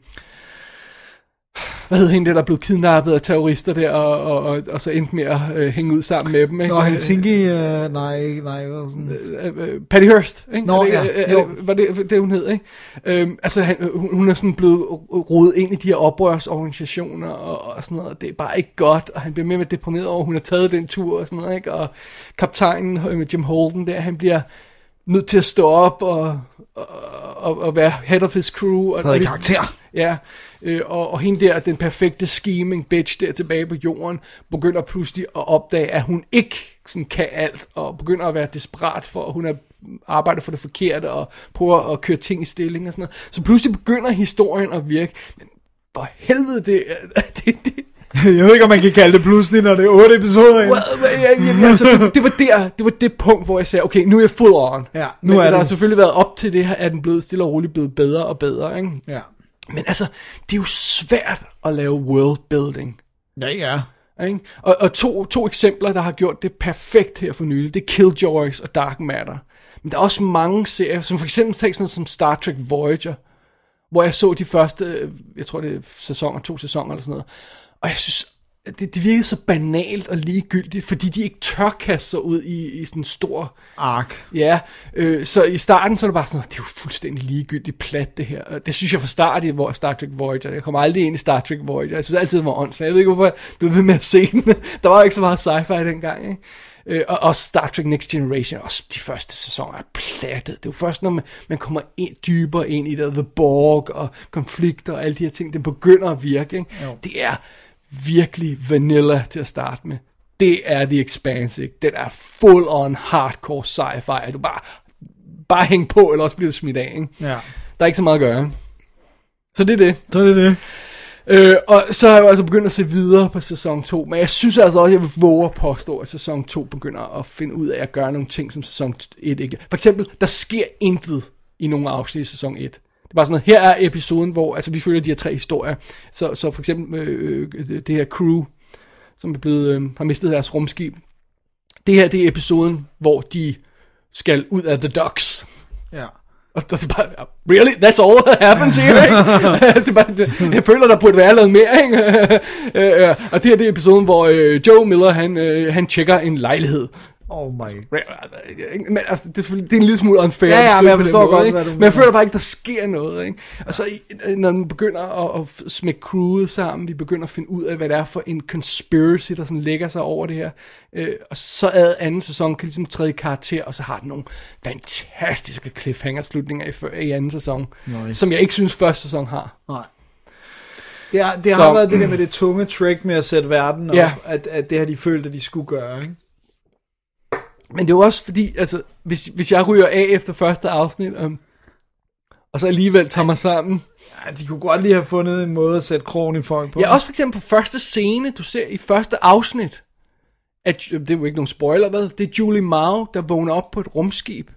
hvad hedder hende der, der blev kidnappet af terrorister der, og, og, og, og så endte med at øh, hænge ud sammen med dem. Ikke? Nå, Helsinki, øh, nej, nej, hvad sådan... Øh, øh, Patty Hearst, ikke? Nå, det, ja, øh, øh, jo. Var det det, hun hed, ikke? Øhm, altså, han, øh, hun, hun er sådan blevet rodet ind i de her oprørsorganisationer og, og sådan noget. Det er bare ikke godt, og han bliver mere med deprimeret over, at hun har taget den tur og sådan noget, ikke? Og kaptajnen øh, med Jim Holden der, han bliver nødt til at stå op og, og, og, og være head of his crew. Og, i og det- karakter. Ja, øh, og, og hende der, den perfekte scheming bitch der tilbage på jorden, begynder pludselig at opdage, at hun ikke sådan kan alt, og begynder at være desperat for, at hun er arbejder for det forkerte, og prøver at køre ting i stilling og sådan noget. Så pludselig begynder historien at virke, men for helvede, det, *laughs* det, det, Jeg ved ikke, om man kan kalde det pludselig, når det er otte episoder ind. well, ja, ja, altså, det, det, var der, det var det punkt, hvor jeg sagde, okay, nu er jeg full on. Ja, nu men er der den. har selvfølgelig været op til det her, at den blevet stille og roligt blevet bedre og bedre, ikke? Ja. Men altså, det er jo svært at lave world building. Ja, ja. Ikke? Og, og to, to eksempler, der har gjort det perfekt her for nylig, det er Killjoys og Dark Matter. Men der er også mange serier, som for eksempel sådan noget som Star Trek Voyager, hvor jeg så de første, øh, jeg tror det er sæsoner, to sæsoner eller sådan noget. Og jeg synes, det, det virkede så banalt og ligegyldigt, fordi de ikke tør kaste sig ud i, i sådan en stor Ark. Ja, øh, så i starten så er det bare sådan det er jo fuldstændig ligegyldigt plat det her. Og Det synes jeg fra start i hvor Star Trek Voyager. Jeg kommer aldrig ind i Star Trek Voyager. Jeg synes altid, det var åndssvagt. Jeg ved ikke, hvorfor jeg blev ved med at se den. *laughs* Der var jo ikke så meget sci-fi dengang, ikke? Øh, og også Star Trek Next Generation, også de første sæsoner er plattet. Det er jo først, når man, man kommer ind, dybere ind i det, The Borg og konflikter og alle de her ting, det begynder at virke. Ikke? Det er virkelig vanilla til at starte med. Det er The Expanse, ikke? Den er full on hardcore sci-fi. at Du bare, bare hæng på, eller også bliver du smidt af, ikke? Ja. Der er ikke så meget at gøre. Så det er det. Så er det det. Øh, og så har jeg jo altså begyndt at se videre på sæson 2, men jeg synes altså også, at jeg vil våge at påstå, at sæson 2 begynder at finde ud af at gøre nogle ting, som sæson 1 ikke. For eksempel, der sker intet i nogle afsnit i sæson 1. Det bare sådan noget, her er episoden, hvor altså, vi følger de her tre historier. Så, så for eksempel øh, øh, det her crew, som er blevet, øh, har mistet deres rumskib. Det her, det er episoden, hvor de skal ud af The Docks. Ja. Og der er bare, really? That's all that happens here, ikke? *laughs* *laughs* det er bare, det, jeg føler, der burde være noget mere, ikke? *laughs* Øh, øh, og det her, det er episoden, hvor øh, Joe Miller, han, øh, han tjekker en lejlighed. Oh my Men altså, det, er det er en lille smule unfair. Ja, ja, men jeg forstår måde, godt, ikke? hvad du Men jeg føler bare ikke, der sker noget, ikke? Og så i- når man begynder at, at smække crewet sammen, vi begynder at finde ud af, hvad det er for en conspiracy, der sådan lægger sig over det her. Øh, og så er anden sæson kan ligesom træde i karakter, og så har den nogle fantastiske cliffhanger-slutninger i, i anden sæson, Nice. som jeg ikke synes første sæson har. Nej. Det, er, det har Så- været det der med det tunge trick med at sætte verden op, Ja. at, at det har de følt, at de skulle gøre, ikke? Men det er jo også fordi, altså, hvis, hvis jeg ryger af efter første afsnit, um, og så alligevel tager mig sammen, Ja, de kunne godt lige have fundet en måde at sætte krogen i folk på. Ja, også for eksempel på første scene, du ser i første afsnit, at, det er jo ikke nogen spoiler, hvad? Det er Julie Mao, der vågner op på et rumskib,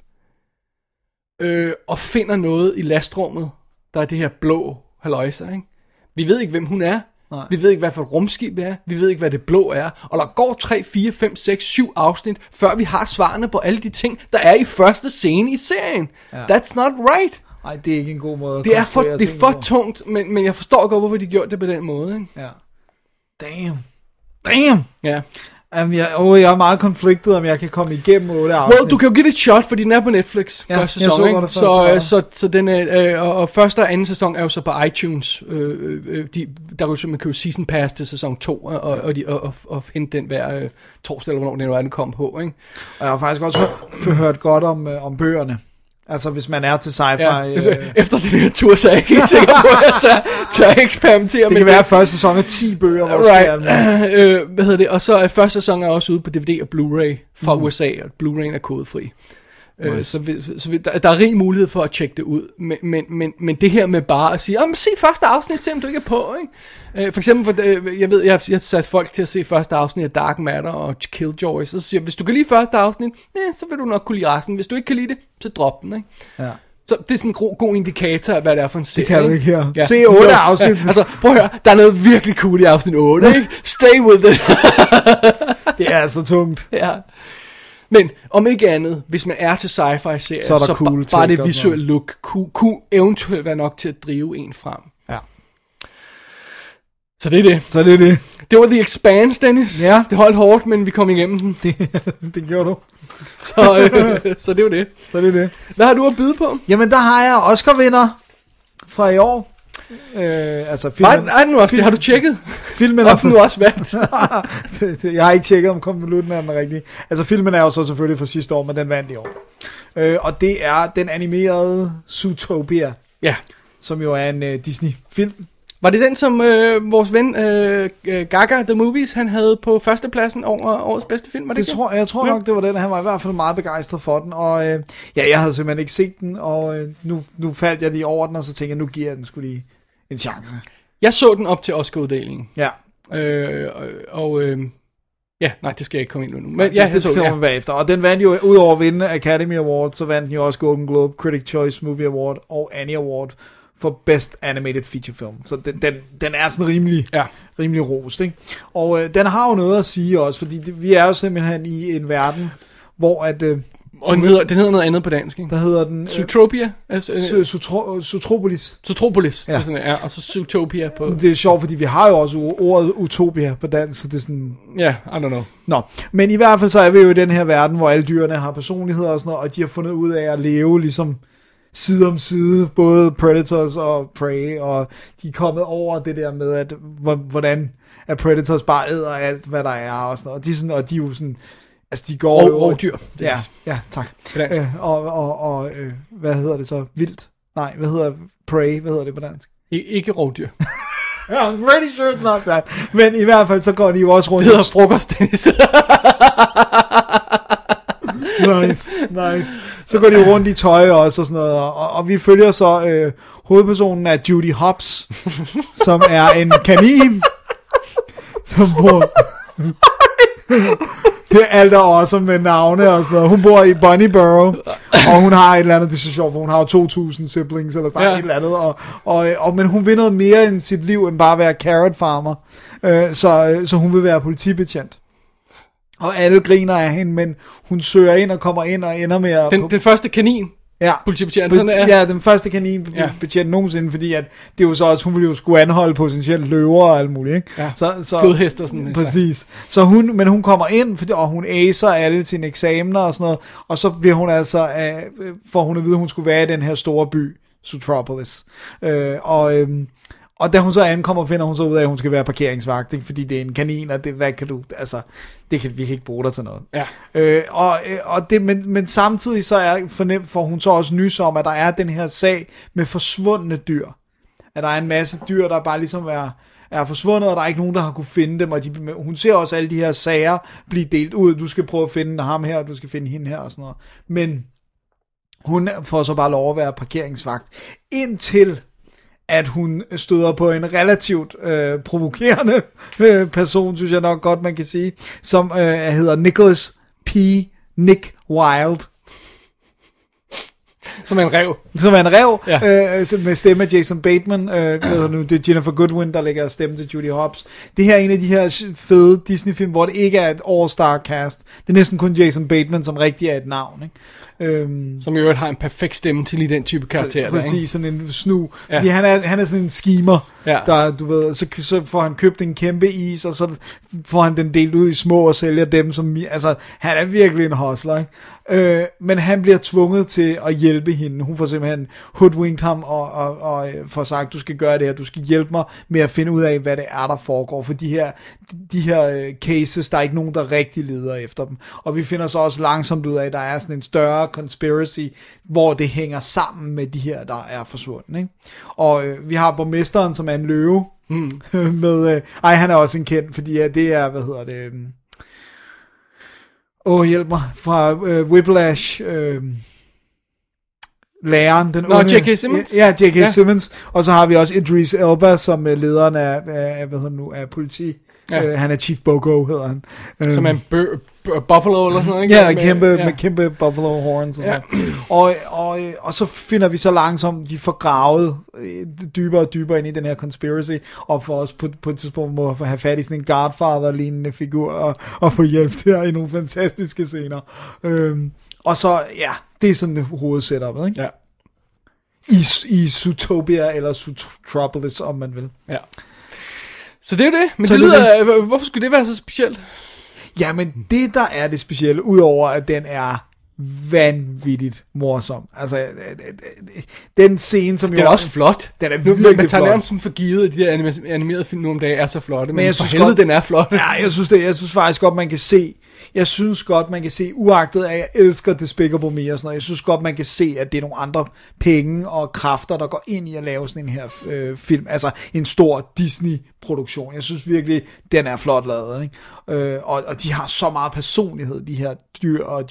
øh, og finder noget i lastrummet, der er det her blå haløjser, ikke? Vi ved ikke, hvem hun er. Nej. Vi ved ikke, hvad for et rumskib det er. Vi ved ikke, hvad det blå er. Og der går 3, 4, 5, 6, 7 afsnit, før vi har svarene på alle de ting, der er i første scene i serien. Ja. That's not right. Nej, det er ikke en god måde at Det er for, det er for på. tungt, men, men jeg forstår godt, hvorfor de gjorde det på den måde. Ikke? Ja. Damn. Damn. Ja. Jamen, jeg, oh, jeg er meget konfliktet, om jeg kan komme igennem 8 afsnit. Well, du kan jo give det et shot, fordi den er på Netflix Ja, første jeg sæson, så ikke? så, øh, så, så den er, øh, og, og første og anden sæson er jo så på iTunes. Øh, øh, øh, de, der kan jo, man kan jo season pass til sæson 2, og, og, og, de, og, og, og hente den hver øh, torsdag, eller hvornår den nu er, den kom på, ikke? Og jeg har faktisk også hørt, hørt godt om, øh, om bøgerne. Altså, hvis man er til sci-fi. Ja, øh, efter den her tur, så er jeg ikke sikker på, at jeg tør, tør eksperimentere det kan være, at første sæson er 10 bøger. Right. *clears throat* øh, hvad hedder det? Og så er første sæson er også ude på DVD og Blu-ray fra Mhm. USA, og Blu-rayen er kodefri. Øh, så vi, så vi, der, der er rig mulighed for at tjekke det ud. Men, men, men, men det her med bare at sige, "Jamen, se første afsnit, se om du ikke er på. Ikke? Øh, for eksempel, for, øh, jeg ved, jeg har jeg sat folk til at se første afsnit af Dark Matter og Killjoy. Så siger jeg, hvis du kan lide første afsnit, eh, så vil du nok kunne lide resten. Hvis du ikke kan lide det, så drop den. Ikke? Ja. Så det er sådan en god, god indikator af, hvad det er for en serie. kan du ikke her. Ja. Se otte Jo, afsnit. Ja, *laughs* altså, prøv at høre, der er noget virkelig cool i afsnit 8, *laughs* ikke? Stay with it. Det er så tungt. *laughs* ja. Men om ikke andet, hvis man er til sci-fi-serier, Så er så cool ba- bare det visuelle look kunne, kunne eventuelt være nok til at drive en frem. Ja. Så det er det. Så det er det. Det var The Expanse, Dennis. Ja. Det holdt hårdt, men vi kom igennem den. Det, *laughs* det gjorde du. Så, øh, *laughs* så det var det. Så det er det. Hvad har du at byde på? Jamen, der har jeg Oscar-vinder fra i år. Øh, altså Nej, filmen, nej, nu også, det har du tjekket. filmen *laughs* er nu også vandt. *laughs* Jeg har ikke tjekket, om konvolutten er den rigtige. Altså, filmen er jo så selvfølgelig fra sidste år, men den vandt i år. Øh, og det er den animerede Zootopia, Ja. som jo er en uh, Disney-film. Var det den, som øh, vores ven øh, øh, Gaga The Movies, han havde på førstepladsen over årets bedste film? Var det, Det tror, jeg tror nok, det var den. Han var i hvert fald meget begejstret for den. Og øh, ja, jeg havde simpelthen ikke set den, og øh, nu, nu faldt jeg lige over den, og så tænkte jeg, nu giver jeg den skulle lige en chance. Jeg så den op til Oscar-uddelingen. Ja, Øh, og, og øh, ja, nej, det skal jeg ikke komme ind på nu. Men ja, ja, det, det så, skal ja. man bagefter. Og den vandt jo, udover at vinde Academy Award, så vandt den jo også Golden Globe, Critic Choice Movie Award og Annie Award for Best Animated Feature Film. Så den, den, den er sådan rimelig, Ja. rimelig rost, ikke? Og øh, den har jo noget at sige også, fordi det, vi er jo simpelthen i en verden, hvor at, øh, Og den hedder, den hedder noget andet på dansk, ikke? der hedder den... Øh, Zootropia? Altså, øh, Su- Sutro- Sutropolis. Zootropolis, Ja. det er sådan, ja, og så Zootopia på... Det er sjovt, fordi vi har jo også ordet utopia på dansk, så det er sådan... Ja, I don't know. Nå, men i hvert fald så er vi jo i den her verden, hvor alle dyrene har personligheder og sådan noget, og de har fundet ud af at leve ligesom side om side, både predators og prey, og de er kommet over det der med, at hvor- hvordan at predators bare æder alt, hvad der er og sådan noget. Og de er, sådan, og de er jo sådan, altså de går Rov- jo... rovdyr. Ja, ja, tak. Øh, og og, og øh, hvad hedder det så? Vildt? Nej, hvad hedder prey? Hvad hedder det på dansk? I, ikke rovdyr. *laughs* I'm pretty sure it's not that. Men i hvert fald så går de jo også rundt. Det hedder frokost, Dennis. *laughs* nice, nice. Så går de rundt i tøj også og sådan noget. Og, og vi følger så øh, hovedpersonen af Judy Hobbs, som er en kanin, som bor... Det er alt er også med navne og sådan noget. Hun bor i Bunnyborough, og hun har et eller andet, det er så sjovt, for hun har jo 2.000 siblings, eller sådan Ja. ja. et eller andet, og, og, og, men hun vil noget mere end sit liv, end bare at være carrot farmer. Øh, så, øh, så hun vil være politibetjent. Og alle griner af hende, men hun søger ind og kommer ind og ender med at... Den, den første kanin, ja, politibetjent, sådan er. ja, den første kanin Ja. nogensinde, fordi at det er jo så også, hun ville jo skulle anholde potentielt løver og alt muligt, ikke? Ja. Så, så, Flodheste og sådan noget. Præcis. Så hun, men hun kommer ind, fordi, og hun acer alle sine eksamener og sådan noget, og så bliver hun altså, øh, får hun at vide, at hun skulle være i den her store by, Sutropolis. Øh, og, øh, og da hun så ankommer, finder hun så ud af, at hun skal være parkeringsvagt, ikke? fordi det er en kanin, og det, hvad kan du, altså, det kan, vi kan ikke bruge dig til noget. Ja. Øh, og, øh, og det, men, men samtidig så er fornemt, får hun så også nys om, at der er den her sag med forsvundne dyr. At der er en masse dyr, der bare ligesom er, er forsvundet, og der er ikke nogen, der har kunne finde dem. Og de, hun ser også alle de her sager blive delt ud. Du skal prøve at finde ham her, og du skal finde hende her og sådan noget. Men hun får så bare lov at være parkeringsvagt. Indtil at hun støder på en relativt øh, provokerende øh, person, synes jeg nok godt, man kan sige, som øh, hedder Nicholas P. Nick Wilde. Som er en rev. Som er en rev, Ja. øh, med stemme af Jason Bateman. Øh, nu, det er Jennifer Goodwin, der lægger stemme til Judy Hobbs. Det her er en af de her fede Disney-film, hvor det ikke er et all-star cast. Det er næsten kun Jason Bateman, som rigtig er et navn. Ikke? Øhm, Som i øvrigt har en perfekt stemme til lige den type karakter. der, ikke? Præcis, sådan en snu. Ja. Fordi han er, han er sådan en Ja. ja. der, du ved, så, så får han købt en kæmpe is, og så får han den delt ud i små og sælger dem som, altså, han er virkelig en hustler, ikke? Øh, men han bliver tvunget til at hjælpe hende. Hun får simpelthen hoodwinked ham og, og, og øh, får sagt, du skal gøre det her, du skal hjælpe mig med at finde ud af, hvad det er, der foregår. For de her, de her øh, cases, der er ikke nogen, der rigtig leder efter dem. Og vi finder så også langsomt ud af, at der er sådan en større conspiracy, hvor det hænger sammen med de her, der er forsvundet. Ikke? Og øh, vi har borgmesteren, som er en løve. Mm. *laughs* med, øh, ej, han er også en kendt, fordi ja, det er, hvad hedder det... Øh, Åh, oh, hjælp mig. Fra øh, Whiplash. Øh, læreren. Den Nå, J.K. Simmons? Ja, J.K. Ja. Simmons. Og så har vi også Idris Elba, som er lederen af, af hvad hedder nu, af politi. Ja. Øh, han er Chief Bogo, hedder han. Som er en bø- bø- buffalo eller sådan noget, ikke? Ja, Med- kæmpe, ja. med kæmpe buffalo horns og sådan ja. og, og, og så finder vi så langsomt, de får gravet øh, dybere og dybere ind i den her conspiracy, og for os på, på et tidspunkt må have fat i sådan en Godfather-lignende figur, og, og få hjælp der i nogle fantastiske scener. Øhm, og så, ja, det er sådan hovedsetupet, ikke? Ja, I, I Zootopia, eller Zootropolis, om man vil. ja. Så det er jo det. Men Så det det er lyder, hvorfor skulle det være så specielt? Ja, men det der er det specielle, udover at den er vanvittigt morsom. Altså, øh, øh, øh, den scene, som Den jo er også flot. Den er virkelig man tager flot. nærmest sådan for givet, at de der animerede film nu om dagen er så flotte. Men, men jeg for synes helvede, godt- den er flot. Ja, jeg synes, det, jeg synes faktisk godt, man kan se, jeg synes godt, man kan se, uagtet at jeg elsker Despicable Me og sådan noget, jeg synes godt, man kan se, at det er nogle andre penge og kræfter, der går ind i at lave sådan en her øh, film. Altså en stor Disney-produktion. Jeg synes virkelig, den er flot lavet. Ikke? Øh, og, og de har så meget personlighed, de her dyr og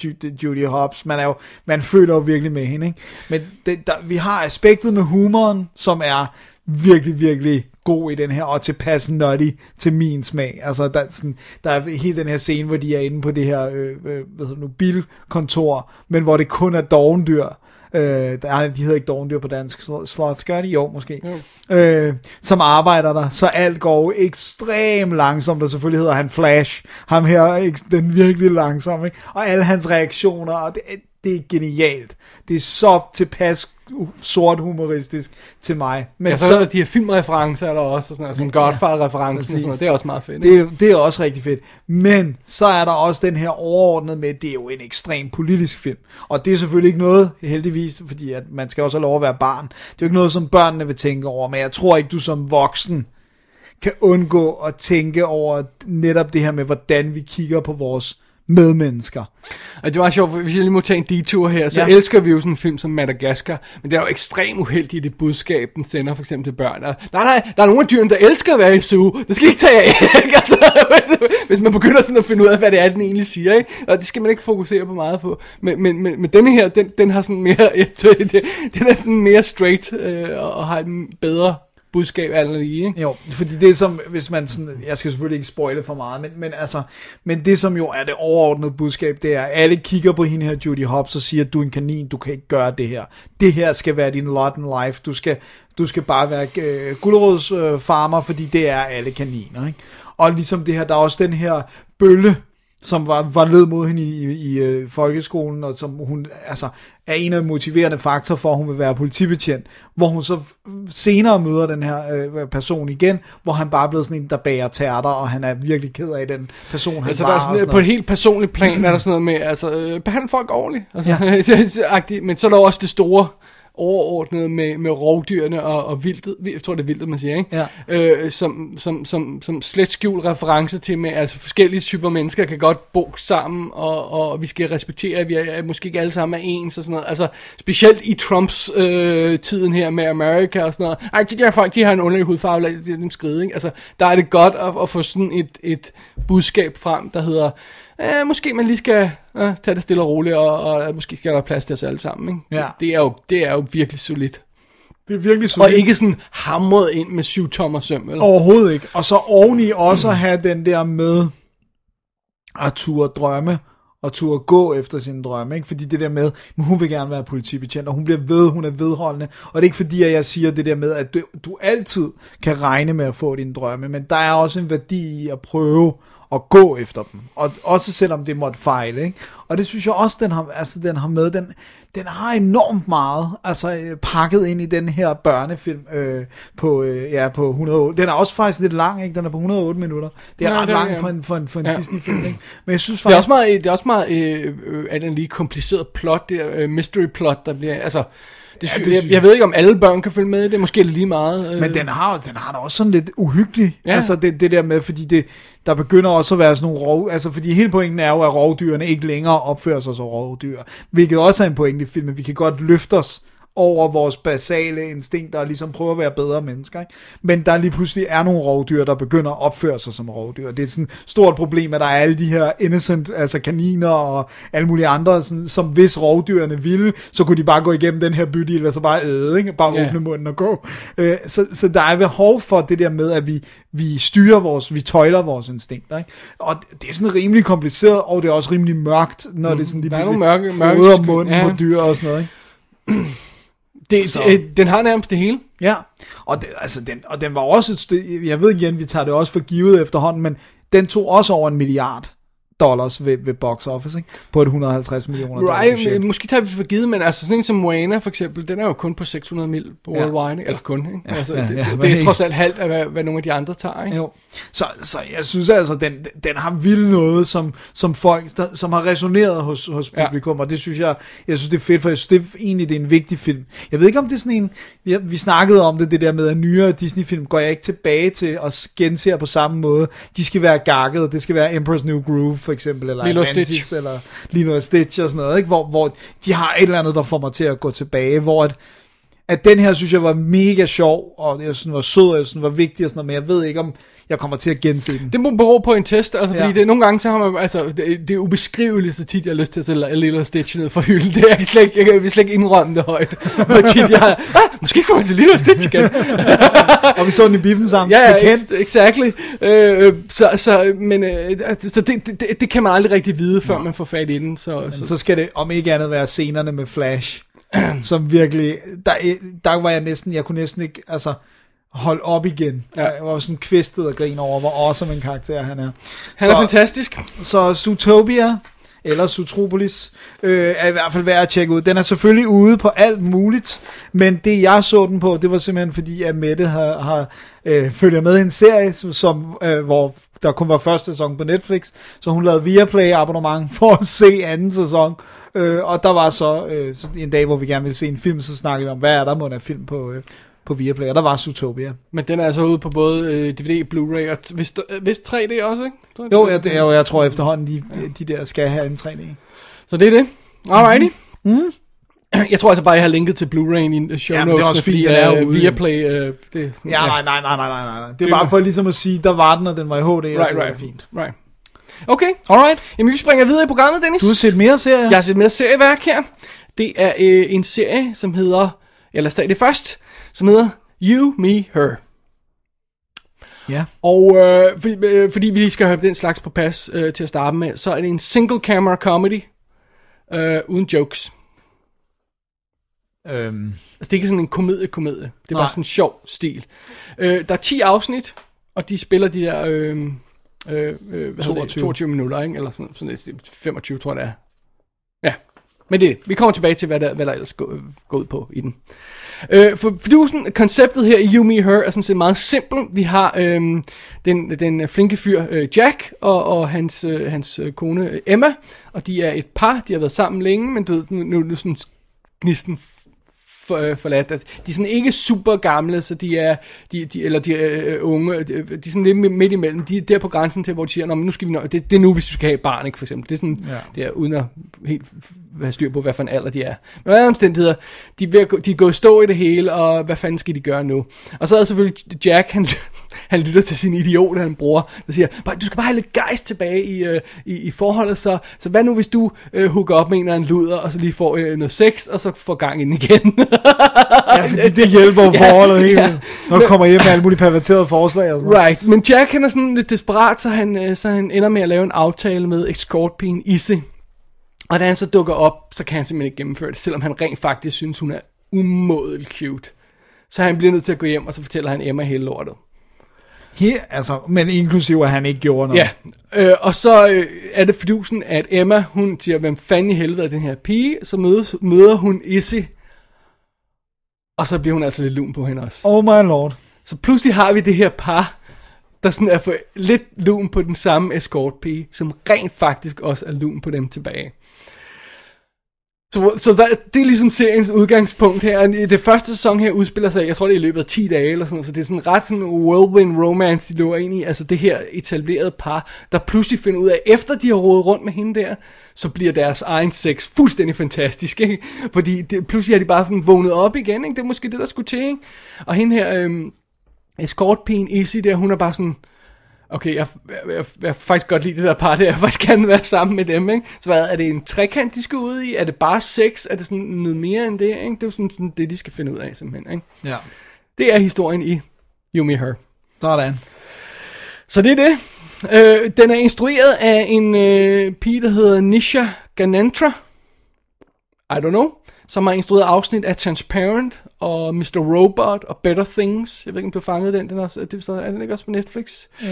Judy Hobbs. Man, er jo, man føler jo virkelig med hende. Ikke? Men det, der, vi har aspektet med humoren, som er virkelig, virkelig god i den her, og tilpas nutty til min smag. Altså, der er, sådan, der er hele den her scene, hvor de er inde på det her øh, øh, hvad hedder nu, bilkontor, men hvor det kun er dovendyr. Øh, der er, de hedder ikke dovendyr på dansk. Sl- Sloths gør de? Jo, måske. Jo. Øh, som arbejder der, så alt går ekstremt langsomt, og selvfølgelig hedder han Flash. Ham her, ikke? den virkelig langsomme, ikke? Og alle hans reaktioner, og det, det er genialt. Det er så tilpas sort humoristisk til mig. Men Ja, så, så de her filmreferencer er der også, og sådan, altså en Godfather-reference, og sådan noget. det er også meget fedt. ikke? det, er- det er også rigtig fedt. Men så er der også den her overordnet med, at det er jo en ekstrem politisk film. Og det er selvfølgelig ikke noget, heldigvis, fordi at man skal også have lov at være barn. Det er jo ikke noget, som børnene vil tænke over, men jeg tror ikke, du som voksen kan undgå at tænke over netop det her med, hvordan vi kigger på vores medmennesker. Og det var sjovt, for hvis jeg lige må tage en detur her, så ja. Elsker vi jo sådan en film som Madagaskar, men det er jo ekstremt uheldigt det budskab, den sender for eksempel til børn. Og, nej, nej, der er nogle af dyrene, der elsker at være i zoo. Det skal I ikke tage af. *laughs* ikke? altså, *laughs* hvis man begynder sådan at finde ud af, hvad det er, den egentlig siger, ikke? Og det skal man ikke fokusere på meget på. Men, men, men, men denne her, den, den har sådan mere, *laughs* jeg tror, det, den er sådan mere straight, øh, og, og har en bedre budskab alt lige, ikke? Jo, fordi det som, hvis man sådan, jeg skal selvfølgelig ikke spoile for meget, men, men altså, men det som jo er det overordnede budskab, det er, at alle kigger på hende her, Judy Hopps, og siger, du er en kanin, du kan ikke gøre det her. Det her skal være din lot in life, du skal, du skal bare være øh, guldrådsfarmer, øh, fordi det er alle kaniner, ikke? Og ligesom det her, der er også den her bølle, som var, var led mod hende i, i, i øh, folkeskolen, og som hun altså, er en af de motiverende faktorer for, at hun vil være politibetjent, hvor hun så senere møder den her øh, person igen, hvor han bare er blevet sådan en, der bager tærter, og han er virkelig ked af den person, han Altså, var. der er sådan, sådan på et helt personligt plan, er der sådan noget med, *laughs* altså, øh, behandle folk ordentligt. Altså, ja. *laughs* men så er der også det store overordnet med, med rovdyrene og, og vildtet, jeg tror det er vildtet, man siger, ikke? Ja. Øh, som, som, som, som slet skjult reference til med, altså forskellige typer mennesker kan godt bo sammen, og, og vi skal respektere, at vi er, måske ikke alle sammen er ens og sådan noget. Altså, specielt i Trumps øh, tiden her med America og sådan noget. Ej, de der folk, de har en underlig hudfarve, lad dem skride, ikke? Altså, der er det godt at, at få sådan et, et budskab frem, der hedder, øh, måske man lige skal øh, tage det stille og roligt, og, og måske skal der plads til os alle sammen, ikke? Ja. Det, er jo, det er jo virkelig solidt. Det er virkelig Og solidt. ikke sådan hamret ind med syv tommer søm, eller? Overhovedet ikke. Og så oveni også at have den der med at turde drømme, og turde gå efter sine drømme, ikke? Fordi det der med, men hun vil gerne være politibetjent, og hun bliver ved, hun er vedholdende, og det er ikke fordi, at jeg siger det der med, at du, du altid kan regne med at få dine drømme, men der er også en værdi i at prøve at gå efter dem, og også selvom det måtte fejle, ikke? Og det synes jeg også, den har, altså, den har med, den, den har enormt meget altså, øh, pakket ind i den her børnefilm øh, på, øh, ja, på 108. Den er også faktisk lidt lang, ikke? Den er på 108 minutter. Det er Ja, ret det er- langt ja. for en, for en, for en Ja. Disney-film, ikke? Men jeg synes Det er faktisk... også meget, det er også meget øh, øh, er den lige kompliceret plot, der øh, mystery plot, der bliver, altså, det, sy- det jeg, jeg ved ikke, om alle børn kan følge med i det, måske er det lige meget. Øh, Men den har, den har da også sådan lidt uhyggelig, Ja. ja. altså det, det der med, fordi det, der begynder også at være sådan nogle rov, altså fordi hele pointen er jo, at rovdyrene ikke længere opfører sig som rovdyr, hvilket også er en pointe i filmen, vi kan godt løfte os over vores basale instinkter og ligesom prøve at være bedre mennesker. Ikke? Men der lige pludselig er nogle rovdyr, der begynder at opføre sig som rovdyr. Det er sådan et stort problem, at der er alle de her innocent, altså kaniner og alle mulige andre, sådan, som hvis rovdyrene ville, så kunne de bare gå igennem den her bydel og så bare æde, ikke? bare Ja. åbne munden og gå. Øh, så, så der er behov for det der med, at vi, vi styrer vores, vi tøjler vores instinkter. Ikke? Og det er sådan rimelig kompliceret, og det er også rimelig mørkt, når det sådan lige der er mørke- mørke sky- munden ja. på dyr og sådan noget. Ikke? *clears throat* det, så- øh, den har nærmest det hele. Ja, og, det, altså den, og den var også et sted, jeg ved igen, vi tager det også for givet efterhånden, men den tog også over en milliard dollars ved, ved box office, ikke? på et 150 millioner dollar Right, budget. måske tager vi for givet, men altså sådan en som Moana for eksempel, den er jo kun på 600 mil på Ja. worldwide, eller kun, ikke? Ja, altså, ja, det, ja, det, det er trods alt halvt af, hvad, hvad nogle af de andre tager, ikke? Jo. Så, så jeg synes altså, den, den har vildt noget, som, som folk, der, som har resoneret hos, hos Ja. publikum, og det synes jeg, jeg synes det er fedt, for jeg synes det er, egentlig, det er en vigtig film. Jeg ved ikke, om det er sådan en, vi, vi snakkede om det, det der med, at nyere Disney-film går jeg ikke tilbage til og genser på samme måde. De skal være gakket, det skal være Emperor's New Groove, for eksempel, eller Lilo Atlantis, Stitch. eller Lilo og Stitch og sådan noget, ikke? Hvor, hvor de har et eller andet, der får mig til at gå tilbage, hvor at, at den her synes jeg var mega sjov, og jeg synes den var sød, og jeg synes den var vigtig og sådan noget, men jeg ved ikke, om jeg kommer til at gense den. Det må bero på en test, altså fordi Ja. det, nogle gange så har man, altså det, det er ubeskriveligt så tit, jeg har lyst til at sætte Lilo Stitch ned for hylden. Det er jeg slet ikke, jeg kan slet ikke indrømme det højt. *laughs* Hvor tit jeg har, ah, måske skulle man til Lilo Stitch igen. og vi så den i biffen sammen. Ja, ja, ex- exactly. Øh, så, så, men, øh, altså, så det, det, det, kan man aldrig rigtig vide, før man får fat i den. Så, Men så, så skal det om ikke andet være scenerne med Flash, som virkelig, der, der var jeg næsten, jeg kunne næsten ikke, altså, holde op igen. Ja. Jeg var sådan kvistet og grin over, hvor awesome en karakter han er. han så, er fantastisk. Så Zootopia, eller Zootropolis, øh, er i hvert fald værd at tjekke ud. Den er selvfølgelig ude på alt muligt, men det jeg så den på, det var simpelthen fordi, at Mette har, har øh, følger med i en serie, som, øh, hvor der kun var første sæson på Netflix, så hun lavede Viaplay abonnement *laughs* for at se anden sæson, øh, og der var så, øh, en dag, hvor vi gerne ville se en film, så snakkede vi om, hvad er der må af film på, øh, på Viaplay, og der var Zootopia. Men den er altså ude på både øh, DVD, Blu-ray og t- vist, øh, vist 3D også, ikke? Jo, jeg, det, jeg, jeg tror efterhånden, de, de, de der skal have en 3D. Så det er det. Alrighty. Mm. Jeg tror altså bare, jeg har linket til Blu-ray i show det er notes, også fordi den er øh, jo ude. Viaplay, øh, det, Ja, nej, nej, nej, nej, nej, nej. Det er Det bare var- for ligesom at sige, der var den, og den var i HD, og Right, det var right, fint. right. Okay, Alright. jamen vi springer videre i programmet, Dennis. Du har set mere serier? Jeg har set med serieværk her. Det er øh, en serie, som hedder, eller lad os tage det først, som hedder You, Me, Her. Ja. Og øh, fordi, øh, fordi vi lige skal have den slags på pas øh, til at starte med, så er det en single camera comedy, øh, uden jokes. Øhm, Altså det er ikke sådan en komedie-komedie, det er Nej. bare sådan en sjov stil. Øh, der er 10 afsnit, og de spiller de der øh, øh, øh, hvad 22. 22. 22 minutter, ikke? eller sådan, sådan lidt, 25 tror jeg det er. Ja, men det, vi kommer tilbage til, hvad der, hvad der ellers går, går ud på i den. Øh, for fidusen, konceptet her i You, Me, Her er sådan set meget simpelt. Vi har øh, den, den flinke fyr øh, Jack og, og hans, øh, hans øh, kone øh, Emma, og de er et par, de har været sammen længe, men du ved, nu, nu, nu sådan gnisten for, øh, forladt. Altså, de er sådan ikke super gamle, så de er, de, de, eller de er øh, unge, de, de er sådan lidt midt- imellem. De er der på grænsen til, hvor de siger, Nå, men nu skal vi nå, det, det er nu, hvis du skal have et barn, ikke, for eksempel. Det er sådan, Ja. det er uden at helt have styr på, hvad for en alder de er. Men er omstændigheder? De er, gå, de er gået stå i det hele, og hvad fanden skal de gøre nu? Og så er selvfølgelig Jack, han, *laughs* han lytter til sin idiot, han bror, der siger, "Bare, du skal bare have lidt gejst tilbage i, øh, i, i forholdet, så, så hvad nu, hvis du øh, hooker op med en eller anden luder, og så lige får øh, noget sex, og så får gang i den igen? *laughs* ja, fordi det hjælper *laughs* jo forholdet helt ja. når du kommer hjem med alle mulige perverterede forslag og sådan noget. Right, men Jack han er sådan lidt desperat, så han, øh, så han ender med at lave en aftale med escortpigen Issy. Og da han så dukker op, så kan han simpelthen ikke gennemføre det, selvom han rent faktisk synes, hun er umådeligt cute. Så han bliver nødt til at gå hjem, og så fortæller han Emma hele lortet. Her, altså, men inklusiv at han ikke gjorde noget. Ja, øh, og så øh, er det fidusen, at Emma, hun siger, hvem fanden i helvede er den her pige? Så mødes, møder hun Issy, og så bliver hun altså lidt lun på hende også. Oh my lord. Så pludselig har vi det her par, der sådan er for lidt lun på den samme escortpige, som rent faktisk også er lun på dem tilbage. Så, så der, det er ligesom seriens udgangspunkt her. Det første sæson her udspiller sig, jeg tror det er i løbet af 10 dage eller sådan noget, så det er sådan ret sådan whirlwind romance, de løber ind i. Altså det her etablerede par, der pludselig finder ud af, efter de har rodet rundt med hende der, så bliver deres egen sex fuldstændig fantastisk, ikke? Fordi det, pludselig er de bare sådan vågnet op igen, ikke? Det er måske det, der skulle til, ikke? Og hende her, øhm, escortpigen Izzy der, hun er bare sådan, okay, jeg, jeg, jeg, jeg, faktisk godt lide det der par der, jeg faktisk gerne være sammen med dem, ikke? Så hvad, er det en trekant, de skal ud i? Er det bare sex? Er det sådan noget mere end det, ikke? Det er jo sådan, sådan det, de skal finde ud af, simpelthen, ikke? Ja. Det er historien i You Me Her. Sådan. Så det er det. Øh, den er instrueret af en øh, pige, der hedder Nisha Ganantra. I don't know. Som har instrueret afsnit af Transparent og Mr. Robot og Better Things. Jeg ved ikke, om du har fanget den. den er, også, det, er den ikke også på Netflix? Øh,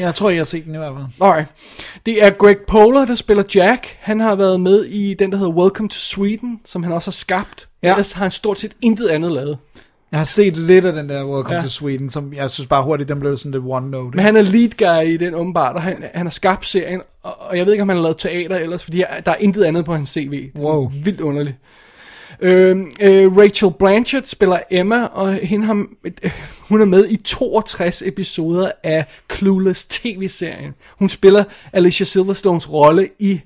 jeg tror, jeg har set den i hvert fald. Alright. Det er Greg Polar, der spiller Jack. Han har været med i den, der hedder Welcome to Sweden, som han også har skabt. Ja. Ellers har han stort set intet andet lavet. Jeg har set lidt af den der Welcome Ja. to Sweden, som jeg synes bare hurtigt, den blev sådan lidt one note. Men han er lead guy i den åbenbart, og han, han har skabt serien, og, og jeg ved ikke, om han har lavet teater ellers, fordi der er intet andet på hans CV. Det er Wow. Vildt underligt. Øh, øh, Rachel Blanchard spiller Emma, og hende har, øh, hun er med i 62 episoder af Clueless tv-serien. Hun spiller Alicia Silverstones rolle i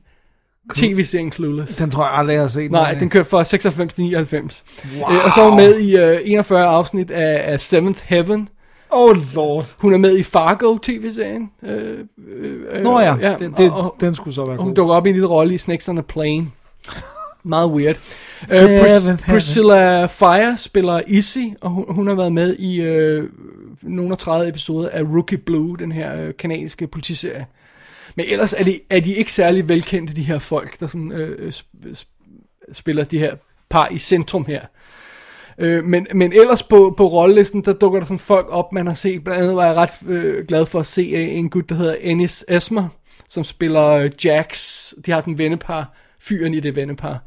tv-serien Clueless. Den tror jeg aldrig, jeg har set. Nej, den kørte fra 96 til 99. Wow. Øh, og så er hun med i øh, 41 afsnit af, af Seventh Heaven. Oh lord. Hun er med i Fargo tv-serien. Øh, øh, Nå ja, ja det, og, og, den skulle så være og hun god. dukker op i en lille rolle i Snakes on a Plane. Meget weird. Seventh Pris-. Priscilla Fire spiller Izzy, og hun, hun har været med i øh, nogle af 30 episoder af Rookie Blue, den her øh, kanadiske politiserie. Men ellers er de, er de ikke særlig velkendte, de her folk, der sådan, øh, sp- sp- spiller de her par i centrum her. Øh, men, men ellers på, på rollelisten, der dukker der sådan folk op, man har set. Blandt andet var jeg ret øh, glad for at se øh, en gut, der hedder Ennis Esmer, som spiller øh, Jax. De har sådan en vennepar, fyren i det vennepar.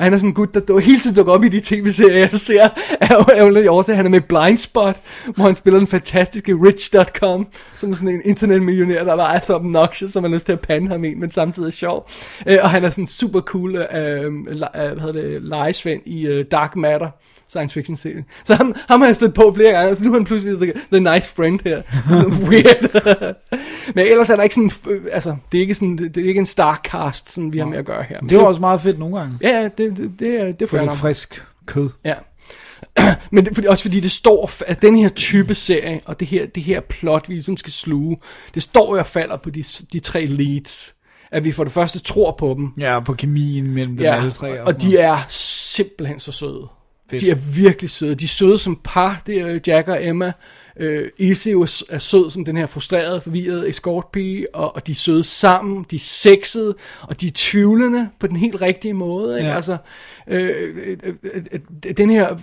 Og han er sådan en gut, der du, hele tiden dukker op i de tv-serier, jeg ser. Er jo ærgerligt årsag, han er med Blind Blindspot, hvor han spiller den fantastiske Rich.com, som er sådan en internetmillionær, der bare er så obnoxious, som man har lyst til at pande ham ind, men samtidig er sjov. Øh, og han er sådan super cool, øh, øh, øh hvad hedder det, legesvend i øh, Dark Matter science fiction serien. Så ham, ham har jeg stødt på flere gange, så nu er han pludselig the, the nice friend her. *laughs* Weird. *laughs* Men ellers er der ikke sådan, øh, altså, det er ikke sådan, det er ikke en star cast, sådan vi har med at gøre her. Det er også meget fedt nogle gange. Ja, ja, det, det, det, er, det er For nok. frisk kød. Ja. *clears throat* Men det, fordi, også fordi det står, at den her type serie, og det her, det her plot, vi ligesom skal sluge, det står jo og falder på de, de tre leads. At vi for det første tror på dem, Ja, på kemien mellem dem alle tre. og, Og, de er simpelthen så søde. Fedt. De er virkelig søde. De er søde som par, det er Jack og Emma. Øh, Izzy er er sød som den her frustrerede, forvirrede escortpige, og, og de er søde sammen, de er sexede, og de er tvivlende på den helt rigtige måde. Ikke? Ja. Altså, øh, øh, øh, øh, den her,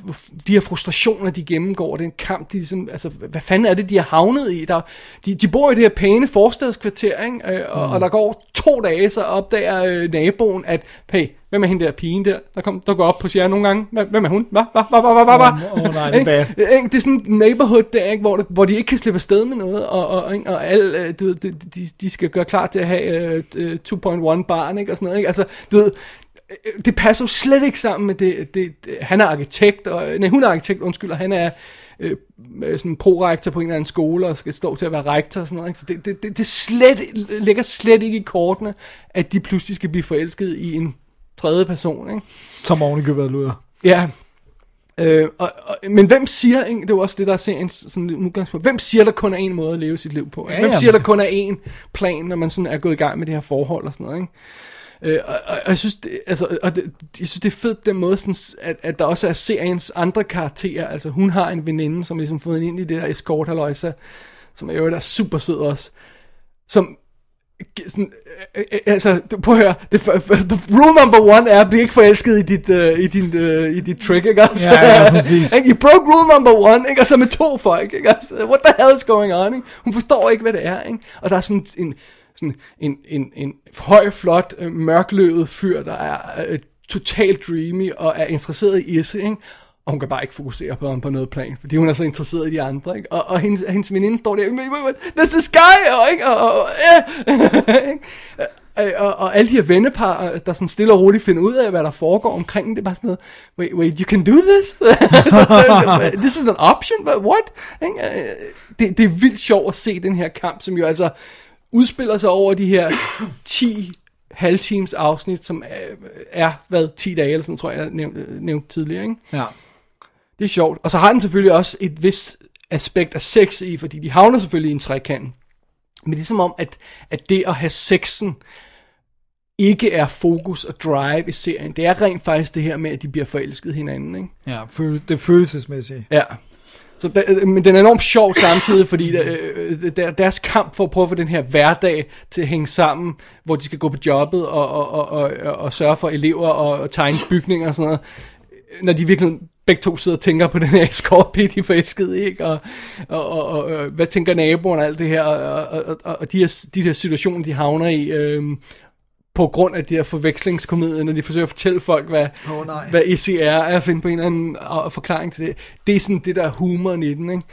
de her frustrationer, de gennemgår, den kamp, de ligesom, altså, hvad fanden er det, de har havnet i? Der, de, de bor i det her pæne forstadskvarter, ikke? Øh, og, mm. og der går to dage, så opdager øh, naboen, at, hey, hvem er hende der pigen der, der, kom, der går op på jer nogle gange? Hvem er hun? Hvad? Hvad? Hvad? Hvad? Hvad? Hvad? Åh, nej, det er? Det er sådan en neighborhood der, ikke? Hvor, det, hvor de ikke kan slippe afsted med noget, og, og, og øh, du ved, de, de, de skal gøre klar til at have øh, 2.1 barn, ikke? Og sådan noget, ikke? Altså, du ved, det passer jo slet ikke sammen med det, det, det han er arkitekt, og, nej, hun er arkitekt, undskyld, og han er øh, øh, sådan prorektor på en eller anden skole, og skal stå til at være rektor og sådan noget, ikke? Så det, det, det, det slet, ligger slet ikke i kortene, at de pludselig skal blive forelsket i en tredje person, ikke? Som oven i købet af luder. Ja. Øh, og, og, men hvem siger, ikke, det er jo også det, der er seriens sådan udgangspunkt, hvem siger, der kun er en måde at leve sit liv på? Ikke? Hvem ja, siger, men- der kun er en plan, når man sådan er gået i gang med det her forhold og sådan noget, ikke? Øh, og, og, og jeg synes, det, altså, og det, jeg synes, det er fedt den måde, sådan, at, at der også er seriens andre karakterer. Altså, hun har en veninde, som ligesom fået ind i det der escort halløjsa, som i øvrigt er super sød også, som sådan, øh, øh, altså, du- prøv at høre, for, the rule number one er, at blive ikke forelsket i dit, uh, i din, uh, i dit trick, ikke også? Ja, ja, præcis. *laughs* You broke rule number one, ikke? Og så med to folk, ikke også? What the hell is going on, ikke? Hun forstår ikke, hvad det er, ikke? Og der er sådan en, sådan en, en, en høj, flot, øh, mørkløvet fyr, der er øh, totalt dreamy og er interesseret i Isse, ikke? Og hun kan bare ikke fokusere på ham på noget plan, fordi hun er så interesseret i de andre, ikke? Og, og hendes, hendes veninde står der, there's this guy, og, ikke? Og, og, *laughs* øh, øh, og, og alle de her vennepar, øh, der sådan stille og roligt finder ud af, hvad der foregår omkring det, er bare sådan noget, wait, wait, you can do this? *laughs* this is an option, but what? Ikke? Det, det er vildt sjovt at se den her kamp, som jo altså udspiller sig over de her *coughs* 10 halvtimes afsnit, som er, er hvad, 10 dage, eller sådan tror jeg, jeg nævnte, nævnt tidligere, ikke? Ja. Det er sjovt. Og så har den selvfølgelig også et vis aspekt af sex i, fordi de havner selvfølgelig i en trekant. Men det er som om, at, at det at have sexen ikke er fokus og drive i serien. Det er rent faktisk det her med, at de bliver forelsket hinanden, ikke? Ja, det følelsesmæssige. Ja. Så der, øh, men den er enormt sjov samtidig, fordi der, der, deres kamp for at prøve at få den her hverdag til at hænge sammen, hvor de skal gå på jobbet og, og, og, og, og sørge for elever og, og tegne bygninger og sådan noget, når de virkelig begge to sidder og tænker på den her escortpige, de er ikke? Og, og, og, og, hvad tænker naboen og alt det her, og, og, og, og de, her, de her situationer, de havner i, øhm, på grund af de her forvekslingskomedier, når de forsøger at fortælle folk, hvad, nej. hvad ECR er, at finde på en eller anden øh, forklaring til det. Det er sådan det der humoren i den, ikke?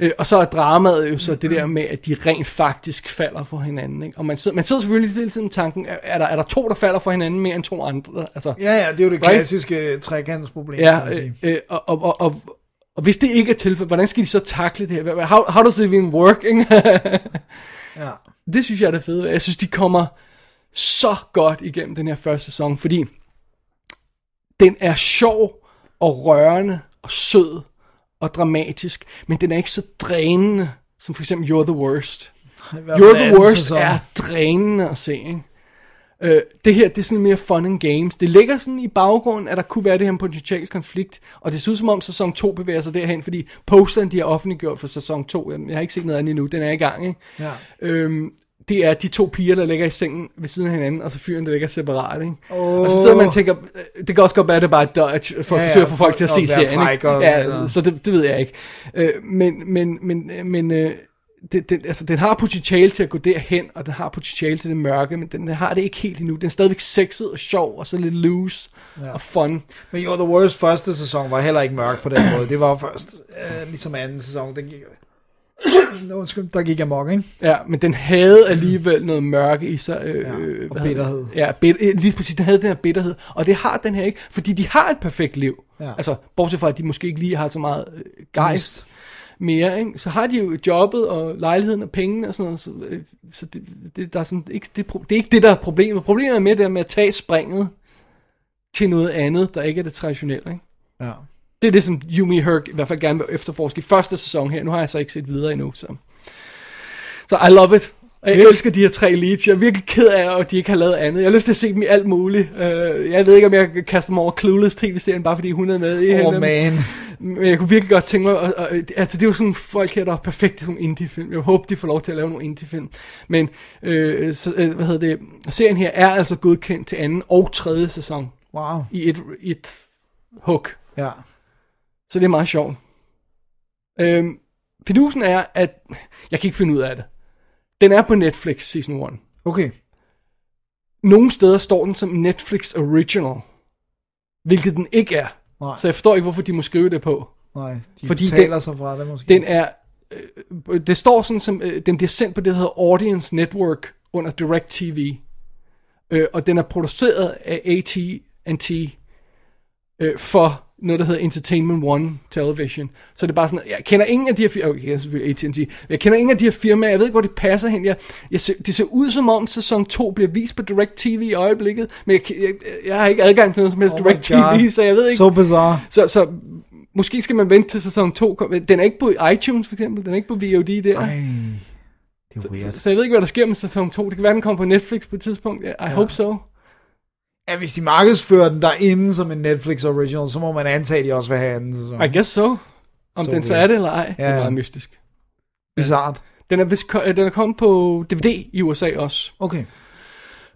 Øh, og så er dramaet jo så det der med, at de rent faktisk falder for hinanden, ikke? Og man sidder, man sidder selvfølgelig hele tiden tanken, er, er, der, er der to, der falder for hinanden mere end to andre? Altså, Ja, ja, det er jo det Right? klassiske trekantsproblem, kan Ja, øh, øh, og, og, og, og, og hvis det ikke er tilfældet, hvordan skal de så takle det her? How, how does it even work? Ja. det synes jeg er det fede. Jeg synes, de kommer så godt igennem den her første sæson, fordi den er sjov og rørende og sød og dramatisk, men den er ikke så drænende, som for eksempel You're the Worst. You're the Worst sæson. er drænende at se, ikke? Øh, det her, det er sådan mere fun and games. Det ligger sådan i baggrunden, at der kunne være det her en potentiel konflikt, og det ser ud som om sæson 2 bevæger sig derhen, fordi posteren, de har offentliggjort for sæson 2, jeg, jeg har ikke set noget andet endnu, den er i gang, ikke? Ja. Øhm, det er de to piger, der ligger i sengen ved siden af hinanden, og så fyren, der ligger separat, ikke? Oh. Og så sidder man og tænker, øh, det kan også godt være, at det er bare et dodge, for at Ja, ja, forsøge at få folk til at se serien, ikke? Ja, eller- så det, det ved jeg ikke. Øh, men, men, men, men øh, det, det, altså, den har potentiale til at gå derhen, og den har potentiale til det mørke, men den, den har det ikke helt endnu. Den er stadigvæk sexet og sjov, og så lidt loose ja. og fun. Men You're the Worst første sæson var heller ikke mørk på den måde. Det var jo først, øh, ligesom anden sæson, der gik... *coughs* Undskyld, der gik amok, ikke? Ja, men den havde alligevel noget mørke i sig. Øh, Ja, øh, og bitterhed. det? Ja, bit, øh, lige præcis, den havde den her bitterhed. Og det har den her ikke, fordi de har et perfekt liv. Ja. Altså, bortset fra, at de måske ikke lige har så meget øh, gejst mere, ikke? så har de jo jobbet og lejligheden og pengene og sådan noget. Så, øh, så det, det, der er sådan, ikke, det, det er ikke det, der er problemet. Problemet er med det der med at tage springet til noget andet, der ikke er det traditionelle. Ikke? Ja. Det er det, som Yumi Herc i hvert fald gerne vil efterforske i første sæson her. Nu har jeg så ikke set videre endnu, så... Så I love it. Og jeg elsker de her tre leads. Jeg er virkelig ked af, at de ikke har lavet andet. Jeg har lyst til at se dem i alt muligt. Øh, jeg ved ikke, om jeg kan kaste dem over Clueless tv-serien, bare fordi hun er med i Åh, hende. man. Men jeg kunne virkelig godt tænke mig, at, altså det er jo sådan folk her, der er perfekte til sådan indie-film. Jeg håber, de får lov til at lave nogle indie-film. Men, øh, så, øh, hvad hedder det, serien her er altså godkendt til anden og tredje sæson Wow. i et, et hook. Ja. Så det er meget sjovt. Øhm, fidusen er, at jeg kan ikke finde ud af det. Den er på Netflix season 1. Okay. Nogle steder står den som Netflix original, hvilket den ikke er. Nej. Så jeg forstår ikke, hvorfor de må skrive det på. Nej, de Fordi Fordi den- taler sig fra det måske. Den er, øh, det står sådan som, øh, den bliver sendt på det, der hedder Audience Network under DirecTV. Øh, og den er produceret af AT&T øh, for noget, der hedder Entertainment One Television. Så det er bare sådan, jeg kender ingen af de her firmaer, okay, jeg er selvfølgelig AT&T, jeg kender ingen af de her firmaer, jeg ved ikke, hvor det passer hen. Jeg, jeg ser, det ser ud som om sæson 2 bliver vist på DirecTV i øjeblikket, men jeg, jeg, jeg har ikke adgang til noget som helst Oh my DirecTV, God. så jeg ved ikke. Så bizarre. Så, så måske skal man vente til sæson 2. kom- Den er ikke på iTunes for eksempel, den er ikke på VOD der. Ej, det er weird. Så jeg ved ikke, hvad der sker med sæson 2. Det kan være, den kommer på Netflix på et tidspunkt. I ja. hope so. Ja, hvis de markedsfører den derinde som en Netflix original, så må man antage, at de også vil have anden sæson. I guess so. Om So den så er det eller ej, det er Ja. meget mystisk. Bizarrt. Den er, vist, ko- øh, den er kommet på DVD i USA også. Okay.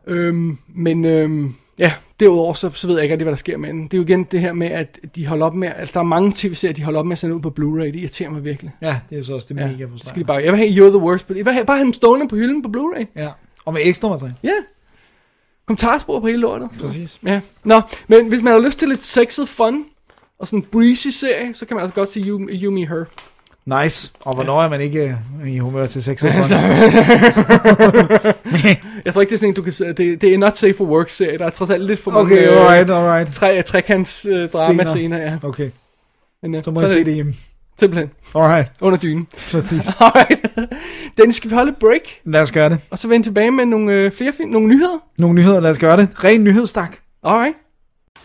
Øhm, men øhm, ja, derudover så, så ved jeg ikke rigtig, hvad der sker med den. Det er jo igen det her med, at de holder op med, altså der er mange tv-serier, de holder op med at sende ud på Blu-ray. Det irriterer mig virkelig. Ja, det er jo så også det Ja, mega så skal de bare, jeg vil have You're the Worst, jeg vil have, bare have dem stående på hylden på Blu-ray. Ja, og med ekstra materiale. Ja. Kommentarspor på hele lortet. Præcis. Ja. Nå, men hvis man har lyst til lidt sexet fun, og sådan en breezy serie, så kan man altså godt se You, you Me, Her. Nice. Og hvornår er man ikke øh, i humør til sex og *laughs* fun? *laughs* Jeg tror ikke, det er sådan en, du kan se. Det, det er not safe for work serie. Der er trods alt lidt for Okay, mange alright, alright. tre, trekants øh, drama scener. ja. Okay, Men, øh, så må jeg se det hjemme. Simpelthen. Alright, Under dynen. præcis. *laughs* Alright. Den skal vi holde et break, Lad os gøre det. og så vende tilbage med nogle øh, flere film, nogle nyheder. Nogle nyheder, lad os gøre det. Ren nyhedsstak. Alright.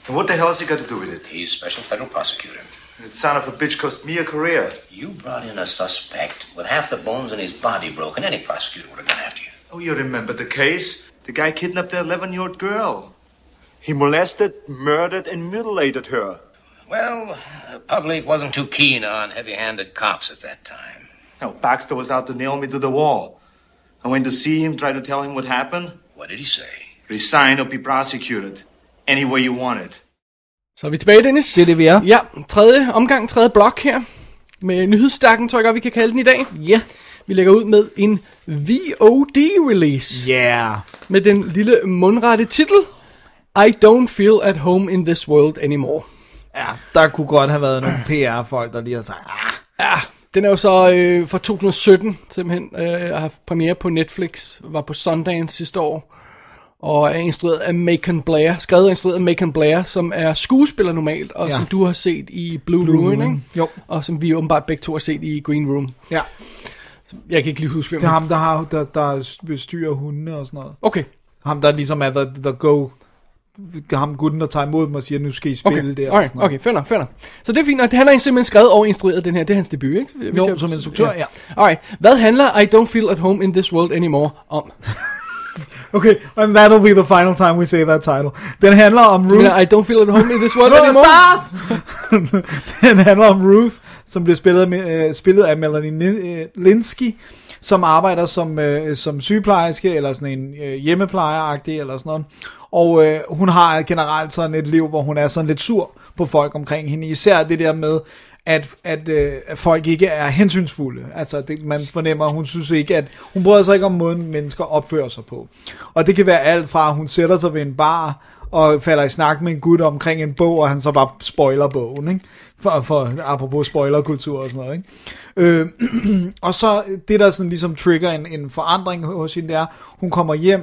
And what the hell has he got to do with it? He's special federal prosecutor. That son of a bitch cost me a career. You brought in a suspect with half the bones in his body broken. Any prosecutor would have gone after you. Oh, you remember the case? The guy kidnapped the 11 year old girl. He molested, murdered, and mutilated her. Well, the public wasn't too keen on heavy-handed cops at that time. Now, Baxter was out to nail me to the wall. I went to see him, tried to tell him what happened. What did he say? Resign or be prosecuted. Any way you want it. Så er vi tilbage, Dennis. Det er det, vi er. Ja, tredje omgang, tredje blok her. Med nyhedsstakken, tror jeg godt, vi kan kalde den i dag. Ja. Vi lægger ud med en VOD-release. Yeah. Med den lille mundrette titel. I don't feel at home in this world anymore. Ja, der kunne godt have været nogle PR-folk, der lige har sagt, ah, Ja, den er jo så øh, fra 2017, simpelthen. Øh, har haft premiere på Netflix. Var på Sundance sidste år. Og er instrueret af Macon Blair. Skrevet og instrueret af Macon Blair, som er skuespiller normalt. Og Ja. som du har set i Blue, Blue Ruin, ikke? Jo. Og som vi åbenbart begge to har set i Green Room. ja. Jeg kan ikke lige huske, hvem Det er ham, der, har, der, der bestyrer hundene og sådan noget. Okay, Ham, der ligesom er the, the go... Ham gutten, der tager imod dem og siger, nu skal I spille okay, der. okay, okay, fair nok, fair nok. Så det er fint, og han har simpelthen skrevet og instrueret den her, det er hans debut, ikke? Hvis Jo, som instruktør, ja. Alright, hvad handler I Don't Feel At Home In This World Anymore om? *laughs* Okay, and that'll be the final time we say that title. Den handler om Ruth. Men I Don't Feel At Home In This World Anymore? *laughs* Den handler om Ruth, som bliver spillet, med, øh, spillet af Melanie øh, Linsky, som arbejder som, øh, som sygeplejerske, eller sådan en øh, hjemmeplejeragtig, eller sådan noget. Og øh, hun har generelt sådan et liv, hvor hun er sådan lidt sur på folk omkring hende. Især det der med, at, at, øh, at folk ikke er hensynsfulde. Altså, det, man fornemmer, hun synes ikke, at hun bryder sig ikke om måden, mennesker opfører sig på. Og det kan være alt fra, at hun sætter sig ved en bar, og falder i snak med en gut omkring en bog, og han så bare spoiler bogen, ikke? For, for apropos spoilerkultur og sådan noget, ikke? Øh, *clears throat* og så det, der sådan ligesom trigger en, en forandring hos hende, det er, hun kommer hjem,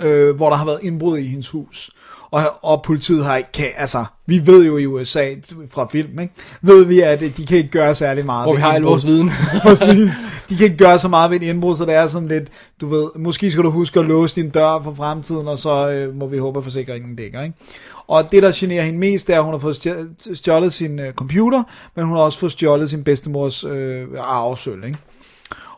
øh, hvor der har været indbrud i hendes hus. Og, og politiet har ikke, kan, altså, vi ved jo i USA fra film, ikke? ved vi, at de kan ikke gøre særlig meget Hvor vi har al vores viden. *laughs* Præcis. De kan ikke gøre så meget ved et indbrud, så det er sådan lidt, du ved, måske skal du huske at låse din dør for fremtiden, og så øh, må vi håbe, at forsikringen dækker, ikke? Og det, der generer hende mest, er, at hun har fået stjålet sin øh, computer, men hun har også fået stjålet sin bedstemors øh, arvesølv, ikke?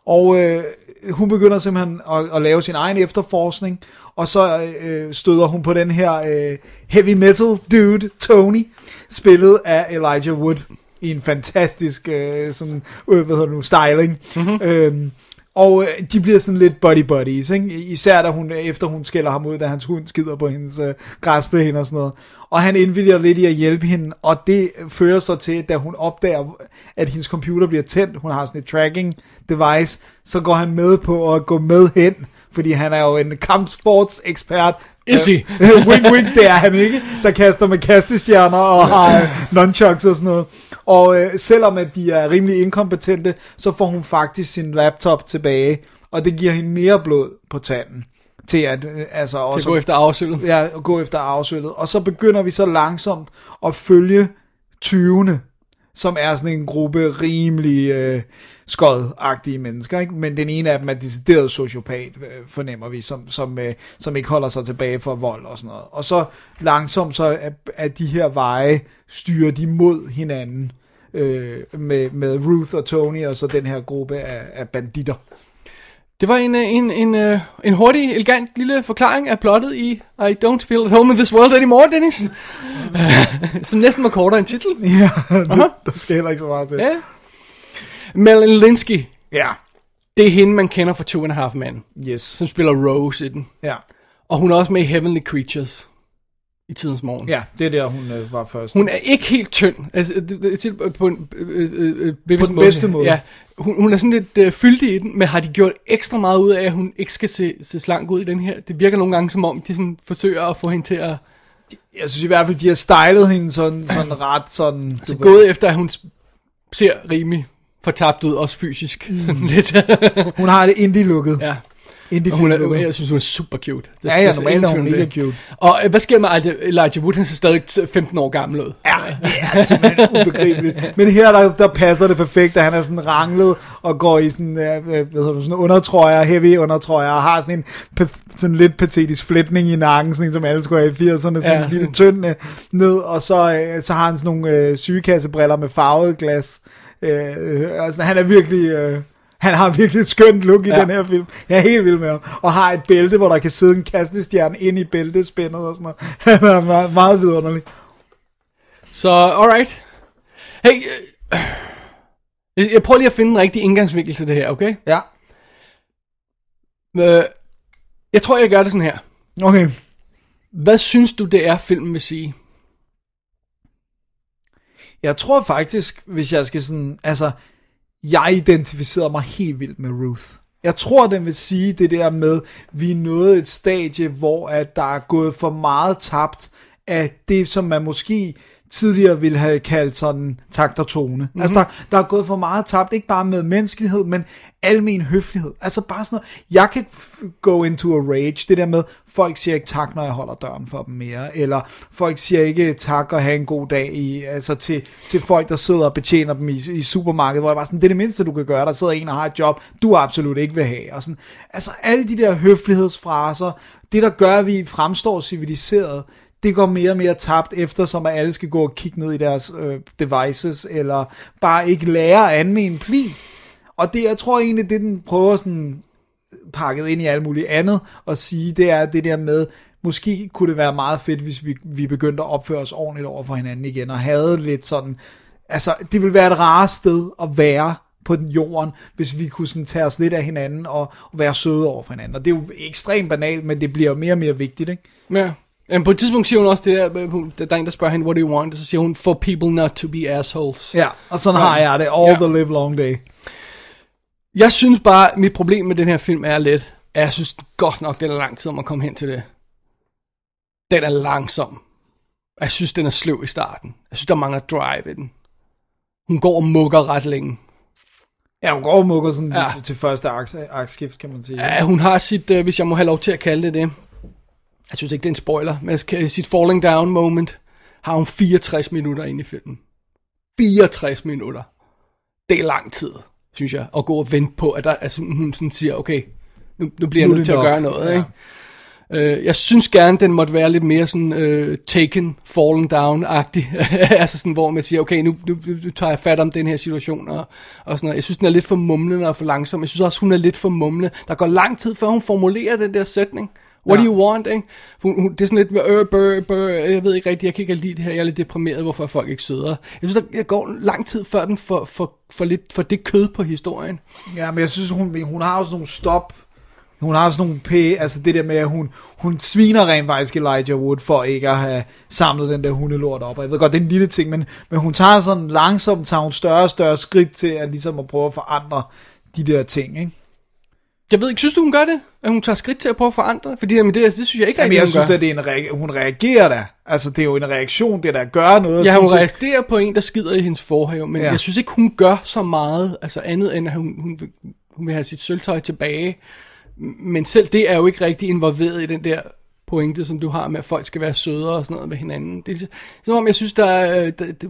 Og øh, hun begynder simpelthen at, at lave sin egen efterforskning, og så øh, støder hun på den her øh, heavy metal dude, Tony, spillet af Elijah Wood, i en fantastisk øh, sådan, øh, hvad hedder det nu, styling. Mm-hmm. Øhm, og øh, de bliver sådan lidt buddy buddies, ikke? Især da hun, efter hun skælder ham ud, da hans hund skider på hendes øh, græsplæne og sådan noget. Og han indvilger lidt i at hjælpe hende, og det fører så til, da hun opdager, at hendes computer bliver tændt, hun har sådan et tracking device, så går han med på at gå med hen, fordi han er jo en kampsportsekspert. Is *laughs* he? Wink, wink, det er han ikke, der kaster med kastestjerner og *laughs* har øh, nunchucks og sådan noget. Og øh, selvom at de er rimelig inkompetente, så får hun faktisk sin laptop tilbage, og det giver hende mere blod på tanden til at, øh, altså Til også at gå efter afsølvet. Ja, at gå efter afsølvet. Og så begynder vi så langsomt at følge 20'erne, som er sådan en gruppe rimelig øh, skodagtige mennesker, ikke? men den ene af dem er decideret sociopat, øh, fornemmer vi, som, som, øh, som ikke holder sig tilbage for vold og sådan noget. Og så langsomt så er, er de her veje styrer de mod hinanden øh, med, med Ruth og Tony og så den her gruppe af, af banditter. Det var en, øh, en, en, en hurtig, elegant lille forklaring af plottet i I don't feel at home in this world anymore, Dennis. *laughs* Som næsten var kortere end titlen. Ja, det, der skal heller ikke så meget til. Ja. Melanie Linsky, Ja, det er hende, man kender fra Two and a Half Men, yes. som spiller Rose i den. Ja, Og hun er også med i Heavenly Creatures i tidens morgen. ja det er der, hun øh, var først. Hun er ikke helt tynd, altså det, det, på en øh, øh, øh, På den bedste måde. Ja, hun, hun er sådan lidt øh, fyldig i den, men har de gjort ekstra meget ud af, at hun ikke skal se, se slank ud i den her? Det virker nogle gange som om, de sådan forsøger at få hende til at Jeg synes i hvert fald, de har stylet hende sådan, sådan ret sådan... altså, gået efter, at hun ser rimelig fortabt ud, også fysisk. Mm. Sådan lidt. *laughs* hun har det indie-looket. ja. indie hun er, jeg synes, hun er super cute. Det, Ja, ja, normalt er hun mega cute. Og øh, hvad sker der med Elijah Wood? Han ser stadig 15 år gammel ud. Ja, det er simpelthen ubegribeligt. *laughs* Men her, der, der passer det perfekt, at han er sådan ranglet og går i sådan, øh, hvad hedder du, sådan undertrøjer, heavy undertrøjer, og har sådan en sådan lidt patetisk flætning i nakken, sådan en, som alle skulle have i 80'erne, sådan Ja, en lille tynd øh, ned, og så, så har han sådan nogle øh, sygekassebriller med farvet glas. Øh, altså, han er virkelig... Øh, han har virkelig et skønt look i Ja. den her film. Jeg er helt vild med ham. Og har et bælte, hvor der kan sidde en kastestjerne ind i bæltespændet og sådan noget. *laughs* Han er meget, meget vidunderlig. Så, alright. Hey, øh, jeg- jeg prøver lige at finde en rigtig indgangsvinkel til det her, okay? Ja. Øh, jeg tror, jeg gør det sådan her. Okay. Hvad synes du, det er, filmen vil sige? Jeg tror faktisk, hvis jeg skal sådan, altså, jeg identificerer mig helt vildt med Ruth. Jeg tror, den vil sige det der med, vi er nået et stadie, hvor at der er gået for meget tabt af det, som man måske tidligere ville have kaldt sådan takt og tone. Mm-hmm. Altså, der, der er gået for meget tabt, ikke bare med menneskelighed, men almen høflighed. Altså bare sådan noget, jeg kan go into a rage, det der med, folk siger ikke tak, når jeg holder døren for dem mere, eller folk siger ikke tak og have en god dag i, altså til, til folk, der sidder og betjener dem i, i supermarkedet, hvor jeg bare sådan, det er det mindste, du kan gøre, der sidder en og har et job, du absolut ikke vil have, og sådan, altså alle de der høflighedsfraser, det der gør, at vi fremstår civiliseret, det går mere og mere tabt, eftersom at alle skal gå og kigge ned i deres øh, devices, eller bare ikke lære at anmene pli. Og det, jeg tror egentlig, det den prøver sådan pakket ind i alt muligt andet, og sige, det er det der med, måske kunne det være meget fedt, hvis vi, vi begyndte at opføre os ordentligt over for hinanden igen, og havde lidt sådan, altså det ville være et rart sted at være på den jorden, hvis vi kunne sådan tage os lidt af hinanden, og, og være søde over for hinanden. Og det er jo ekstremt banalt, men det bliver jo mere og mere vigtigt, ikke? Ja. Men på et tidspunkt siger hun også det der, øh, der er en, der spørger hende, what do you want? Og så siger hun, for people not to be assholes. Ja, og sådan har jeg det all Ja. the live long day. Jeg synes bare, mit problem med den her film er lidt, at jeg synes godt nok, det er lang tid om at komme hen til det. Den er langsom. Jeg synes, den er sløv i starten. Jeg synes, der mangler drive i den. Hun går og mukker ret længe. Ja, hun går og mukker sådan Ja. til første aks- aktskift, kan man sige. Ja, hun har sit, øh, hvis jeg må have lov til at kalde det det, jeg synes ikke, det er en spoiler, men sit falling down moment, har hun 64 minutter inde i filmen. 64 minutter. Det er lang tid, synes jeg, at gå og vente på, at der, altså, hun sådan siger, okay, nu, nu bliver jeg nødt til at nok. gøre noget. Ja. Øh, jeg synes gerne, den måtte være lidt mere sådan øh, taken, fallen down-agtig. *laughs* altså sådan, hvor man siger, okay, nu, nu, nu tager jeg fat om den her situation og, og sådan noget. Jeg synes, den er lidt for mumlende og for langsom. Jeg synes også, hun er lidt for mumlende. Der går lang tid, før hun formulerer den der sætning. What Ja. do you want, ikke? Hun, hun, det er sådan lidt med, øh, bør, bør, jeg ved ikke rigtigt, jeg kan ikke lide det her, jeg er lidt deprimeret, hvorfor er folk ikke sødere? Jeg synes, der går lang tid, før den får for, for, lidt, for det kød på historien. Ja, men jeg synes, hun, hun har også nogle stop. Hun har også nogle pæ, altså det der med, at hun, hun sviner rent faktisk Elijah Wood for ikke at have samlet den der hundelort op. Og jeg ved godt, det er en lille ting, men, men hun tager sådan langsomt, tager hun større og større skridt til at ligesom at prøve at forandre de der ting, ikke? Jeg ved ikke, synes du, hun gør det? At hun tager skridt til at prøve at forandre? Fordi jamen, det, det synes jeg ikke Jamen, jeg hun synes, gør. at det er en reak- hun reagerer da. Altså, det er jo en reaktion, det er at gøre noget. og Ja, hun reagerer på en, der skider i hendes forhave, men Ja. jeg synes ikke, hun gør så meget, altså andet end, at hun, hun, vil- hun vil have sit sølvtøj tilbage. Men selv det er jo ikke rigtig involveret i den der pointe, som du har med, at folk skal være sødere og sådan noget med hinanden. Det er ligesom- som om, jeg synes, der er... Der, der,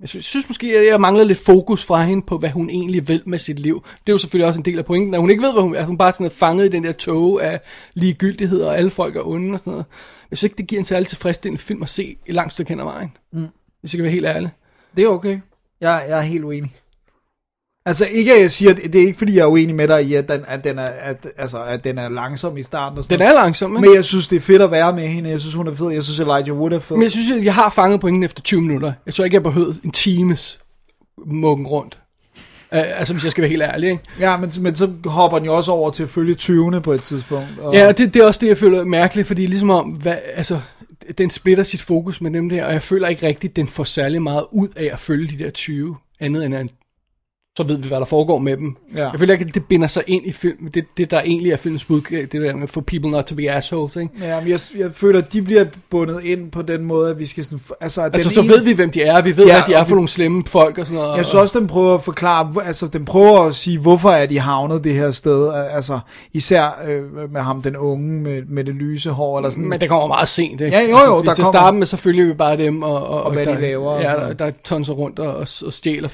jeg synes, synes måske, at jeg mangler lidt fokus fra hende på, hvad hun egentlig vil med sit liv. Det er jo selvfølgelig også en del af pointen, at hun ikke ved, hvad hun at hun bare sådan er fanget i den der tog af ligegyldighed, og alle folk er onde og sådan noget. Jeg synes ikke, det giver en særlig tilfredsstillende film at se et langt stykke hen ad vejen. Mm. Hvis jeg kan være helt ærlig. Det er okay. Jeg, jeg er helt uenig. Altså ikke at jeg siger, det er ikke fordi jeg er uenig med dig i, at den, at den, er, at, altså, at den er langsom i starten og sådan Den er langsom, ikke? Men jeg synes, det er fedt at være med hende. Jeg synes, hun er fed. Jeg synes, Elijah Wood er fed. Men jeg synes, at jeg har fanget pointen efter 20 minutter. Jeg tror ikke, jeg behøvede en times mukken rundt. Uh, altså, hvis jeg skal være helt ærlig, ikke? Ja, men, men så hopper den jo også over til at følge 20'erne på et tidspunkt. Og, Ja, og det, det er også det, jeg føler er mærkeligt, fordi ligesom om, hvad, altså, den splitter sit fokus med dem der, og jeg føler ikke rigtigt, den får særlig meget ud af at følge de der 20, andet end at så ved vi, hvad der foregår med dem. Ja. Jeg føler ikke, at det binder sig ind i film, det, det der egentlig er filmens budskab, det der med for people not to be assholes, ikke? Ja, men jeg, jeg føler, at de bliver bundet ind på den måde, at vi skal sådan... Altså, at Altså, den så ene- ved vi, hvem de er, vi ved, Ja, at de er for vi- nogle slemme folk og sådan noget. Jeg synes også, den prøver at forklare, altså den prøver at sige, hvorfor er de havnet det her sted, altså især øh, med ham, den unge med, med det lyse hår, eller sådan. Men det kommer meget sent, ikke? Ja, jo, jo, altså, der til kommer- at starte med, så følger vi bare dem, og, og, Og hvad de der, laver og Ja, der, der tonser rundt og, og, og stjæler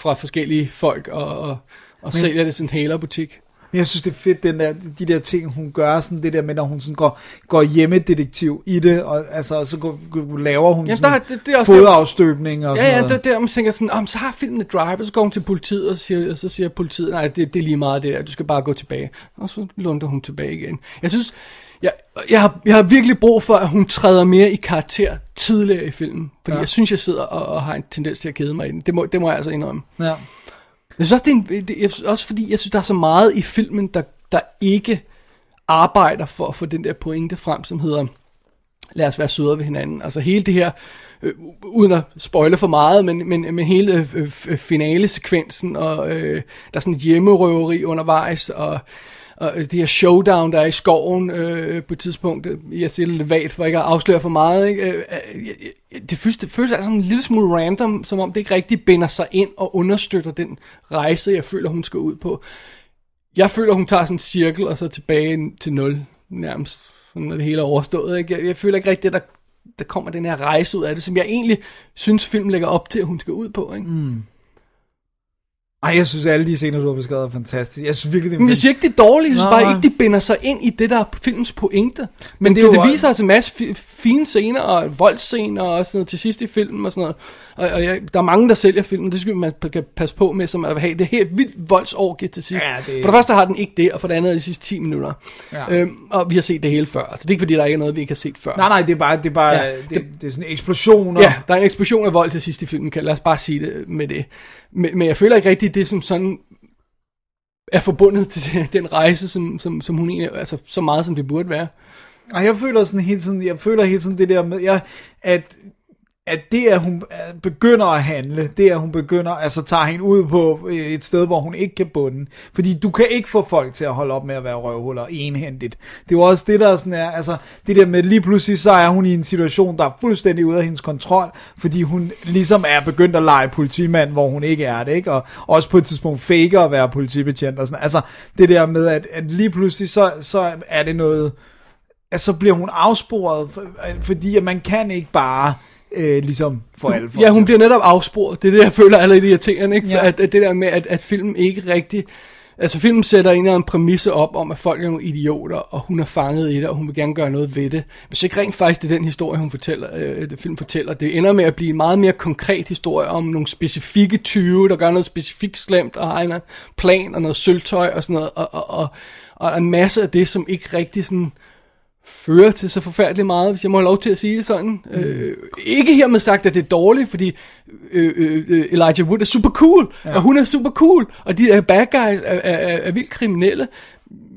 fra forskellige folk, og, og, og sælger det til en hælerbutik. Men jeg synes, det er fedt, den der, de der ting, hun gør, sådan det der med, når hun sådan går, går hjemmedetektiv i det, og altså, så går, laver hun Jamen, sådan der er- det- det er også fodafstøbning og sådan Ja, ja, noget. det er der, man tænker sådan, om så har filmen et drive, og så går hun til politiet, og så siger, og så siger politiet, nej, det, det er lige meget det der, du skal bare gå tilbage. Og så lunder hun tilbage igen. Jeg synes, jeg, jeg, har, jeg har virkelig brug for, at hun træder mere i karakter tidligere i filmen, fordi Ja. jeg synes, jeg sidder og, og har en tendens til at kede mig i den. Det må, det må jeg altså indrømme. Ja. Jeg synes også, det er en, det, jeg, også fordi jeg synes, der er så meget i filmen, der, der ikke arbejder for at få den der pointe frem, som hedder, lad os være sødere ved hinanden. Altså hele det her, øh, uden at spoile for meget, men, men, men hele øh, finalesekvensen, og øh, der er sådan et hjemmerøveri undervejs, og, og altså, det her showdown, der er i skoven øh, på et tidspunkt, øh, jeg siger det lidt vagt, for ikke at afsløre for meget, ikke? Øh, øh, øh, øh det, føles, det føles altså en lille smule random, som om det ikke rigtig binder sig ind og understøtter den rejse, jeg føler, hun skal ud på. Jeg føler, hun tager sådan en cirkel, og så tilbage til nul, nærmest, når det hele er overstået. Ikke? Jeg, jeg føler ikke rigtig, at der, der kommer den her rejse ud af det, som jeg egentlig synes, filmen lægger op til, at hun skal ud på. Ikke? Mm. Ej, jeg synes, alle de scener, du har beskrevet, er fantastiske. Jeg synes virkelig, det er en Men jeg siger ikke, det er dårligt, jeg synes bare ikke, de binder sig ind i det, der er filmens pointe. Men det det, det, det viser altså en masse fi- fine scener, og voldsscener, og sådan noget til sidst i filmen, og sådan noget. Og, og jeg, der er mange, der sælger filmen, det skal man kan passe på med, som at have det helt vildt voldsorgie til sidst. Ja, det- For det første har den ikke det, og for det andet er de sidste 10 minutter. Ja. Øhm, og vi har set det hele før. Så det er ikke, fordi der ikke er noget, vi ikke har set før. Nej, nej, det er bare, det er bare, Ja, ja, det, det, er sådan eksplosioner. Ja, der er en eksplosion af vold til sidst i filmen, lad os bare sige det med det. Men, men jeg føler ikke rigtigt, det som sådan er forbundet til den, rejse, som, som, som hun egentlig, altså så meget som det burde være. Og jeg føler sådan hele tiden, jeg føler hele tiden det der med, jeg, at, at det, at hun øh, begynder at handle, det at hun begynder, altså tager hende ud på øh, et sted, hvor hun ikke kan bunde. Fordi du kan ikke få folk til at holde op med at være røvhuller enhændigt. Det er jo også det, der sådan er, altså det der med lige pludselig, så er hun i en situation, der er fuldstændig ude af hendes kontrol, fordi hun ligesom er begyndt at lege politimand, hvor hun ikke er det, ikke? Og også på et tidspunkt faker at være politibetjent og sådan. Altså det der med, at, at lige pludselig, så, så er det noget, at så bliver hun afsporet, øh, fordi at man kan ikke bare øh, ligesom få alle folk Ja, hun bliver netop afsporet. Det er det, jeg føler er lidt irriterende, ikke? For Ja. At, at det der med, at, at filmen ikke rigtig Altså filmen sætter en eller anden præmisse op om, at folk er nogle idioter, og hun er fanget i det, og hun vil gerne gøre noget ved det. Hvis ikke rent faktisk det er den historie, hun fortæller, øh, det film fortæller, det ender med at blive en meget mere konkret historie om nogle specifikke tyve, der gør noget specifikt slemt, og har en plan og noget sølvtøj og sådan noget, og, og, og, og en masse af det, som ikke rigtig sådan fører til så forfærdeligt meget, hvis jeg må have lov til at sige det sådan. Mm. Øh, ikke hermed sagt, at det er dårligt, fordi øh, øh, øh, Elijah Wood er super cool, ja. og hun er super cool, og de der bad guys er, er, er, er vildt kriminelle.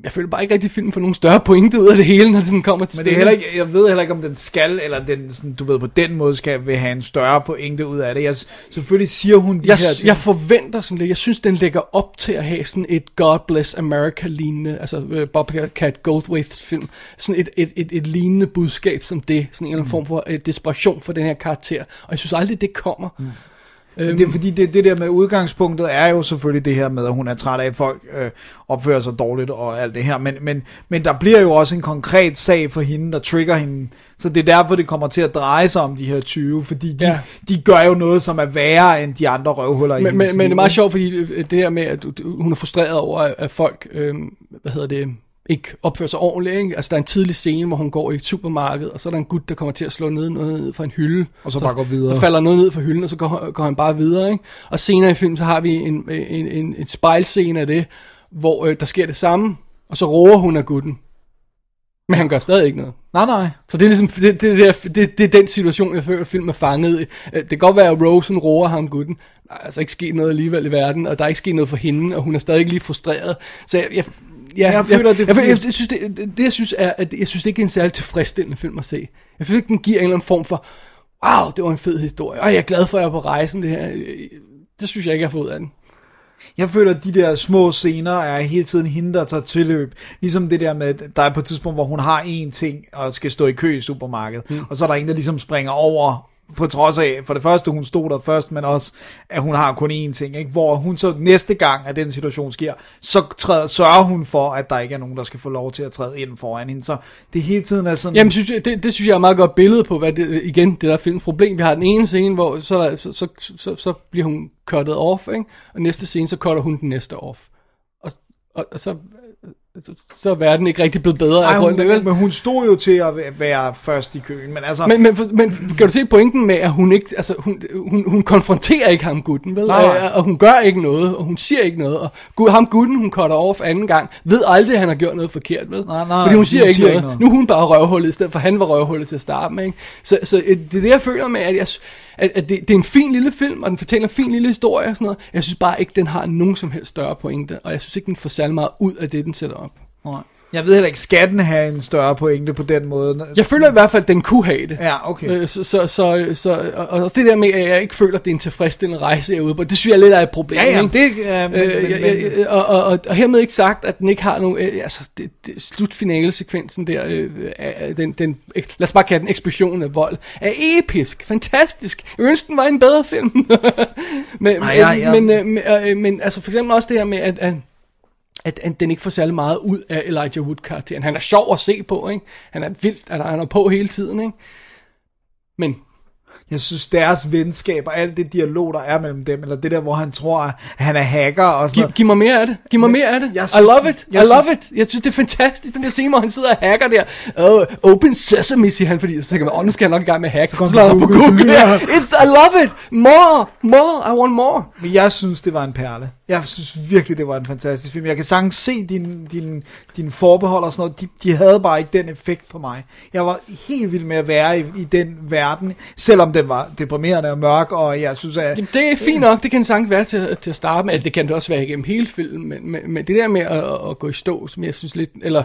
Jeg føler bare ikke rigtig, at filmen får nogen større pointe ud af det hele, når det sådan kommer til Men det er heller ikke, jeg ved heller ikke, om den skal, eller den, sådan, du ved, på den måde skal vil have en større pointe ud af det. Jeg, selvfølgelig siger hun de jeg, her ting. jeg forventer sådan lidt, jeg synes, den lægger op til at have sådan et God Bless America-lignende, altså uh, Bobcat Goldthwaits film, sådan et, et, et, et lignende budskab som det, sådan en eller anden form for uh, desperation for den her karakter, og jeg synes aldrig, det kommer. Mm. Men det er fordi, det, det der med udgangspunktet er jo selvfølgelig det her med, at hun er træt af, at folk øh, opfører sig dårligt og alt det her. Men, men, men der bliver jo også en konkret sag for hende, der trigger hende. Så det er derfor, det kommer til at dreje sig om de her 20, fordi de, ja. De gør jo noget, som er værre end de andre røvhuller i Men, men, men det er meget sjovt, fordi øh, det her med, at hun er frustreret over, at folk, øh, hvad hedder det, ikke opfører sig ordentligt. Ikke? Altså, der er en tidlig scene, hvor hun går i et supermarked, og så er der en gut, der kommer til at slå ned, noget ned fra en hylde. Og så bare går videre. Så falder noget ned fra hylden, og så går, går han bare videre. Ikke? Og senere i filmen, så har vi en, en, en, en spejlscene af det, hvor øh, der sker det samme, og så roer hun af gutten. Men han gør stadig ikke noget. Nej, nej. Så det er ligesom, det, det, det, det, det er den situation, jeg føler, at film er fanget i. Øh, Det kan godt være, at Rosen roer ham gutten. Der er altså ikke sket noget alligevel i verden, og der er ikke sket noget for hende, og hun er stadig lige frustreret. Så jeg, jeg, ja, Jeg føler, det jeg, jeg, jeg, jeg, synes, det, det, jeg synes er, at jeg synes ikke, det er en særlig tilfredsstillende film at se. Jeg synes ikke, den giver en eller anden form for, wow, det var en fed historie, og jeg er glad for, at jeg er på rejsen, det her. Det synes jeg ikke, jeg har fået ud af den. Jeg føler, at de der små scener er hele tiden hende, der tager tilløb. Ligesom det der med, at der er på et tidspunkt, hvor hun har én ting og skal stå i kø i supermarkedet. Mm. Og så er der en, der ligesom springer over på trods af, for det første, hun stod der først, men også, at hun har kun én ting, ikke? hvor hun så næste gang, at den situation sker, så træder, sørger hun for, at der ikke er nogen, der skal få lov til at træde ind foran hende. Så det hele tiden er sådan... Jamen, synes jeg, det, det synes jeg er et meget godt billede på, hvad det, igen, det der films problem. Vi har den ene scene, hvor så, der- så, så, så, så bliver hun cuttet off, ikke? og næste scene, så cutter hun den næste off. Og, og, og så, så, er verden ikke rigtig blevet bedre Ej, af grunden, vel? men hun stod jo til at væ- være først i køen, men altså... Men, men, men kan du se pointen med, at hun ikke, altså hun, hun, hun konfronterer ikke ham gutten, vel? Nej, nej. Øh, Og hun gør ikke noget, og hun siger ikke noget, og gud, ham gutten, hun cutter off anden gang, ved aldrig, at han har gjort noget forkert, vel? Nej, nej, Fordi hun siger, hun ikke, siger noget. ikke noget. Nu er hun bare røvhullet, i stedet for han var røvhullet til at starte med, ikke? Så, så øh, det er det, jeg føler med, at, jeg, at, at det, det, er en fin lille film, og den fortæller en fin lille historie og sådan noget. Jeg synes bare ikke, den har nogen som helst større pointe, og jeg synes ikke, den får særlig meget ud af det, den sætter op. Nej. Jeg ved heller ikke, skal den have en større pointe på den måde? Jeg føler i hvert fald, at den kunne have det. Ja, okay. Øh, så, så, så, så, og og også det der med, at jeg ikke føler, at det er en tilfredsstillende rejse, jeg er ude på, det synes jeg lidt er et problem. Ja, ja, det... Ja, men, Øh, men, jeg- men, jeg- og, og, og, og hermed ikke sagt, at den ikke har nogen, øh, altså det, det, slutfinale-sekvensen der, øh, den, den, lad os bare kalde den eksplosion af vold, er episk, fantastisk. Jeg ønsker, den var en bedre film. *laughs* men, Ej, ja, ja. men, øh, men, øh, men altså for eksempel også det her med, at, at at, at den ikke får særlig meget ud af Elijah Wood-karakteren. Han er sjov at se på, ikke? Han er vildt, er, han er på hele tiden, ikke? Men Jeg synes, deres venskab og alt det dialog, der er mellem dem, eller det der, hvor han tror, at han er hacker og sådan Giv, giv mig mere af det. Giv mig mere af det. jeg I synes- love it. I jeg love it. Jeg synes, det er fantastisk, den der scene, hvor han sidder og hacker der. Oh, open sesame, siger han, fordi så tænker man, åh, nu skal han nok i gang med at hacke. Så, så slår på han på Google. Yeah. It's, I love it. More, more, I want more. Men jeg synes, det var en perle. Jeg synes virkelig, det var en fantastisk film. Jeg kan sagtens se din, din, din forbehold og sådan noget. De, de havde bare ikke den effekt på mig. Jeg var helt vild med at være i, i den verden, selvom den var deprimerende og mørk, og jeg synes, at... Jamen, det er fint nok, det kan sagtens være til, til at starte med. Altså, Det kan det også være igennem hele filmen, men, men, men det der med at, at, gå i stå, som jeg synes lidt, eller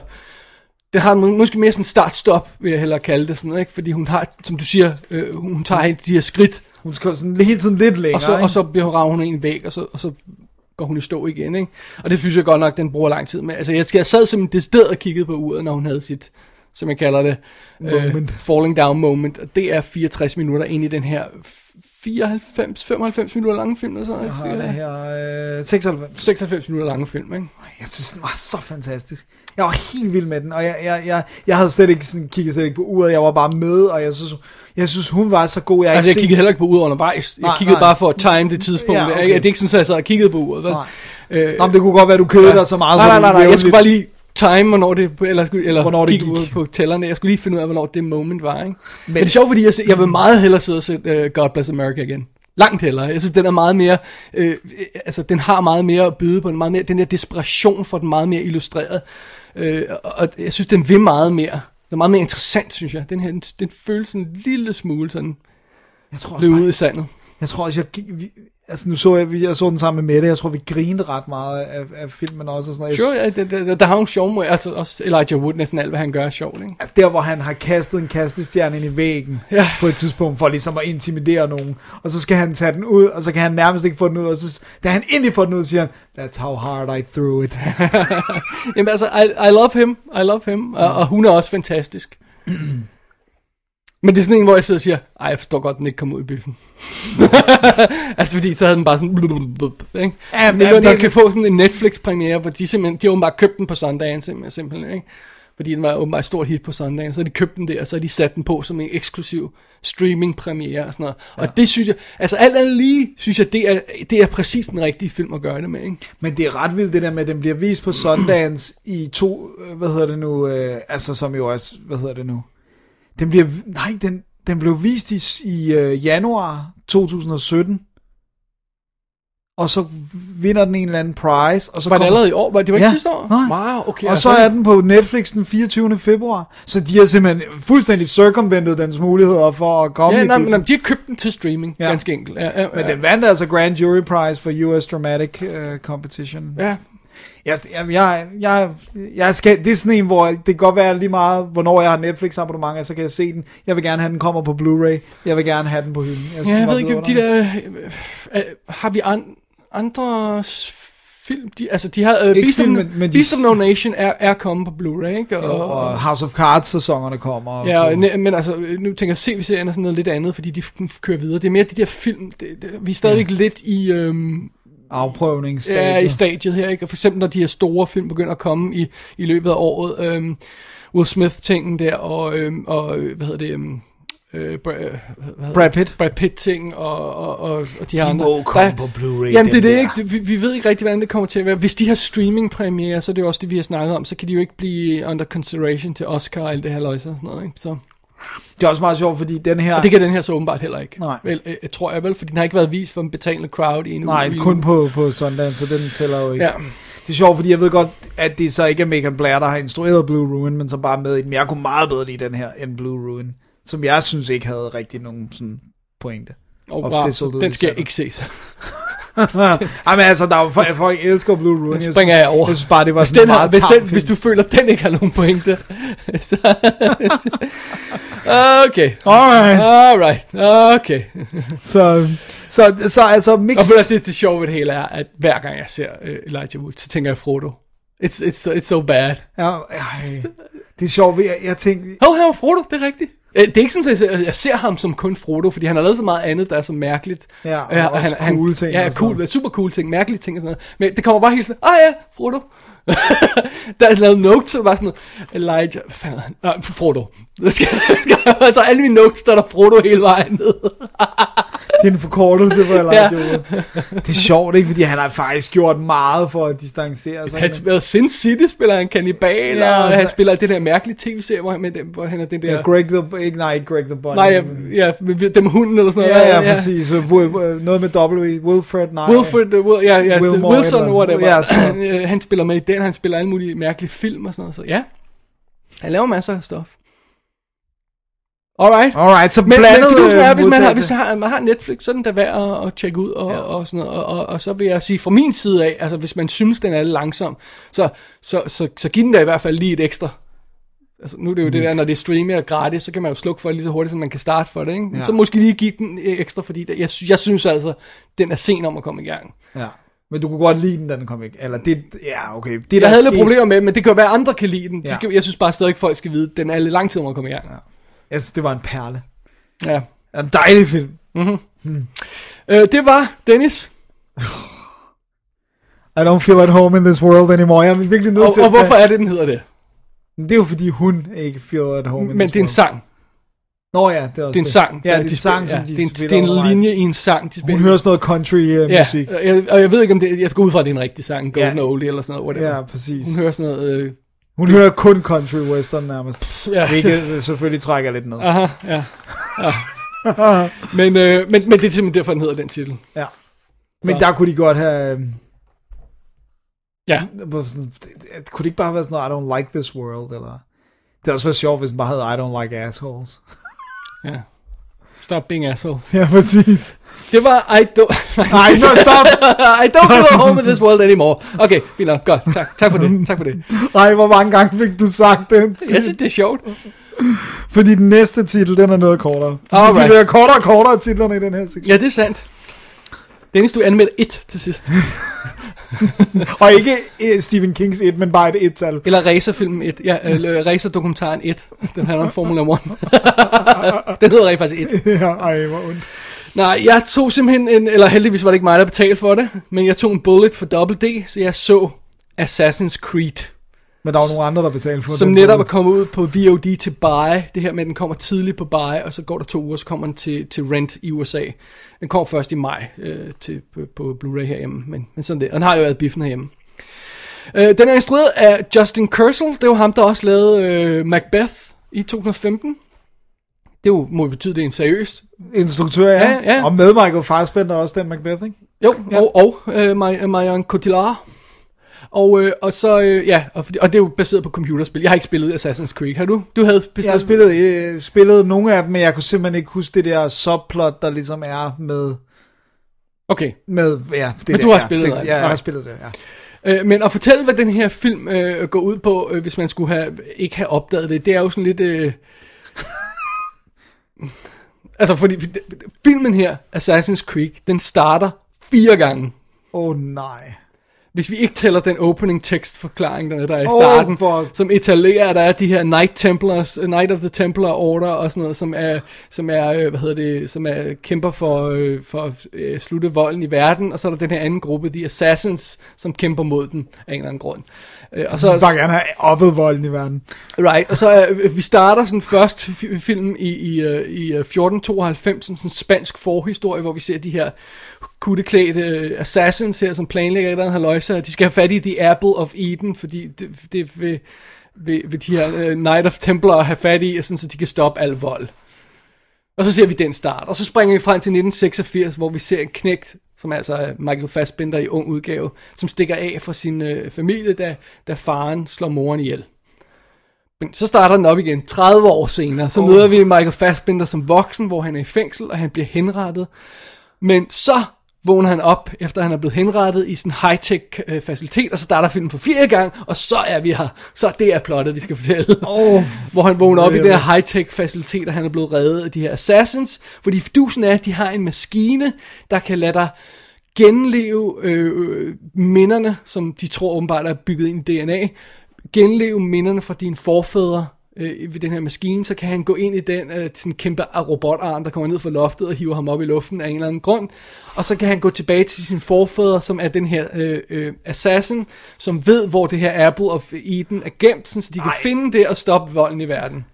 det har må- måske mere sådan start-stop, vil jeg hellere kalde det sådan, ikke? Fordi hun har, som du siger, øh, hun tager de her skridt, Hun skal sådan hele tiden lidt længere, og så, ikke? og så bliver hun ravet hun en væg, og så, og så går hun i stå igen, ikke? Og det synes jeg godt nok, den bruger lang tid med. Altså, jeg, jeg sad simpelthen det sted og kiggede på uret, når hun havde sit, som jeg kalder det, Moment. Øh, falling down moment. Og det er 64 minutter ind i den her 94-95 minutter lange film, eller sådan Jeg har det her... Øh, 96. 96 minutter lange film, ikke? Jeg synes, den var så fantastisk. Jeg var helt vild med den, og jeg, jeg, jeg, jeg havde slet ikke sådan, kigget slet ikke på uret. Jeg var bare med, og jeg synes, jeg synes hun var så god. Jeg, Altså, jeg kiggede heller ikke på uret undervejs. Jeg Nej, kiggede nej. bare for at time det tidspunkt. Ja, okay. Det er ikke sådan, at jeg sad og kiggede på uret. Vel? Nej. Øh, Nå, men det kunne godt være, du kedede dig så meget. Nej, nej, nej, nej, jeg skulle bare lige time, hvornår det, eller, eller Hvornår det gik. ud på tællerne. Jeg skulle lige finde ud af, hvornår det moment var, ikke? Men, Men- det er sjovt, fordi jeg, jeg vil meget hellere sidde og se uh, God Bless America igen. Langt hellere. Jeg synes, den er meget mere, øh, altså den har meget mere at byde på, den, meget mere, den der desperation for den meget mere illustreret. Øh, og, og jeg synes, den vil meget mere. Den er meget mere interessant, synes jeg. Den her, den, den føles en lille smule sådan, Jeg tror også løb bare, ud i sandet. Jeg tror også, jeg, vi, altså nu så jeg, jeg så den sammen med Mette, jeg tror vi grinede ret meget af, af filmen også. Og sådan noget. Sure, ja, der, der, der har jo sjov måde, altså også Elijah Wood, næsten alt, hvad han gør er sjovt, ikke? der hvor han har kastet en kastestjerne ind i væggen Ja. på et tidspunkt for ligesom at intimidere nogen. Og så skal han tage den ud, og så kan han nærmest ikke få den ud. Og så, da han endelig får den ud, siger han, that's how hard I threw it. *laughs* Jamen altså, I, I love him, I love him, og, og hun er også fantastisk. *clears throat* Men det er sådan en, hvor jeg sidder og siger, ej, jeg forstår godt, at den ikke kom ud i biffen. *laughs* altså fordi, så havde den bare sådan, blub, blub, blub, ikke? Ja, men det, det- det, kan få sådan en Netflix-premiere, hvor de simpelthen, de har åbenbart købt den på Sundance, simpelthen, simpelthen ikke? Fordi den var åbenbart et stort hit på Sundance, så de købt den der, og så har de sat den på som en eksklusiv streaming-premiere og sådan noget. Ja. Og det synes jeg, altså alt andet lige, synes jeg, det er, det er præcis den rigtige film at gøre det med, ikke? Men det er ret vildt det der med, at den bliver vist på Sundance i to, øh, hvad hedder det nu, øh, altså som jo også, hvad hedder det nu? Den bliver, nej, den, den blev vist i, i øh, januar 2017. Og så vinder den en eller anden prize. Og så Var det kommer- allerede i år? Var det var ikke Ja, sidste år? nej. Wow, okay. Og så er den på Netflix den 24. februar. Så de har simpelthen fuldstændig circumventet dens muligheder for at komme Ja, nej, men de har købt den til streaming, Ja. ganske enkelt. Ja, ja, Men ja. den vandt altså Grand Jury Prize for US Dramatic uh, Competition. Ja, Jeg, jeg, jeg, jeg, skal, det er sådan en, hvor det kan godt være lige meget, hvornår jeg har Netflix abonnement, så kan jeg se den. Jeg vil gerne have, den kommer på Blu-ray. Jeg vil gerne have den på hylden. Jeg, ja jeg ved ikke, de der... Øh, har vi an, andre film? De, altså, de har... Ikke Beast, film, of, men- men de- Beast of No Nation er, er kommet på Blu-ray, ikke? Jo, og House of Cards-sæsonerne kommer. Ja, og, ne- men altså, nu tænker jeg, CV-serien er sådan noget lidt andet, fordi de kører videre. Det er mere de der film, det, det, vi er stadigvæk ja. lidt i, øhm, afprøvningsstadiet. ja, i stadiet her, ikke? Og for eksempel, når de her store film begynder at komme i, i løbet af året, øhm, Will Smith-tingen der, og, øhm, og hvad hedder det, øhm, øh, Bra- øh, hvad hedder Brad? Pitt. Brad Pitt-ting, og, og, og, og de her De andre. må komme Der- på Blu-ray, Jamen, det er det ikke. Vi, vi ved ikke rigtig, hvordan det kommer til at være. Hvis de har streaming-premiere, så er det jo også det, vi har snakket om, så kan de jo ikke blive under consideration til Oscar og alt det her løjse og sådan noget, ikke? Så... Det er også meget sjovt, fordi den her... Og det kan den her så åbenbart heller ikke. Nej. Vel, øh, jeg tror jeg vel, fordi den har ikke været vist for en betalende crowd i en uge. Nej, i en kun uge. på, på Sundance, så den tæller jo ikke. Ja. Det er sjovt, fordi jeg ved godt, at det så ikke er Megan Blair, der har instrueret Blue Ruin, men som bare er med i den. Jeg kunne meget bedre lide den her end Blue Ruin, som jeg synes ikke havde rigtig nogen sådan pointe. Oh, Og wow, den skal ikke se. *laughs* *laughs* så. Ej, men altså, der er folk, folk elsker Blue Ruin. Den springer jeg over. Jeg synes bare, det var hvis, sådan en den har, meget hvis, den, film. hvis du føler, at den ikke har nogen pointe. så... *laughs* okay. Alright. Alright. Okay. Så, så, så altså Og mixed... du, det, det sjove ved det hele er, at hver gang jeg ser uh, Elijah Wood, så tænker jeg Frodo. It's, it's, it's so bad. Ja, ej, det er sjovt, jeg, jeg tænkte... Hov, her er Frodo, det er rigtigt. Øh, Det er ikke sådan, at jeg ser- jeg ser ham som kun Frodo, fordi han har lavet så meget andet, der er så mærkeligt. Ja, og Øh, også cool ting Ja, og cool, super cool ting, mærkelige ting og sådan noget. Men det kommer bare helt sådan, ah ja, Frodo. *laughs* der er lavet notes, så var sådan Elijah, hvad fanden han? Nej, Frodo. Det skal, skal, altså alle mine notes, der er der Frodo hele vejen ned. *laughs* Det er en forkortelse for Elijah Ja. Det er sjovt, ikke? Fordi han har faktisk gjort meget for at distancere sig. Han spiller Sin City, spiller han kannibal, Ja, ja, og altså- han spiller det der mærkelige tv-serie, hvor han, med hvor han er den der... Ja, Greg the... Ikke, nej, Greg the Bunny. Nej, ja, ja, dem hunden eller sådan noget. Ja, ja, præcis. Wi- Noget med W. Wilfred, nej. Wilfred, uh, Will, ja, ja, Wilmore Wilson, eller- whatever. Ja, sådan øh, han spiller med i den, han spiller alle mulige mærkelige film og sådan noget, så ja. Han laver masser af stof. Alright. Alright, så Men, men blandet fidusen er, øh, hvis man har, hvis man har, man har Netflix, så er den da værd at, at tjekke ud og, ja. og sådan noget. Og, og, og, så vil jeg sige, fra min side af, altså hvis man synes, den er lidt langsom, så, så, så, så giv den da i hvert fald lige et ekstra. Altså, nu er det jo det der, når det er streamet og gratis, så kan man jo slukke for det lige så hurtigt, som man kan starte for det, ikke? Ja. Så måske lige give den ekstra, fordi det, jeg, jeg synes altså, den er sen om at komme i gang. Ja. Men du kunne godt lide den, da den kom ikke. Eller det, ja, okay. Det, der Jeg havde lidt problemer med, men det kan jo være, andre kan lide den. De Ja. skal, jeg synes bare stadig, at folk skal vide, at den er lidt lang tid om at komme i gang. Jeg synes, det var en perle. Ja. En dejlig film. Øh, det var Dennis. I don't feel at home in this world anymore. Jeg er virkelig nødt Og, til og at tage... hvorfor er det, den hedder det? Det er jo fordi hun ikke feel at home in Men this det er en world. sang. Nå ja, det er også Det er en sang. Ja, det er de en sang, som de det er en, det er en linje i en sang, de spiller. Hun hører sådan noget country uh, ja, musik. og jeg, og jeg ved ikke om det, jeg går ud fra, at det er en rigtig sang, Golden Ja. Oldie eller sådan noget, whatever. Ja, præcis. Hun hører sådan noget, øh, Hun hører kun country western nærmest. Ja. Hvilket selvfølgelig trækker lidt ned. aha, ja. ja. men, øh, men, men det er simpelthen derfor, den hedder den titel. Ja. Men Så. der kunne de godt have... øhm, Ja. Kunne det ikke bare være sådan noget, I don't like this world, eller... Det er også været sjovt, hvis den bare havde I don't like assholes. Ja. Stop being assholes. *laughs* ja, præcis. Det var I don't... Nej, *laughs* så stop! I don't at home in this world anymore. Okay, fint nok. Godt. Tak, tak for det. Tak for det. Ej, hvor mange gange fik du sagt den Jeg titel? synes, det er sjovt. Fordi den næste titel, den er noget kortere. Alright. Det bliver kortere og kortere titlerne i den her sektion. Ja, det er sandt. Dennis, du anmeldte et til sidst. *laughs* Og ikke eh, Stephen Kings et, men bare et et-tal. Eller racerfilmen 1. Ja, eller racerdokumentaren 1. Den handler om Formula 1. *laughs* den hedder rent faktisk 1. ja, ej, hvor ondt. Nej, jeg tog simpelthen en, eller heldigvis var det ikke mig, der betalte for det, men jeg tog en bullet for Double D, så jeg så Assassin's Creed, Men der var nogle andre, der betalte for som den. netop er kommet ud på VOD til buy. Det her med, at den kommer tidligt på buy, og så går der to uger, så kommer den til, til rent i USA. Den kommer først i maj øh, til, på, på Blu-ray herhjemme, men, men sådan det. Og den har jo været biffen herhjemme. Øh, den er instrueret af Justin Kurzel. Det var ham, der også lavede øh, Macbeth i 2015. Det jo, må betyde, det er en seriøs Instruktør, ja. Ja, ja. Og med Michael Fassbender også, den Macbeth, ikke? Jo, ja. og, og øh, Mar- Marion Cotillard. Og, øh, og så, øh, ja, og, og det er jo baseret på computerspil. Jeg har ikke spillet Assassin's Creed. Har du? Du havde Jeg har spillet, øh, spillet nogle af dem, men jeg kunne simpelthen ikke huske det der subplot, der ligesom er med... Okay. Med, ja, det Men der, du har ja, spillet det, det, ja, jeg har spillet det, ja. Øh, men at fortælle, hvad den her film øh, går ud på, øh, hvis man skulle have, ikke have opdaget det, det er jo sådan lidt... Øh... *laughs* altså, fordi filmen her, Assassin's Creed, den starter fire gange. Åh oh, nej. Hvis vi ikke tæller den opening tekst forklaring, der, der er i starten, fuck. som etablerer, at der er de her Knight Templars, uh, Knight of the Templar Order og sådan noget, som er, som er, øh, hvad hedder det, som er kæmper for, øh, for at øh, slutte volden i verden, og så er der den her anden gruppe, The Assassins, som kæmper mod den af en eller anden grund. Øh, og Så så, bare gerne have oppet volden i verden. right, og så øh, vi starter sådan først fi- filmen i, i, øh, i øh, 1492, som sådan en spansk forhistorie, hvor vi ser de her kutteklædte øh, assassins her, som planlægger et eller andet haløjse, og de skal have fat i The Apple of Eden, fordi det, det vil, vil, vil de her uh, Knight of Templar have fat i, sådan, så de kan stoppe al vold. Og så ser vi den start. Og så springer vi frem til 1986, hvor vi ser en knægt, som altså er Michael Fassbender i ung udgave, som stikker af fra sin øh, familie, da, da faren slår moren ihjel. Men så starter den op igen, 30 år senere. Så møder vi Michael Fassbender som voksen, hvor han er i fængsel, og han bliver henrettet. Men så vågner han op, efter han er blevet henrettet i sådan en high-tech øh, facilitet, og så starter filmen for fire gang, og så er vi her. Så det er plottet, vi skal fortælle. Oh, *laughs* hvor han vågner op i really? den her high-tech facilitet, og han er blevet reddet af de her assassins. Fordi fidusen er, at de har en maskine, der kan lade dig genleve øh, øh, minderne, som de tror åbenbart er bygget ind i DNA, genleve minderne fra dine forfædre øh, ved den her maskine, så kan han gå ind i den øh, sådan kæmpe robotarm, der kommer ned fra loftet og hiver ham op i luften af en eller anden grund, og så kan han gå tilbage til sine forfædre, som er den her øh, øh, assassin, som ved, hvor det her Apple of Eden er gemt, sådan, så de kan Ej. finde det og stoppe volden i verden.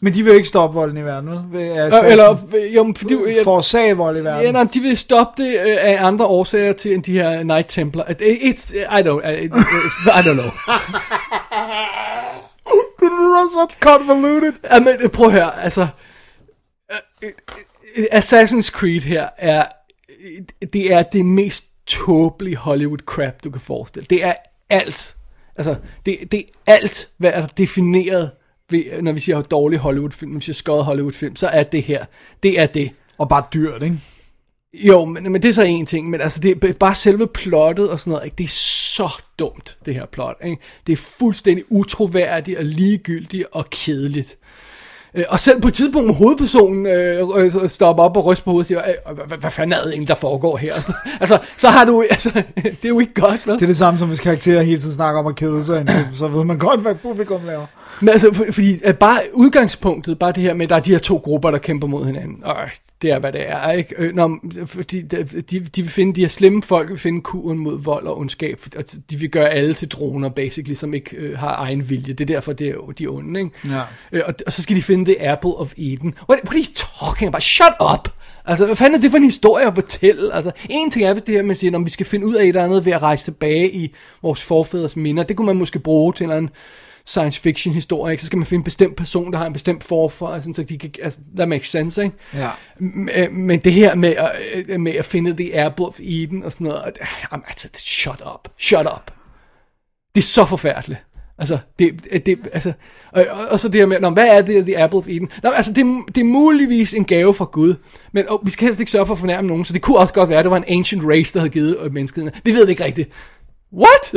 Men de vil ikke stoppe volden i verden, vel? Ved, Øh, eller, øh, jo, fordi, jeg, Forårsage vold i verden. Ja, nej, de vil stoppe det øh, af andre årsager til end de her Night Templar. It- It's, I don't, I, I don't know. *laughs* *laughs* Så convoluted. Ja, men øh, prøv at høre, altså... øh, øh, Assassin's Creed her er... Det er det mest tåbelige Hollywood crap, du kan forestille. Det er alt. Altså, det, det er alt, hvad er defineret ved, når vi siger dårlig Hollywood-film, når vi siger skøjet Hollywood-film, så er det her. Det er det. Og bare dyrt, ikke? Jo, men, men det er så en ting, men altså det er bare selve plottet og sådan noget, ikke? det er så dumt, det her plot. Ikke? Det er fuldstændig utroværdigt og ligegyldigt og kedeligt. Øh, Og selv på et tidspunkt, hvor hovedpersonen øh, øh, stopper op og ryster på hovedet og siger, "Øh, hvad, fanden er det egentlig, der foregår her? Altså, så har du, *laughs* altså, det er jo ikke godt, vel? Det er det samme som hvis karakterer hele tiden snakker om at kede sig, så ved man godt, hvad publikum laver. Men altså, for, fordi at bare udgangspunktet, bare det her med, at der er de her to grupper, der kæmper mod hinanden. Og det er, hvad det er, ikke? Øh, Nå, men fordi de, de, de vil finde, de her slemme folk vil finde kuren mod vold og ondskab. Og de vil gøre alle til droner, basically, som ikke øh, har egen vilje. Det er derfor, det er de onde, ikke? Ja. Øh, og, og så skal de finde finde the apple of Eden. What, what are you talking about? Shut up! Altså, hvad fanden er det for en historie at fortælle? Altså, en ting er, hvis det her med at sige, om vi skal finde ud af et eller andet ved at rejse tilbage i vores forfædres minder, det kunne man måske bruge til en eller anden science fiction historie, ikke? så skal man finde en bestemt person, der har en bestemt forfar, altså, så de kan, altså, that makes sense, ikke? Ja. Øh, Men det her med at, øh, med at finde the apple of Eden og sådan noget, øh, jamen, altså, shut up, shut up. Det er så forfærdeligt. Altså, det, det, altså, og, og, og så det her med, nå, hvad er det, The Apple of Eden? Nå, altså, det, det er muligvis en gave fra Gud, men oh, vi skal helst ikke sørge for at fornærme nogen, så det kunne også godt være, at det var en ancient race, der havde givet øh, menneskene. Vi ved det ikke rigtigt. What? *laughs*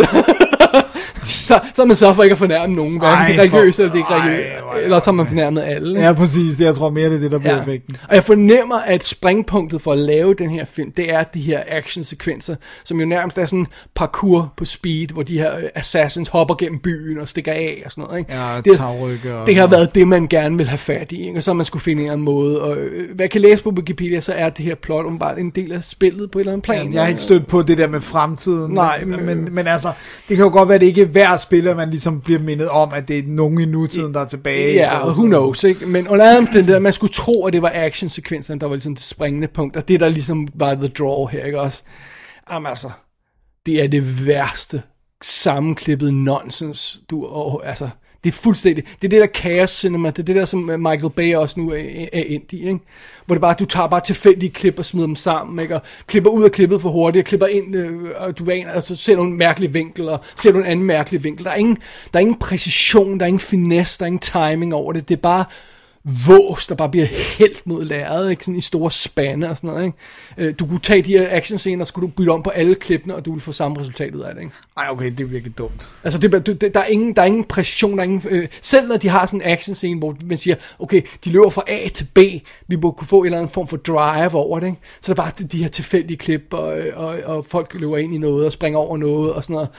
så, så har man sørget for ikke at fornærme nogen, hverken de religiøse eller de ikke religiøse, er det eller så har man fornærmet alle. ikke? Ja, præcis. Det, jeg tror mere, det er det, der bliver ja. effekten. Og jeg fornemmer, at springpunktet for at lave den her film, det er de her actionsekvenser, som jo nærmest er sådan parkour på speed, hvor de her øh, assassins hopper gennem byen og stikker af og sådan noget. Ikke? Ja, det, tagrykke og- det har været det, man gerne vil have fat i, ikke? og så man skulle finde en måde. Og øh, hvad jeg kan læse på Wikipedia, så er det her plot om bare en del af spillet på et eller andet plan. Ja, jeg har ikke stødt på det der med fremtiden. Nej, men, men- men, men altså, det kan jo godt være, at det ikke er hver spiller, man ligesom bliver mindet om, at det er nogen i nutiden, der er tilbage. Ja, sådan who noget. knows, ikke? Men under alle omstændigheder, man skulle tro, at det var actionsekvenserne, der var ligesom det springende punkt, og det der ligesom var the draw her, ikke også? Jamen altså, det er det værste sammenklippet nonsens, du, og, altså, det er fuldstændig, det er det der chaos cinema, det er det der, som øh, Michael Bay også nu er, er endt i, ikke? Hvor det bare, du tager bare tilfældige klip og smider dem sammen, ikke? Og klipper ud af klippet for hurtigt, og klipper ind, øh, og du aner, og så ser du en mærkelig vinkel, og ser du en anden mærkelig vinkel. Der er ingen, der er ingen præcision, der er ingen finesse, der er ingen timing over det. Det er bare vås, der bare bliver helt mod lærret, ikke? Sådan i store spande og sådan noget, ikke? Øh, Du kunne tage de her actionscener, og så kunne du bytte om på alle klippene, og du ville få samme resultat ud af det, ikke? Ej, okay, det er virkelig dumt. Altså, det, det, der, er ingen, der er ingen præcision, der er ingen, øh, selv når de har sådan en action scene, hvor man siger, okay, de løber fra A til B, vi må kunne få en eller anden form for drive over det, ikke? Så er det bare de her tilfældige klip, og, og, og folk løber ind i noget, og springer over noget, og sådan noget.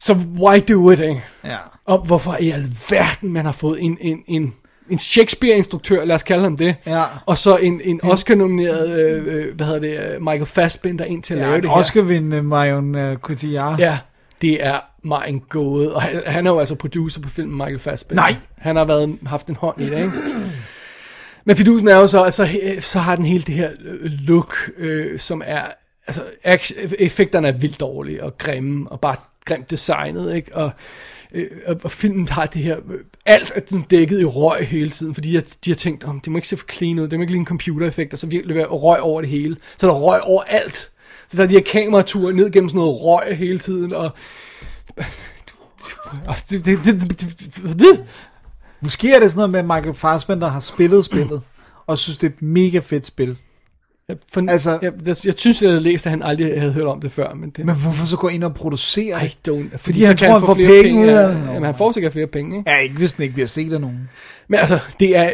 Så why do it, ikke? Ja. Og hvorfor i alverden man har fået en, en, en, en Shakespeare-instruktør, lad os kalde ham det, Ja. og så en, en Oscar-nomineret, øh, øh, hvad hedder det, øh, Michael Fassbender ind til at Ja, lave det her. Oscar-vindende Marion uh, Cotillard. Ja, det er mig en gåde. Og han, han er jo altså producer på filmen Michael Fassbender. Nej! Han har været, haft en hånd i det, ikke? Men fidusen er jo så, altså, he- så har den hele det her look, øh, som er, altså, action, effekterne er vildt dårlige og grimme, og bare grimt designet, ikke? Og, øh, og, filmen har det her, øh, alt er sådan dækket i røg hele tiden, fordi de har, de har tænkt, om det må ikke se for clean ud, det må ikke lige en computereffekt, og så virkelig være røg over det hele. Så der er røg over alt. Så der er de her kamerature ned gennem sådan noget røg hele tiden, og *laughs* det, det, det, det. Måske er det sådan noget med, at Michael Fassbender har spillet spillet, og synes, det er et mega fedt spil. For, Altså- jeg, jeg, jeg synes, jeg havde læst, at han aldrig havde hørt om det før, men det... Men hvorfor så gå ind og producere I det? don't, Fordi han tror, han få får flere penge ud af det. Jamen, han får sikkert flere penge, ikke? Ja, ikke hvis den ikke bliver set af nogen. Men altså, det er,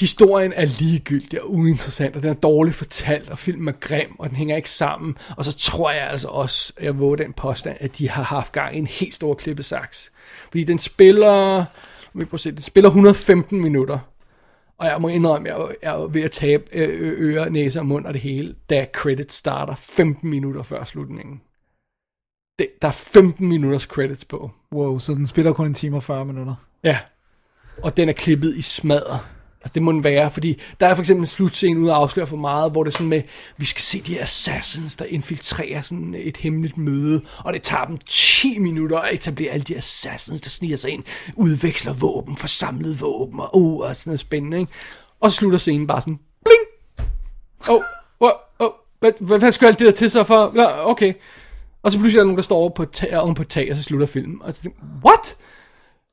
historien er ligegyldig og uinteressant, og den er dårligt fortalt, og filmen er grim, og den hænger ikke sammen. Og så tror jeg altså også, at jeg våger den påstand, at de har haft gang i en helt stor klippesaks. Fordi den spiller, nu vil jeg prøve at se, den spiller 115 minutter. Og jeg må indrømme, jeg jo- jeg jo ved at tabe øh, ører, næse og mund og det hele, da credits starter 15 minutter før slutningen. Det, der er 15 minutters credits på. Wow, så den spiller kun en time og 40 minutter. Ja. Og den er klippet i smadret. Altså, det må den være, fordi der er for eksempel en slutscene, uden at afsløre for meget, hvor det er sådan med, vi skal se de her assassins, der infiltrerer sådan et hemmeligt møde, og det tager dem 10 minutter at etablere alle de assassins, der sniger sig ind, udveksler våben, forsamlet våben, og, uh, og sådan noget spændende, ikke? Og så slutter scenen bare sådan, bling! Oh, oh, oh, hvad, hvad, hvad skal alt det der til så for? Nå, okay. Og så pludselig er der nogen, der står over på et tag, oven på et tag, og så slutter filmen. Og så tænker, what?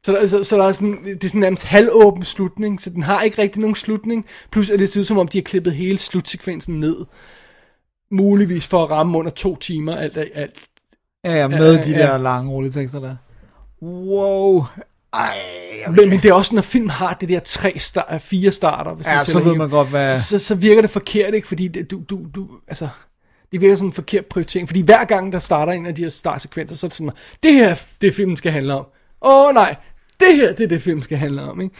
Så der, så, så der er sådan, det er sådan nærmest halvåben slutning, så den har ikke rigtig nogen slutning. Plus er det ser ud som om, de har klippet hele slutsekvensen ned. Muligvis for at ramme under to timer, alt, alt. Ja, ja, med Ja, de ja. der lange rulletekster der. Wow. Ej, Men, men det er også, når film har det der tre star, fire starter. Hvis Ja, så ved man godt, hvad- Så, så, så virker det forkert, ikke? Fordi det, du, du, du, altså, det virker sådan en forkert prioritering. Fordi hver gang, der starter en af de her startsekvenser, så er det sådan, det her, det filmen skal handle om. Åh oh, nej, det her, det er det, filmen skal handle om, ikke?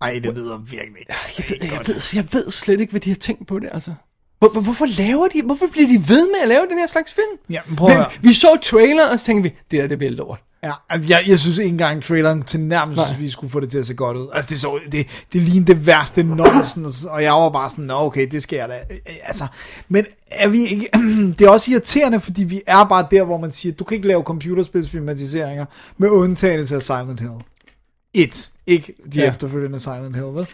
Ej, det lyder virkelig ikke. Jeg ved, jeg, ved, jeg ved slet ikke, hvad de har tænkt på det, altså. Hvor, hvor- hvorfor laver de, hvorfor bliver de ved med at lave den her slags film? Ja, prøv at vi, vi så trailer, og så tænkte vi, det her, det bliver lort. Ja, altså, jeg, jeg synes ikke engang traileren til nærmest, Nej. at vi skulle få det til at se godt ud. Altså, det, så, det, det lignede det værste nonsens, og jeg var bare sådan, Nå, okay, det jeg da. Øh, Altså, men er vi ikke... *clears throat* det er også irriterende, fordi vi er bare der, hvor man siger, du kan ikke lave computerspilsfilmatiseringer med undtagelse af Silent Hill. Et. Ikke de. Ja. efterfølgende Silent Hill, vel?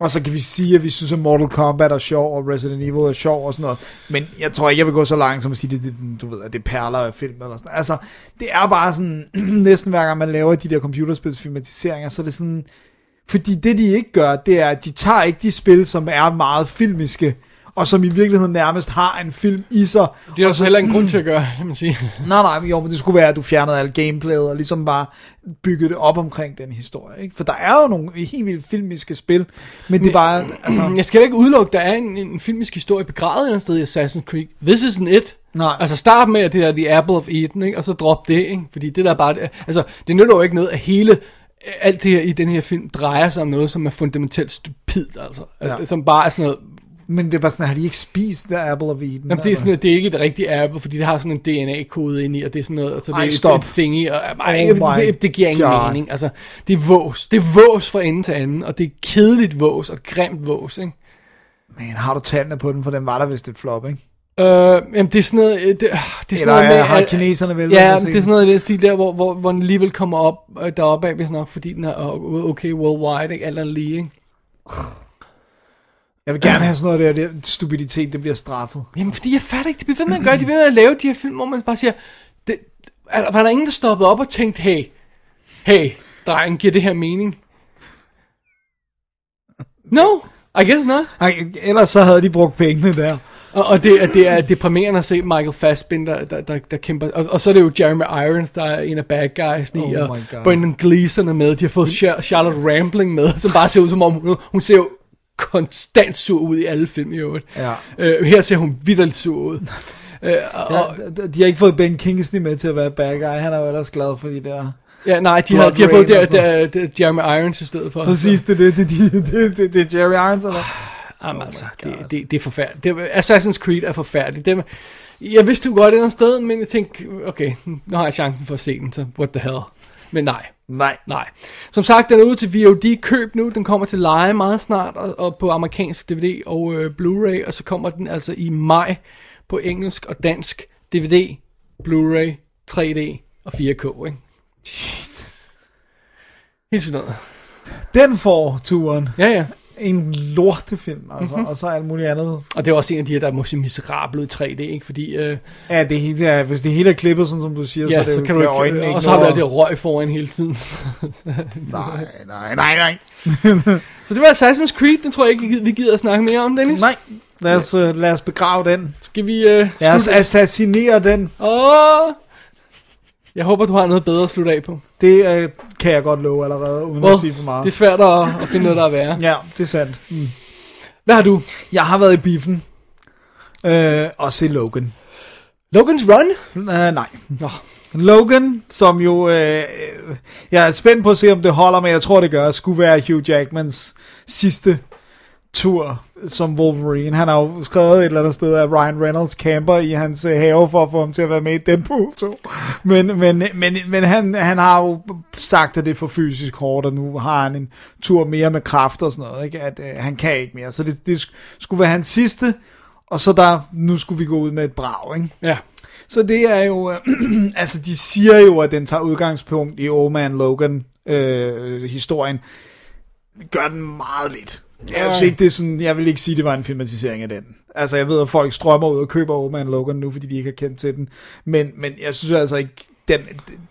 Og så kan vi sige, at vi synes, at Mortal Kombat er sjov, og Resident Evil er sjov og sådan noget. Men jeg tror ikke, jeg vil gå så langt som at sige, at det, det, du ved, at det perler af film eller sådan Altså, det er bare sådan, *clears throat* næsten hver gang man laver de der computerspilsfilmatiseringer, så er det sådan... Fordi det, de ikke gør, det er, at de tager ikke de spil, som er meget filmiske, og som i virkeligheden nærmest har en film i sig. Det er og også så- heller ingen grund til at gøre, kan man sige. *laughs* Nej, nej, jo, men det skulle være, at du fjernede alt gameplayet, og ligesom bare byggede det op omkring den historie, ikke? For der er jo nogle helt vildt filmiske spil, men det er bare, altså... *clears throat* Jeg skal ikke udelukke, der er en, en filmisk historie begravet et eller andet sted i Assassin's Creed. This isn't it. Nej. Altså start med, at det er The Apple of Eden, ikke? og så drop det, ikke? fordi det der bare, altså det nytter jo ikke noget, at hele, alt det her i den her film drejer sig om noget, som er fundamentalt stupidt, altså. Ja. Som bare er sådan noget, Men det er bare sådan, har de ikke spist The Apple of Eden? Jamen, det, er sådan, det er ikke det rigtige Apple, fordi det har sådan en DNA-kode ind i, og det er sådan noget, altså det Ej, er et- stop. et thingy, og ej, Oh det, det, det, giver ingen God. mening. Altså, det er vås. Det er vås fra ende til anden, og det er kedeligt vås, og grimt vås, ikke? Men har du tallene på den, for den var der vist et flop, ikke? Øh, jamen, det er sådan noget, øh, det, det er sådan Eller noget med, har at- kineserne vel Ja, det er sådan noget i den stil der, hvor, hvor, hvor den alligevel kommer op øh, deroppe af, hvis nok, fordi den er øh, okay worldwide, ikke? Alt andet lige, ikke? *laughs* Jeg vil gerne have sådan noget der, det stupiditet, det bliver straffet. Jamen, fordi jeg fatter ikke, de bliver ved med at gøre, de bliver ved med at lave de her film, hvor man bare siger, det, er, var der ingen, der stoppede op og tænkte, hey, hey, dreng, giver det her mening? No, I guess not. Ej, ellers så havde de brugt pengene der. Og, og det, er- det er deprimerende at se Michael Fassbender, der, der, der kæmper. Og, og så er det jo Jeremy Irons, der er en af bad guys i, Oh og. Brendan Gleeson er med. De har fået Char- Charlotte Rampling med, som bare ser ud som om, hun, hun ser jo konstant sur ud i alle film i øvrigt. Ja. Øh, her ser hun vidderligt sur ud. *laughs* Øh, og, Ja, de- har ikke fået Ben Kingsley med til at være bad guy. Han er jo ellers glad for de der... ja, nej, de har, de har fået der, der, der, Jeremy Irons i stedet for. Præcis, det er det, det, det, det, det, det er Jerry Irons, eller? *sighs* Jamen altså, det, det, det er forfærdeligt. Det, Assassin's Creed er forfærdeligt. Det, jeg vidste jo godt et eller andet sted, men jeg tænkte, okay, nu har jeg chancen for at se den, så what the hell. Men nej, Nej. nej. Som sagt, den er ude til VOD køb nu. Den kommer til leje meget snart, og, og på amerikansk DVD og øh, Blu-ray, og så kommer den altså i maj på engelsk og dansk DVD, Blu-ray, 3D og 4K, ikke? Jesus. Helt sådan noget. Den får turen. Ja, ja. En lortefilm, altså. Mhm. Og så alt muligt andet. Og det er også en af de her, der er måske miserable i 3D, ikke? Fordi... Øh, Ja, det hele er, hvis det hele er klippet, sådan som du siger, så, Ja, er det så kan du ikke, øjnene ikke og så har alt det røg foran hele tiden. *laughs* Nej, nej, nej, nej. *laughs* så det var Assassin's Creed, den tror jeg ikke, vi gider at snakke mere om, Dennis. Nej, lad os, uh, lad os begrave den. Skal vi... Øh, Lad os assassinere den. Åh! Jeg håber, du har noget bedre at slutte af på. Det uh, kan jeg godt love allerede, uden Well, at sige for meget. Det er svært at, at finde noget, der er værre. Ja, det er sandt. Mm. Hvad har du? Jeg har været i biffen. Øh, og se Logan. Logan's Run? Uh, nej. Nå. Logan, som jo... Øh, øh, jeg er spændt på at se, om det holder, men jeg tror, det gør. Skulle være Hugh Jackmans sidste tur som Wolverine. Han har jo skrevet et eller andet sted, at Ryan Reynolds camper i hans øh, have for at få ham til at være med i Deadpool 2. Men, men, men, men han, han har jo sagt, at det er for fysisk hårdt, og nu har han en tur mere med kraft og sådan noget. Ikke? At øh, han kan ikke mere. Så det, det skulle være hans sidste, og så der, nu skulle vi gå ud med et brag, ikke? Ja. Så det er jo, øh, *clears throat* altså de siger jo, at den tager udgangspunkt i Old Man Logan øh, historien. Gør den meget lidt. Jeg, synes ikke, det er sådan, jeg vil ikke sige, at det var en filmatisering af den. Altså jeg ved, at folk strømmer ud og køber Old Man Logan nu, fordi de ikke har kendt til den. Men, men jeg synes altså ikke, den,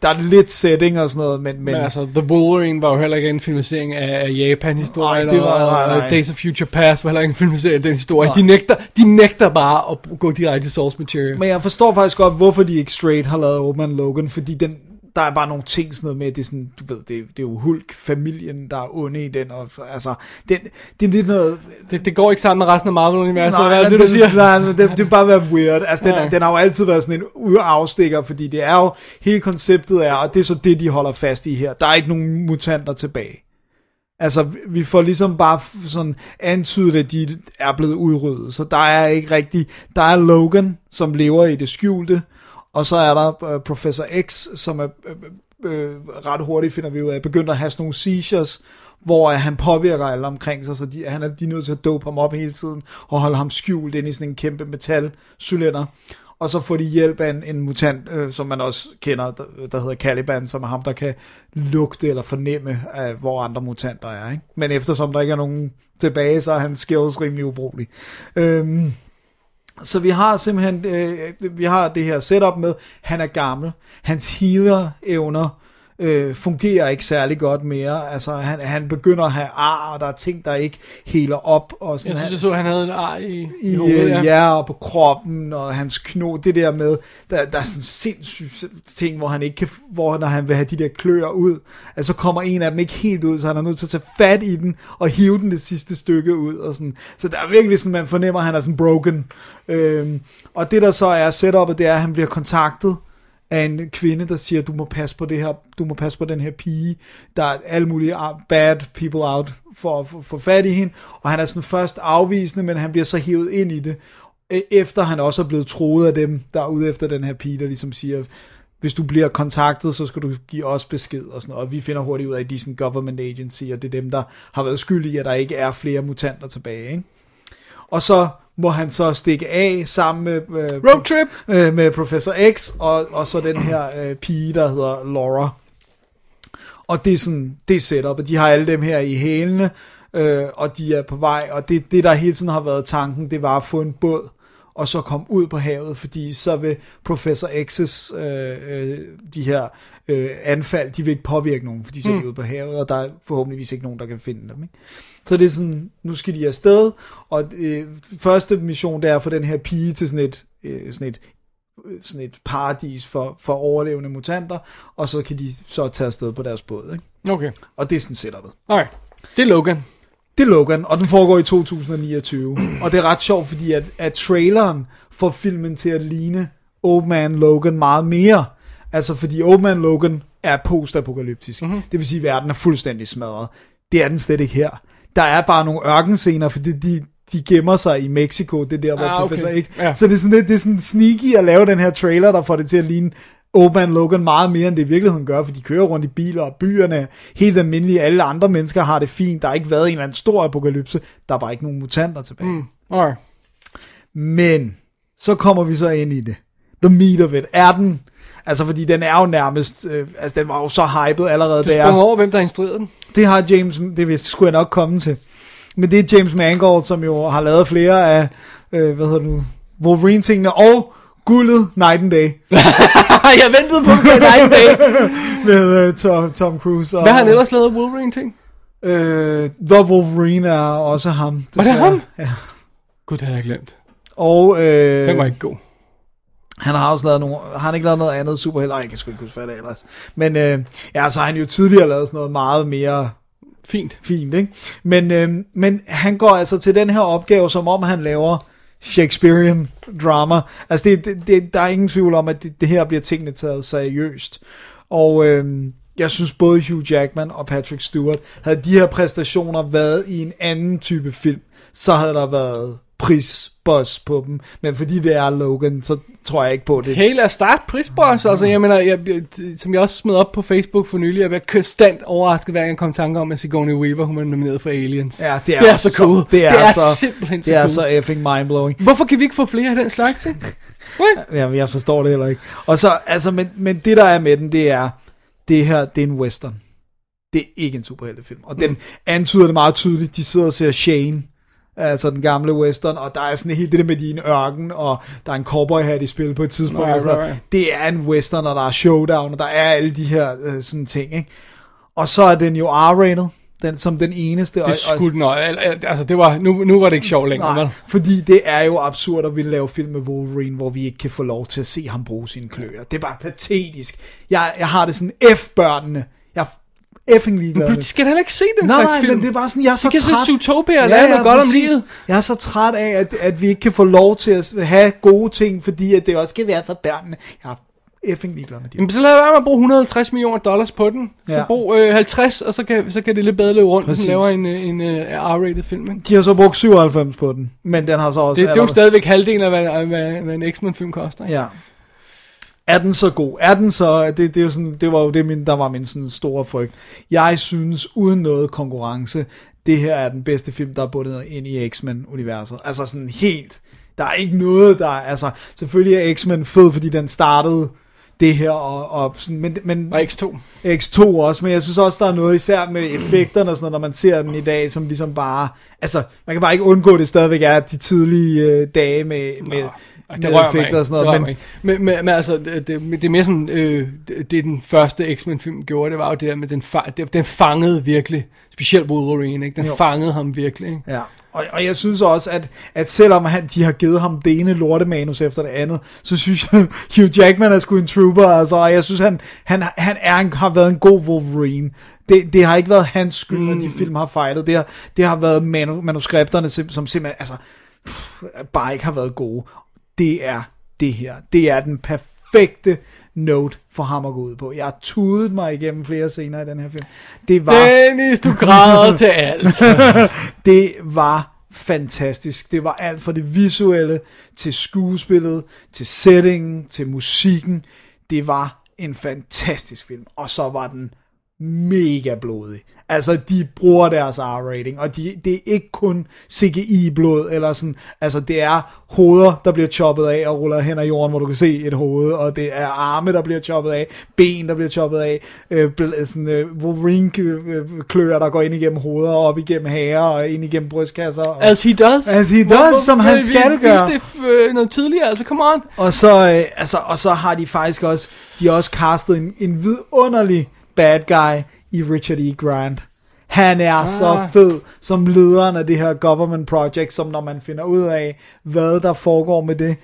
der er lidt setting og sådan noget, men, men, Men altså, The Wolverine var jo heller ikke en filmatisering af, af Japan-historien, Nej, det var- og, nej, nej. og Days of Future Past var heller ikke en filmatisering af den historie. Nej. De nægter, de nægter bare at gå direkte til source material. Men jeg forstår faktisk godt, hvorfor de ikke straight har lavet Man Logan, fordi den, der er bare nogle ting sådan noget med, det er sådan, du ved, det, det er jo Hulk-familien, der er onde i den, og altså, det, det er lidt noget... Det, det går ikke sammen med resten af Marvel-universet, Nej, det, det, du siger? nej, det, det, det bare være weird. Altså, den, Nej. den har jo altid været sådan en afstikker, fordi det er jo, hele konceptet er, og det er så det, de holder fast i her. Der er ikke nogen mutanter tilbage. Altså, vi får ligesom bare sådan antydet, at de er blevet udryddet. Så der er ikke rigtig... Der er Logan, som lever i det skjulte, og så er der øh, Professor X, som er øh, øh, øh, ret hurtigt finder vi ud af, begynder at have sådan nogle seizures, hvor han påvirker alle omkring sig, så de, han er, de er nødt til at dope ham op hele tiden, og holde ham skjult ind i sådan en kæmpe metalcylinder. Og så får de hjælp af en, en mutant, øh, som man også kender, der, der hedder Caliban, som er ham, der kan lugte eller fornemme, af, hvor andre mutanter er. Ikke? Men eftersom der ikke er nogen tilbage, så er hans skills rimelig ubrugelig. Øhm, så vi har simpelthen øh, vi har det her setup med, han er gammel, hans healer-evner øh, fungerer ikke særlig godt mere. Altså, han, han begynder at have ar, og der er ting, der ikke heler op. Og sådan, Jeg synes, jeg så, at han havde en ar i, i, i hovedet. øh, ja, og på kroppen, og hans kno, det der med, der, der er sådan sindssygt ting, hvor han ikke kan, hvor når han vil have de der kløer ud, altså kommer en af dem ikke helt ud, så han er nødt til at tage fat i den, og hive den det sidste stykke ud, og sådan. Så der er virkelig sådan, man fornemmer, at han er sådan broken. Øhm, og det der så er setupet, det er, at han bliver kontaktet af en kvinde, der siger, du må passe på det her, du må passe på den her pige, der er alle mulige bad people out for at få fat i hende, og han er sådan først afvisende, men han bliver så hævet ind i det, e, efter han også er blevet troet af dem, der er ude efter den her pige, der ligesom siger, hvis du bliver kontaktet, så skal du give os besked og sådan noget. Og vi finder hurtigt ud af, at de er sådan government agency, og det er dem, der har været skyld i, at der ikke er flere mutanter tilbage. Ikke? Og så må han så stikke af sammen med, øh, Roadtrip! øh, med Professor X, og, og så den her øh, pige, der hedder Laura. Og det er sådan, det er setup, og de har alle dem her i hælene, øh, og de er på vej, og det, det der hele tiden har været tanken, det var at få en båd, og så komme ud på havet, fordi så vil Professor X's øh, øh, de her øh, anfald, de vil ikke påvirke nogen, fordi så er de Mm. ude på havet, og der er forhåbentligvis ikke nogen, der kan finde dem. Ikke? Så det er sådan, nu skal de afsted, og øh, første mission, det er at få den her pige til sådan et, øh, sådan et sådan et paradis for, for overlevende mutanter, og så kan de så tage afsted på deres båd. Ikke? Okay. Og det er sådan setupet. Alright. Det er Logan. Det er Logan, og den foregår i 2029. og det er ret sjovt, fordi at, at traileren får filmen til at ligne Old Man Logan meget mere. Altså fordi Old Man Logan er postapokalyptisk. Mm-hmm. Det vil sige, at verden er fuldstændig smadret. Det er den slet ikke her. Der er bare nogle ørkenscener, fordi de, de gemmer sig i Mexico, det er der, hvor Ah, okay. Professor X... Ja. Så det er, sådan lidt, det er sådan sneaky at lave den her trailer, der får det til at ligne Old Man Logan meget mere, end det i virkeligheden gør, for de kører rundt i biler og byerne, helt almindelige, alle andre mennesker har det fint, der har ikke været en eller anden stor apokalypse, der er bare ikke nogen mutanter tilbage. Mm. Alright. Men, så kommer vi så ind i det. The meat of it. Er den, altså fordi den er jo nærmest, øh, altså den var jo så hyped allerede Du der. sprang over, hvem der instruerede den. Det har James, det skulle jeg nok komme til. Men det er James Mangold, som jo har lavet flere af, øh, hvad hedder det nu, Wolverine-tingene, og guldet Night and Day. *laughs* *laughs* jeg ventede på, at du sagde Day. *laughs* med øh, Tom, Tom Cruise. Og, Hvad har han ellers lavet Wolverine-ting? Øh, The Wolverine er også ham. Var det desværre. ham? Ja. Gud, det havde jeg glemt. Og øh, Den var ikke god. han har også lavet nogle, har han ikke lavet noget andet superhelt? Nej, jeg kan sgu ikke huske, hvad det er ellers. Men øh, ja, så har han jo tidligere lavet sådan noget meget mere Fint. fint, ikke? Men, øh, men han går altså til den her opgave, som om han laver Shakespearean drama. Altså, det, det, det, der er ingen tvivl om, at det, det her bliver tingene taget seriøst. Og øh, jeg synes, både Hugh Jackman og Patrick Stewart, havde de her præstationer været i en anden type film, så havde der været pris prisboss på dem. Men fordi det er Logan, så tror jeg ikke på det. Lad os starte prisboss. Altså, jeg mener, jeg, som jeg også smed op på Facebook for nylig, jeg var konstant overrasket, hver gang jeg kom i tanke om, at Sigourney Weaver, hun er nomineret for Aliens. Ja, det er, det er så cool. Det er, det er så, simpelthen så det er cool. så effing mindblowing. Hvorfor kan vi ikke få flere af den slags? What? *laughs* Jamen, jeg forstår det heller ikke. Og så, altså, men, men det der er med den, det er, det her, det er en western. Det er ikke en superheltefilm. Og den antyder det meget tydeligt. De sidder og ser Shane, altså den gamle western, og der er sådan helt det der med din ørken, og der er en cowboy hat i spil på et tidspunkt. Right, altså, right. Det er en western, og der er showdown, og der er alle de her øh, sådan ting, ikke? Og så er den jo R-rated, den, som den eneste. Det skulle den. Altså, det var, nu, nu var det ikke sjovt længere, Nej, vel? fordi det er jo absurd at ville lave film med Wolverine, hvor vi ikke kan få lov til at se ham bruge sine kløer. Det er bare patetisk. Jeg, jeg har det sådan, F-børnene. Effing ligeglad Men du skal heller ikke se den Nej, slags nej, film. men det er bare sådan, jeg er så Vi kan se træt. Zootopia og lave noget godt om livet. Jeg er så træt af, at, at vi ikke kan få lov til at have gode ting, fordi at det også skal være for børnene. Jeg er effing ligeglad med det. Jamen, så lad være med at bruge 150 millioner dollars på den. Så Ja. brug øh, 50, og så kan, så kan det lidt bedre løbe rundt, Præcis. man laver en, øh, en uh, R-rated film. Ikke? De har så brugt 97 på den, men den har så også... Det, det er jo allerede- stadigvæk halvdelen af, hvad, hvad, hvad en X-Men film koster. Ikke? Ja. Er den så god? Er den så, det, det, er jo sådan, det var jo det, min, der var min sådan store frygt. Jeg synes, uden noget konkurrence, det her er den bedste film, der er bundet ind i X-Men-universet. Altså sådan helt, der er ikke noget, der er, altså, selvfølgelig er X-Men fed, fordi den startede det her, og, og sådan, men, men Og X2. X2 også, men jeg synes også, der er noget især med effekterne og sådan noget, når man ser den i dag, som ligesom bare, altså, man kan bare ikke undgå, det stadigvæk er de tidlige øh, dage med, med, Effekter og sådan noget, men, men, men, men altså, det, det, det er mere sådan, øh, det, det den første X-Men-film gjorde, det var jo det der med, den, fa- det, den fangede virkelig, specielt Wolverine, ikke? den Jo. fangede ham virkelig. Ikke? Ja, og, og jeg synes også, at, at selvom han, de har givet ham det ene lortemanus efter det andet, så synes jeg, *laughs* Hugh Jackman er sgu en trooper, altså, og jeg synes, han, han, han er en, har været en god Wolverine. Det, det har ikke været hans skyld, mm. at de film har fejlet. Det har, det har været manu, manuskripterne, som, som simpelthen, altså, pff, bare ikke har været gode. Det er det her. Det er den perfekte note for ham at gå ud på. Jeg har tudet mig igennem flere scener i den her film. Det var... Dennis, du græder til alt. *laughs* det var fantastisk. Det var alt fra det visuelle, til skuespillet, til settingen, til musikken. Det var en fantastisk film. Og så var den mega blodig. Altså, de bruger deres R-rating, og de, det er ikke kun CGI-blod, eller sådan, altså, det er hoveder, der bliver choppet af og ruller hen ad jorden, hvor du kan se et hoved, og det er arme, der bliver choppet af, ben, der bliver choppet af, øh, sådan, øh, Wolverine-kløer, der går ind igennem hoveder, og op igennem hager, og ind igennem brystkasser. Og, As he does. As he does, som han skal vi gøre. det øh, noget tidligere, altså come on. Og så, øh, altså, og så har de faktisk også, de har også castet en, en vidunderlig bad guy i Richard E. Grant. Han er ah. så fed som lederen af det her government project, som når man finder ud af, hvad der foregår med det,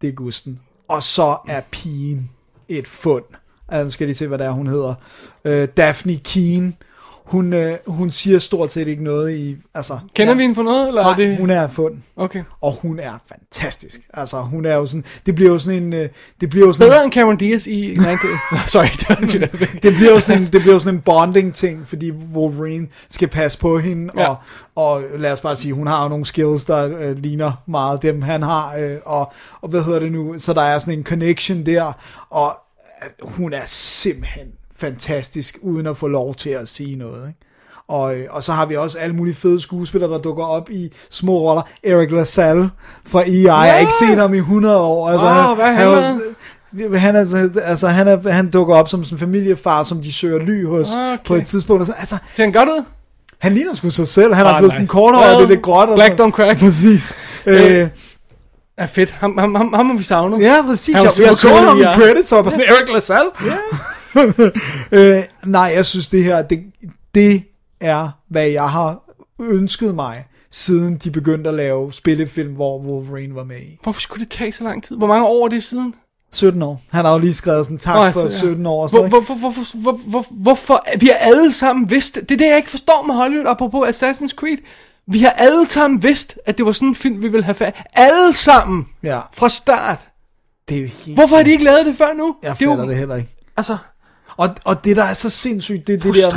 det er Gusten. Og så er pigen et fund. Altså, nu skal jeg lige se, hvad det er, hun hedder. Øh, Daphne Keen. Hun, øh, hun siger stort set ikke noget i... Altså, Kender ja. vi hende for noget, eller Nej, er det... hun er fund. Okay. Og hun er fantastisk. Altså, hun er jo sådan... Det bliver jo sådan en... øh, Det bliver jo sådan Bedre end Cameron Diaz i... Nej, *laughs* Sorry, *laughs* det bliver jo sådan en, det bliver jo sådan en bonding ting, fordi Wolverine skal passe på hende, Ja. og, og lad os bare sige, hun har jo nogle skills, der øh, ligner meget dem, han har, øh, og, og hvad hedder det nu, så der er sådan en connection der, og øh, hun er simpelthen fantastisk, uden at få lov til at sige noget, ikke? Og, øh, og så har vi også alle mulige fede skuespillere, der dukker op i små roller. Eric LaSalle fra EI. Jeg har ikke set ham i 100 år. Altså, Wow, hvad er han han, er, altså, han, er, han dukker op som sådan en familiefar, som de søger ly hos Okay. på et tidspunkt. Og så, altså, Ser han godt ud? han ligner sgu sig selv. Han har blevet nice. sådan korthåret, Well, det er lidt gråt. og black så- don't crack. Præcis. Øh, Ja, fedt. Ham, ham, ham, ham har vi savnet. ja, præcis. Han Jeg, jeg så ham i i, ja. credits, og var sådan, Eric LaSalle? *laughs* øh, nej, jeg synes det her, det, det er, hvad jeg har ønsket mig, siden de begyndte at lave spillefilm, hvor Wolverine var med i. Hvorfor skulle det tage så lang tid? Hvor mange år er det siden? 17 år. Han har jo lige skrevet sådan tak for altså, ja. 17 år. Og sådan, Hvor, noget, ikke? hvorfor, hvorfor, hvorfor, hvorfor, vi har alle sammen vidst, det er det, jeg ikke forstår med Hollywood, apropos Assassin's Creed. Vi har alle sammen vidst, at det var sådan en film, vi ville have fat. Alle sammen. Ja. Fra start. Det er helt... Hvorfor har de ikke lavet det før nu? Jeg det er fatter jo, det heller ikke. Altså, Og, og det, der er så sindssygt, det er det der...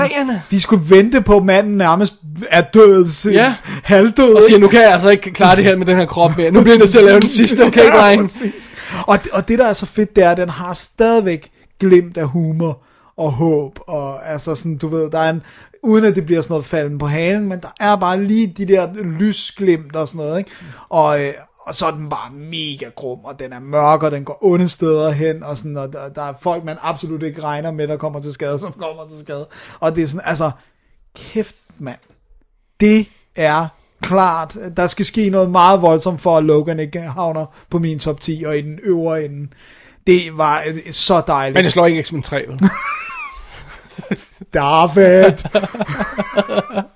Vi skulle vente på, at manden nærmest er død, Ja. ja. halvdød. og siger, nu kan jeg altså ikke klare det her med den her krop mere. Nu bliver jeg nødt til at lave den sidste, okay, *laughs* Ja, dreng? Og, det- og det, der er så fedt, det er, at den har stadigvæk glimt af humor og håb. Og altså sådan, du ved, der er en... Uden at det bliver sådan noget falden på halen, men der er bare lige de der lysglimt og sådan noget, ikke? Og, øh, og så er den bare mega grum, og den er mørk, og den går onde steder hen, og, sådan, og der, der er folk, man absolut ikke regner med, der kommer til skade, som kommer til skade. Og det er sådan, altså, kæft mand, det er klart, der skal ske noget meget voldsomt for, at Logan ikke havner på min top 10 og i den øvre ende. Det var øh, så dejligt. Men det slår ikke X-Men 3, vel? *laughs* David! *laughs*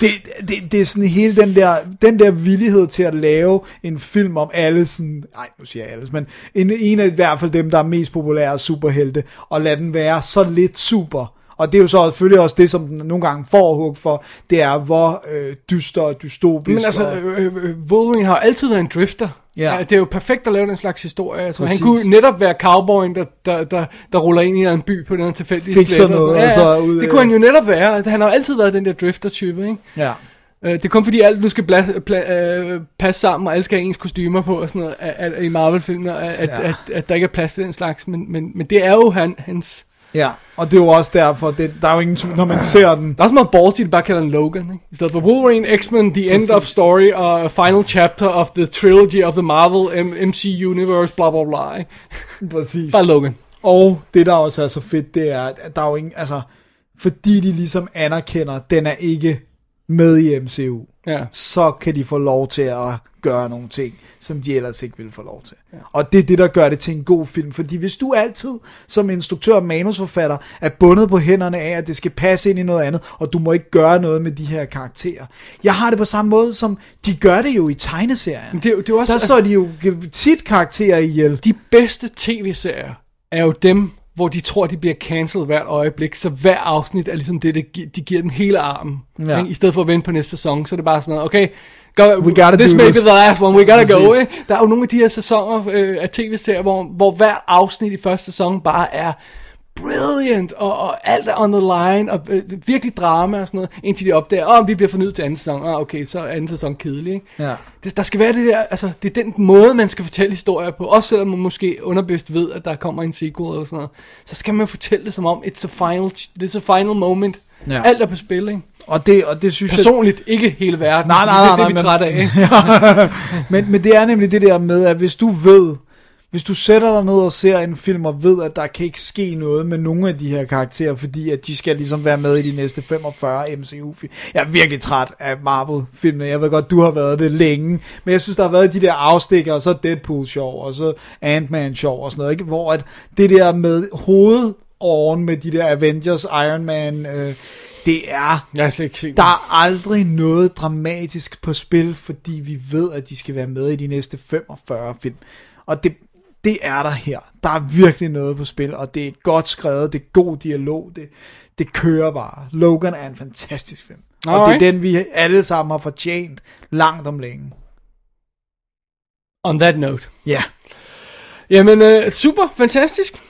det, det, det er sådan hele den der, den der villighed til at lave en film om alle sådan, nej nu siger jeg alles, men en, en af i hvert fald dem, der er mest populære superhelte, og lade den være så lidt super. Og det er jo så selvfølgelig også det, som den nogle gange får hug for, det er hvor øh, dyster og dystopisk. Men altså, og, øh, øh, Wolverine har altid været en drifter. Ja. Det er jo perfekt at lave den slags historie. Altså, han Præcis. kunne netop være cowboyen, der, der, der, der ruller ind i en by på den tilfældige Fikser slette og noget, sådan. og så ud det kunne han jo netop være. Han har jo altid været den der drifter-type, ikke? ja. Øh, det er kun fordi alt nu skal bla, pla, øh, passe sammen, og alle skal have ens kostymer på og sådan noget at, at, i Marvel-filmer, at, at, Ja. at, at der ikke er plads til den slags, men, men, men det er jo han, hans... Ja, og det er jo også derfor, det, der er jo ingen tvivl, når man ser den. Der er også meget ballsy, at de bare kalder den Logan, ikke? I stedet for Wolverine, X-Men, The End of Story, og Final Chapter of the Trilogy of the Marvel M- MC Universe, bla bla bla, ikke? *laughs* Præcis. Bare Logan. Og det, der også er så fedt, det er, at der er jo ingen, altså, fordi de ligesom anerkender, at den er ikke med i MCU, Ja. så kan de få lov til at gøre nogle ting, som de ellers ikke ville få lov til. Ja. Og det er det, der gør det til en god film. Fordi hvis du altid, som instruktør og manusforfatter, er bundet på hænderne af, at det skal passe ind i noget andet, og du må ikke gøre noget med de her karakterer. Jeg har det på samme måde, som de gør det jo i tegneserien. Det det er også- der står de jo tit karakterer ihjel. De bedste tv-serier er jo dem, hvor de tror, de bliver cancelled hvert øjeblik, så hver afsnit er ligesom det, det de giver den hele armen. Ja. Ikke? I stedet for at vente på næste sæson, så er det bare sådan noget, okay, go, We gotta this may be the last one, we gotta go. Præcis. Ikke? Der er jo nogle af de her sæsoner øh, af tv-serier, hvor, hvor hver afsnit i første sæson bare er brilliant, og, og alt er on the line, og øh, virkelig drama og sådan noget, indtil de opdager, åh, oh, vi bliver fornyet til anden sæson, ah, okay, så er anden sæson kedelig, ikke? Ja. Det, der skal være det der, altså, det er den måde, man skal fortælle historier på, også selvom man måske underbevidst ved, at der kommer en sequel eller sådan noget, så skal man fortælle det som om, it's a final, it's a final moment. Ja. Alt er på spil, ikke? Og det, og det synes jeg... Personligt, ikke hele verden. Nej, nej, nej, det er det, vi er trætte af. *laughs* men, men det er nemlig det der med, at hvis du ved, hvis du sætter dig ned og ser en film og ved, at der kan ikke ske noget med nogle af de her karakterer, fordi at de skal ligesom være med i de næste 45 MCU-film. Jeg er virkelig træt af Marvel-filmene. Jeg ved godt, du har været det længe, men jeg synes, der har været de der afstikker, og så Deadpool sjov, og så Ant-Man sjov og sådan noget, ikke? hvor at det der med hovedåren med de der Avengers, Iron Man, øh, det er Jeg slet ikke der er aldrig noget dramatisk på spil, fordi vi ved, at de skal være med i de næste 45 film. Og det, det er der her. Der er virkelig noget på spil, og det er godt skrevet, det er god dialog, det, det kører bare. Logan er en fantastisk film. Og det Alright. er den, vi alle sammen har fortjent langt om længe. On that note. Ja, Jamen, øh, super, fantastisk.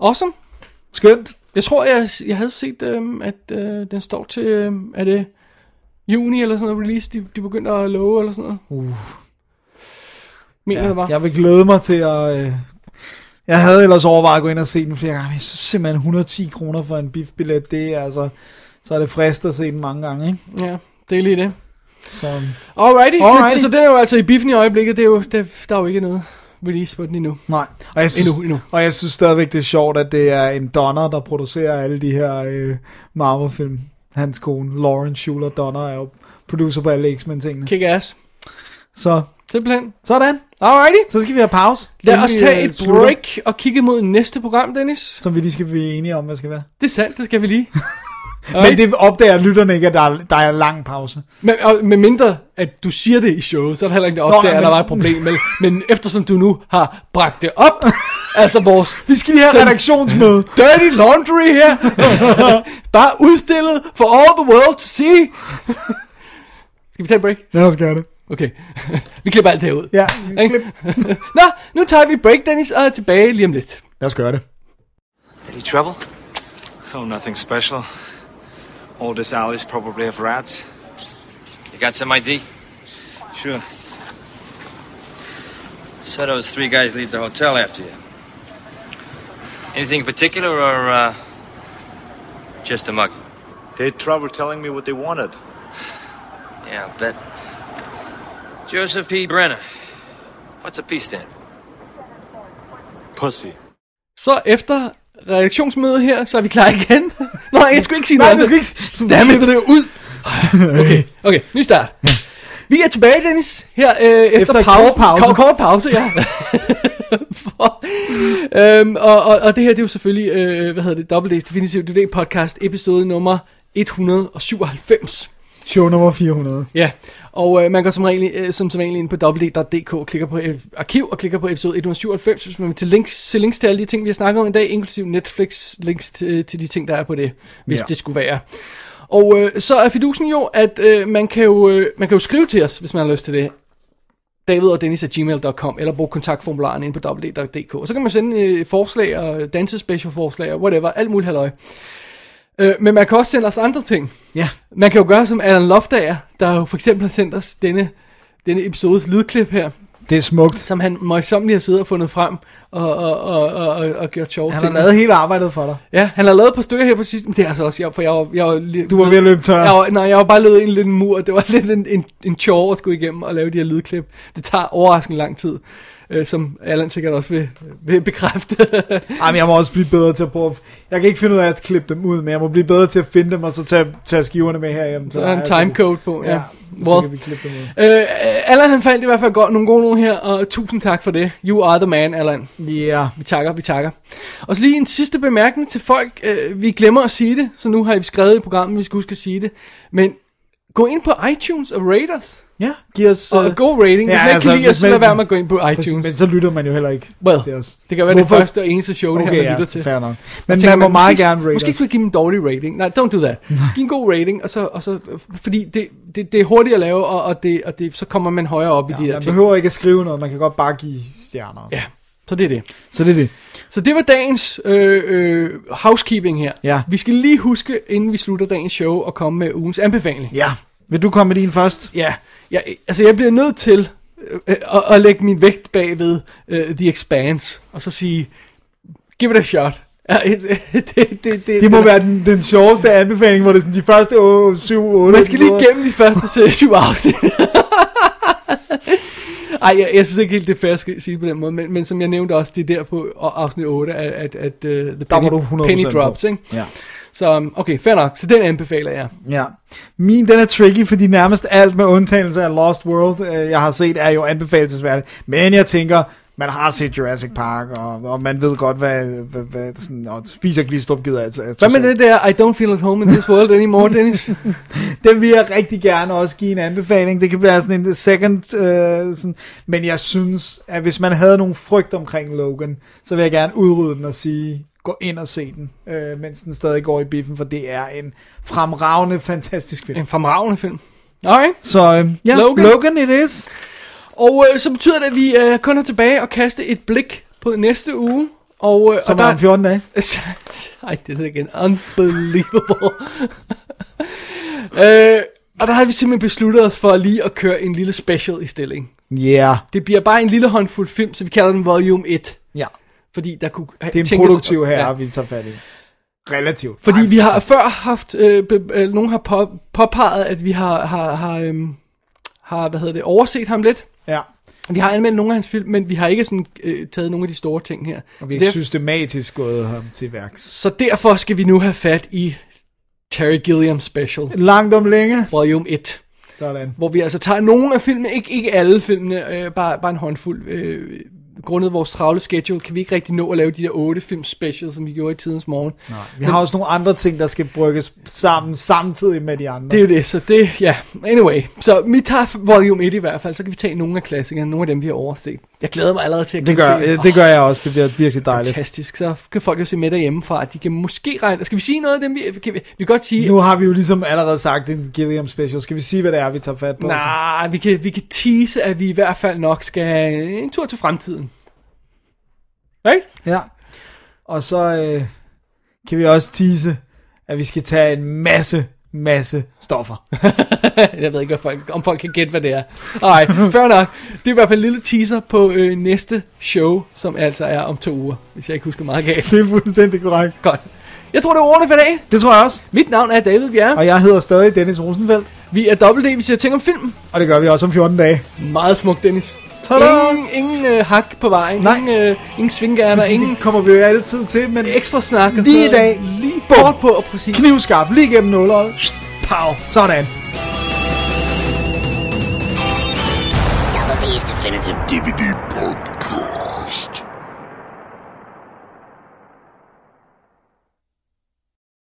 Awesome. skønt. Jeg tror, jeg, jeg havde set, øh, at øh, den står til, øh, er det juni eller sådan noget release, de, de begyndte at love eller sådan noget. Uh. Mener ja, det var. Jeg vil glæde mig til at... Øh, jeg havde ellers overvejet at gå ind og se den flere gange, men jeg synes simpelthen 110 kroner for en bifbillet, det er altså... Så er det frist at se den mange gange, ikke? Ja, det er lige det. Så, Alrighty, Alrighty. Alrighty. så den er jo altså i biffen i øjeblikket, det er jo, det, der er jo ikke noget release på den endnu. nej. Og jeg, synes, Endnu, endnu. og jeg synes stadigvæk, det er sjovt, at det er en Donner, der producerer alle de her øh, Marvel-film. Hans kone, Lauren Schuler Donner, er jo producer på alle X-Men-tingene. Kick ass. Så, Simpelthen. sådan. Alrighty. Så skal vi have pause. Lad os tage øh, et slutter, break og kigge mod næste program, Dennis. Som vi lige skal blive enige om, hvad skal være. Det er sandt, det skal vi lige. *laughs* Men det opdager lytterne ikke, at der er, der er lang pause. Men, og, med mindre, at du siger det i showet, så er der heller ikke der Nå, opdager, nej, at der men- var et problem. Men, men eftersom du nu har bragt det op, *laughs* altså vores Vi skal lige have Sådan- redaktionsmøde. dirty laundry her, *laughs* bare udstillet for all the world to see. Skal vi tage et break? Lad os gøre det. Okay. *laughs* vi klipper alt det her ud. Ja, Ikke? klip. *laughs* Nå, nu tager vi break, Dennis, og er tilbage lige om lidt. Lad os gøre det. Any trouble? Oh, nothing special. All this alley's probably have rats. You got some ID? Sure. Saw those three guys leave the hotel after you. Anything in particular, or uh, just a mug? They had trouble telling me what they wanted. Yeah, I'll bet. Joseph P. Brenner. What's a P stand? Pussy. Så efter redaktionsmøde her, så er vi klar igen. Nå, jeg skulle ikke sige Nej, noget. du skal ikke det ud. Okay, okay, ny start. Vi er tilbage, Dennis, her øh, efter, Efter en pausen. kort pause. Kort, kort pause, ja. For, øhm, og, og, og det her, det er jo selvfølgelig, øh, hvad hedder det, Double D's Definitive Today podcast, episode nummer 197. Show nummer 400. Ja, og øh, man går som regel, øh, som, som regel ind på www.dk og klikker på øh, arkiv og klikker på episode 197, hvis man vil til links, se links til alle de ting, vi har snakket om i dag, inklusive Netflix links til, til de ting, der er på det, hvis Ja. det skulle være. Og øh, så er fidusen jo, at øh, man, kan jo, øh, man kan jo skrive til os, hvis man har lyst til det. David og Dennis at gmail.com, eller brug kontaktformularen inde på www.dk. Og så kan man sende øh, forslag og dansespecial forslag og whatever, alt muligt halløj. Øh, men man kan også sende os andre ting. Ja. Man kan jo gøre som Alan Loftager, der jo for eksempel har sendt os denne, denne episodes lydklip her, Det er smukt. som han møjsommeligt har siddet og fundet frem og, og, og, og, og, gjort sjove Han har lavet hele arbejdet for dig. Ja, han har lavet et par stykker her på sidst, men det er altså også, jeg, for jeg var, jeg var lige, Du var ved at løbe tør. Jeg var, nej, jeg var bare løbet ind i en lille mur, det var *laughs* lidt en, en, en chore at skulle igennem og lave de her lydklip. Det tager overraskende lang tid, øh, som Allan sikkert også vil, vil bekræfte. *laughs* Ej, men jeg må også blive bedre til at prøve... Jeg kan ikke finde ud af at klippe dem ud, men jeg må blive bedre til at finde dem, og så tage, tage skiverne med herhjemme. Så der er en timecode på, ja. Ja, så Well. kan vi klippe dem ud. øh, Allan han fandt i hvert fald godt, nogle gode nogle her, og tusind tak for det. You are the man, Allan. Ja, yeah. Vi takker, vi takker. Og så lige en sidste bemærkning til folk. Øh, vi glemmer at sige det, så nu har vi skrevet i programmet, vi skal huske at sige det. Men gå ind på iTunes og rate os. ja giv os... Og øh, god rating. Hvis ja, man ikke altså, kan lide os, hvis så lad man- være med at gå ind på iTunes. Men så lytter man jo heller ikke Well, til os. det kan være Hvorfor? det første og eneste show, det Okay, her, man ja, lytter til. fair nok. Men tænker man må meget måske, gerne rate Måske vi give dem en dårlig rating. Nej, don't do that. *laughs* Giv en god rating, og så, og så, fordi det, det, det er hurtigt at lave, og, og, det, og det, så kommer man højere op Ja, i de man ting. behøver ikke at skrive noget, man kan godt bare give stjerner. Ja, så det er det. Så det er det. Så det var dagens øh, øh, housekeeping her. Ja. Vi skal lige huske, inden vi slutter dagens show, at komme med ugens anbefaling. Ja. Vil du komme med din først? Ja, jeg, altså jeg bliver nødt til øh, øh, at, at lægge min vægt bag ved øh, The Expanse, og så sige, give it a shot. Ja, *laughs* det, det, det, det, Det må være den, den sjoveste anbefaling, hvor det er sådan de første 7-8 Man skal lige gennem de første 7 afsnit. *laughs* Ej, jeg, jeg synes ikke helt, det er fair at sige på den måde, men, men som jeg nævnte også, det er der på afsnit 8, at, at, at uh, the penny, var du 100% penny på. drops, ikke? Ja. Så um, okay, fair nok, så den anbefaler jeg. Ja. Min, den er tricky, fordi nærmest alt med undtagelse af Lost World, øh, jeg har set, er jo anbefalesværdigt. Men jeg tænker, man har set Jurassic Park, og, og man ved godt, hvad, hvad, hvad sådan, og spiser glistrup gider. Altså, Hvad med det der, I don't feel at home in this world anymore, *laughs* Dennis? Den vil jeg rigtig gerne også give en anbefaling. Det kan være sådan en second, øh, sådan. men jeg synes, at hvis man havde nogle frygt omkring Logan, så vil jeg gerne udrydde den og sige, gå ind og se den, øh, mens den stadig går i biffen, for det er en fremragende, fantastisk film. en fremragende film. Okay. Så øh, ja. Logan. Logan it is. Og øh, så betyder det, at vi øh, kun er tilbage og kaste et blik på næste uge. Og, øh, Som og er om 14 dage. *laughs* Ej, det er igen. Unbelievable. øh, og der har vi simpelthen besluttet os for lige at køre en lille special i stilling. Ja, yeah. Det bliver bare en lille håndfuld film, så vi kalder den Volume 1. ja. Fordi der kunne Det er en produktiv her, Ja. vi tager fat i. Relativt. Fordi Ej, vi har før haft, øh, øh, nogen har på, påpeget, at vi har, har, har, øhm, har, hvad hedder det, overset ham lidt. Ja, Vi har anmeldt nogle af hans film, men vi har ikke sådan, øh, taget nogle af de store ting her. og vi ikke derf- systematisk gået ham til værks. Så derfor skal vi nu have fat i Terry Gilliam Special, Langt om længe. volume 1. Sådan. Hvor vi altså tager nogle af filmene, ikke, ikke alle filmene, øh, bare, bare en håndfuld. Øh, grundet vores travle schedule, kan vi ikke rigtig nå at lave de der otte film special, som vi gjorde i tidens morgen. Nej, vi har også nogle andre ting, der skal brygges sammen samtidig med de andre. Det er jo det, så det, ja, anyway. Så vi tager volume 1 i hvert fald, så kan vi tage nogle af klassikerne, nogle af dem, vi har overset. Jeg glæder mig allerede til at det, gør, se. det gør jeg også. Det bliver virkelig dejligt. Fantastisk, så kan folk jo se med derhjemmefra, at de kan måske regne... Skal vi sige noget af dem, vi kan, vi, vi kan godt sige... Nu har vi jo ligesom allerede sagt en Gilliam special. Skal vi sige, hvad det er, vi tager fat på? Nej, vi kan, vi kan tease, at vi i hvert fald nok skal en tur til fremtiden. Right? Ja. Og så øh, kan vi også tease, at vi skal tage en masse, masse stoffer. *laughs* Jeg ved ikke, hvad folk, om folk kan gætte, hvad det er. Nej, fair nok. Det er i hvert fald en lille teaser på øh, næste show, som altså er om to uger, hvis jeg ikke husker meget galt. Det er fuldstændig korrekt. Godt. Jeg tror, det var ordene for i dag. Det tror jeg også. Mit navn er David Bjerre. Og jeg hedder stadig Dennis Rosenfeldt. Vi er Double D, vi siger ting om film. Og det gør vi også om 14 dage. Meget smukt, Dennis. Tada! Ingen, ingen øh, hak på vejen. Nej. Ingen, øh, ingen svingærner. Fordi Ingen det kommer vi jo altid til, men ekstra snak. og Lige i dag. Lige bort på og præcis. knivskarp lige gennem nåløjet. Pow. Sådan. Double D's Definitive DVD.